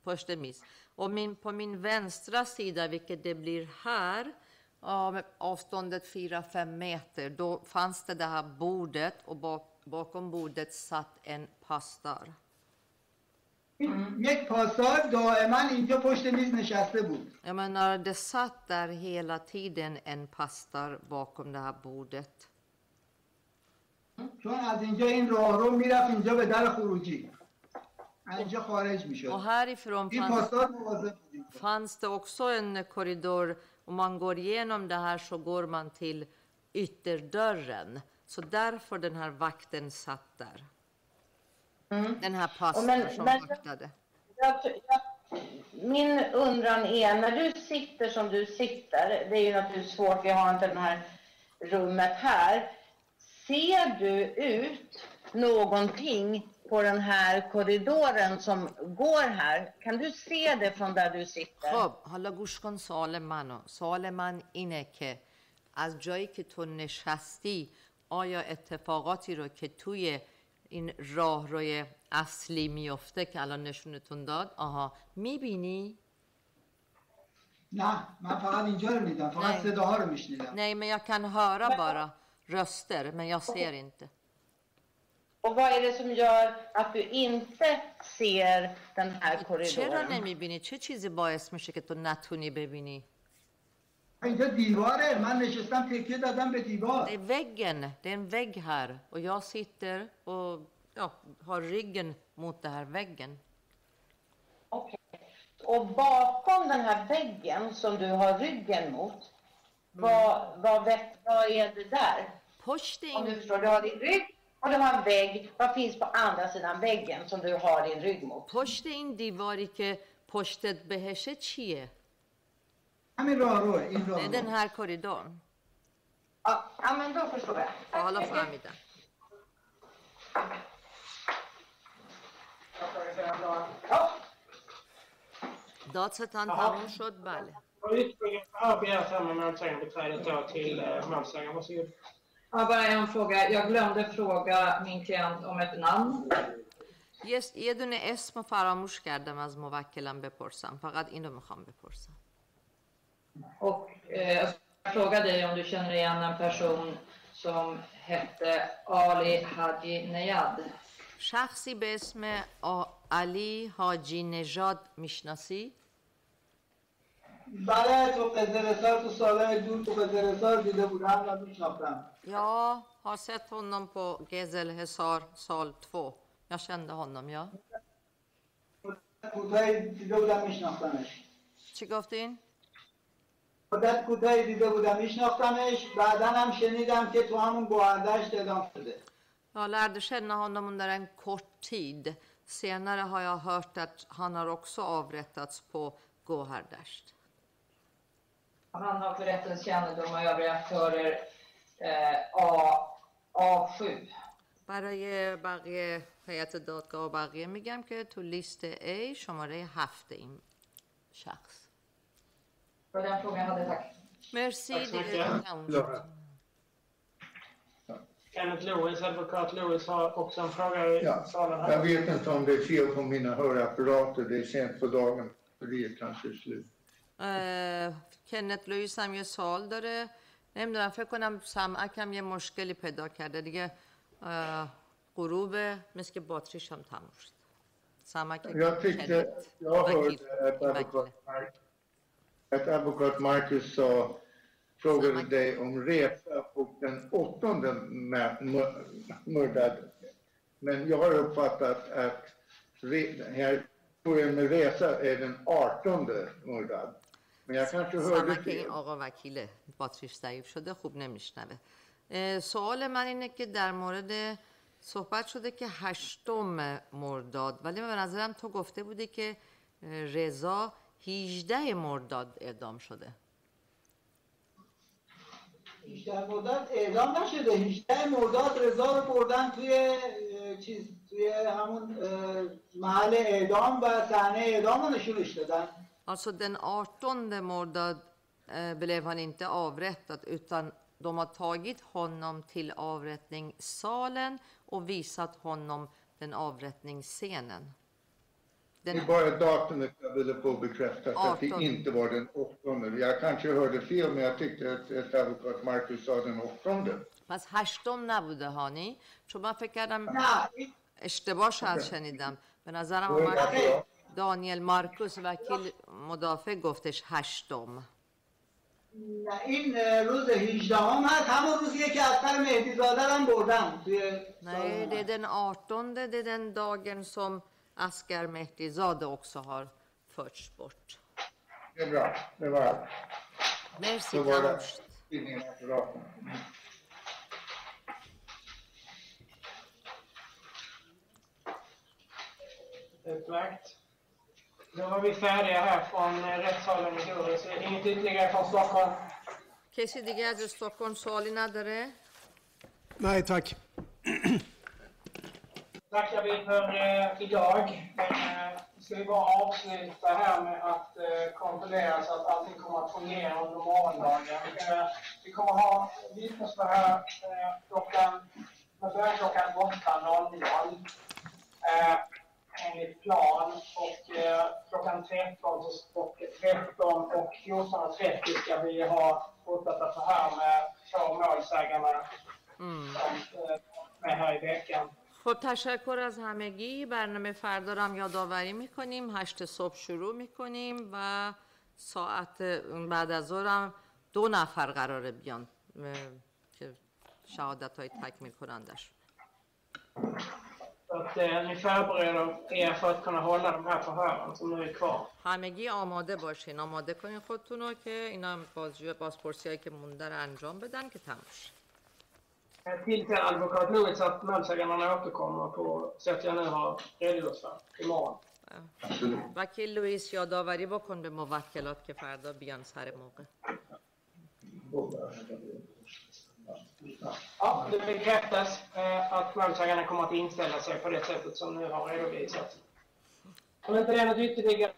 Först en miss. Och min, på min vänstra sida, vilket det blir här, ja, med avståndet 4-5 meter, då fanns det det här bordet och bak, bakom bordet satt en pastor. یک پاسدار دائما اینجا پشت میز نشسته بود Jag menar, det satt där hela tiden en pastor bakom det här bordet. چون از اینجا این راه رو میرفت اینجا به در خروجی از اینجا خارج Och میشد härifrån این fanns, پاسدار مواظب بود fanns det också en korridor. om man går igenom det här så går man till ytterdörren. Så därför den här vakten satt där. Den här pastorn som men- vaktade. Jag, jag, min undran är, när du sitter som du sitter, det är ju naturligtvis svårt, vi har inte det här rummet här. Ser du ut någonting på den här korridoren som går här? Kan du se det från där du sitter? خب حالا گوش کن سوال منو سوال من اینه که از جایی که تو نشستی آیا اتفاقاتی رو که توی این راهروی اصلی میفته که الان نشونتون داد آها می‌بینی؟ نه من فقط اینجا رو میدم فقط. صداها رو میشنیدم Nej, men jag kan höra bara röster, men jag ser inte. Och vad är det som gör att du inte ser den här چرا korridoren? نمیبینی؟ چه چیزی باعث میشه که تو نتونی ببینی؟ اینجا دیواره من نشستم تکیه دادم به Det دیوار är väggen, det är en vägg här och jag sitter och ja, har ryggen mot den här väggen. Okej. Och bakom den här väggen som du har ryggen mot, vad, vad, vet, vad är det där? پشت Om du این förstår, du har din rygg och det har en vägg. Vad finns på andra sidan väggen som du har din rygg mot? پشت این دیواری که پشتت بهشه چیه؟ همین راه رو این راه Det är رو den här korridorn. Ja, ja men då förstår jag. Ja, حالا فهمیدم. Ja, دادستان تموم شد بله Och ytterligare har begärt här med målsägandebiträdet då till eh, målsägaren. Varsågod. Ja, bara en fråga. Jag glömde fråga min klient om ett namn. یس یه دونه اسم رو فراموش کردم از موکلم بپرسم فقط اینو می‌خوام بپرسم Och eh, jag frågade dig om du känner igen en person som hette Ali Haji Nejad. شخصی به اسم آ- علی حاجی نژاد می‌شناسی؟ بله تو قزلستان تو سالهای دور تو قزلستان دیده بودم و میشناختم Ja, har sett honom på Gezel Hesar sal 2. Jag kände honom, ja. کوتاهی دیده بودم میشناختمش چی گفتین؟ مدت کوتاهی دیده بودم میشناختمش بعدا هم شنیدم که تو همون گوهردشت اعدام شده Jag lärde känna honom under en kort tid. Senare har jag hört att han har också avrättats på Gohardasht. Han har för rättens kännedom och övriga aktörer eh, A, A7. برای بقیه هیئت دادگاه و بقیه میگم که تو لیست A شماره هفت این شخص Det var den frågan jag hade, tack. مرسی Tack så دیگه mycket. تموم شد. Kenneth Lewis, advokat Lewis, har också en fråga i Ja, salen jag här. vet inte om det är fel på mina hörapparater. Det är sent på dagen. För det är kanske slut. اه، کنت لویس هم یه سوال داره نمیدونم فکر کنم سمعکم یه مشکلی پیدا کرده دیگه اه، غروبه مثل که باتریش هم تموم شد سمعک Jag tyckte, jag hörde att advokat, Mark, att advokat Marcus sa, frågade dig om resa och den åttonde mä- mö- mördad. Men jag har uppfattat att re, den här historien med resa är den artonde mördad. سمک این. آقا وکیله باتریش ضعیف شده خوب نمیشنوه. سوال من اینه که در مورد صحبت شده که هشتم مرداد ولی به نظرم تو گفته بودی که رضا 18 مرداد اعدام شده. 18 مرداد اعدام نشده. 18 مرداد رضا رو بردن توی چیز توی همون محل اعدام و صحنه اعدام رو نشونش دادن. Alltså den 18 mordad eh, blev han inte avrättad utan de har tagit honom till avrättningssalen och visat honom den avrättningsscenen. Det Den, är bara datumet jag ville få bekräftat, att det 18. inte var den åttonde. Jag kanske hörde fel, men jag tyckte att, att advokat Marcus sa den åttonde. پس هشتم نبوده هانی چون من فکر کردم نه این- اشتباه شاید شنیدم به نظرم Då är اومد det bra. دانیل مارکوس وکیل مدافع گفتش هشتم. این روز هیچده هم هست. همون روزیه که اکتر مهدیزاده هم بردم نه دیدن آرتون دیدن داگن سم اسکر مهدیزاده اکسا هار فرچ برد. ببرا ببرا مرسی تمشت In fact, Då var vi färdiga här från eh, rättssalen i Doris. Inget ytterligare från Stockholm. کسی دیگه از استکهلم سوالی نداره؟ Nej, tack. tackar vi för eh, idag. Eh, ska vi bara avsluta här med att eh, kontrollera så att allting kommer att fungera under morgondagen. Eh, vi kommer ha vittnesförhör eh, klockan, det börjar klockan 8.00 eh, enligt plan och eh, klockan 13 så- och 13 och 14.30 ska vi ha fortsatta förhör med två målsägare som eh, är här i veckan. خب تشکر از همگی. برنامه فردا رو هم یادآوری می‌کنیم. هشت صبح شروع می‌کنیم و ساعت بعد از ظهر هم دو نفر قراره بیان که شهادت های تکمیل کنندش. Att eh, ni förbereder er för att kunna hålla de här förhören som nu är kvar. همگی آماده باشین آماده کنین خودتون رو که اینا بازجوی بازپرسی هایی که مونده رو انجام بدن که تموم شه. Eh, Tillsäger advokat Lewis att målsäganden återkommer på sätt jag nu har redogjort för imorgon. وکیل لوئیس یادآوری بکن به موکلات که فردا بیان سر موقع Ja, det bekräftas eh, att målsäganden kommer att inställa sig på det sättet som nu har redovisats. Om inte det är något ytterligare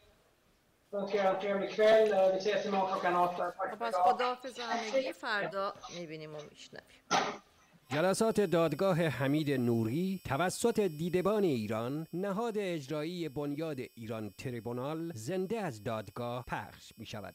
så önskar jag en trevlig kväll. Eh, Vi ses imorgon klockan åtta. Tack för پس idag. خداحافظ همگی فردا می‌بینیم و میشنویم جلسات دادگاه حمید نوری توسط دیدبان ایران نهاد اجرایی بنیاد ایران تریبونال زنده از دادگاه پخش می شود.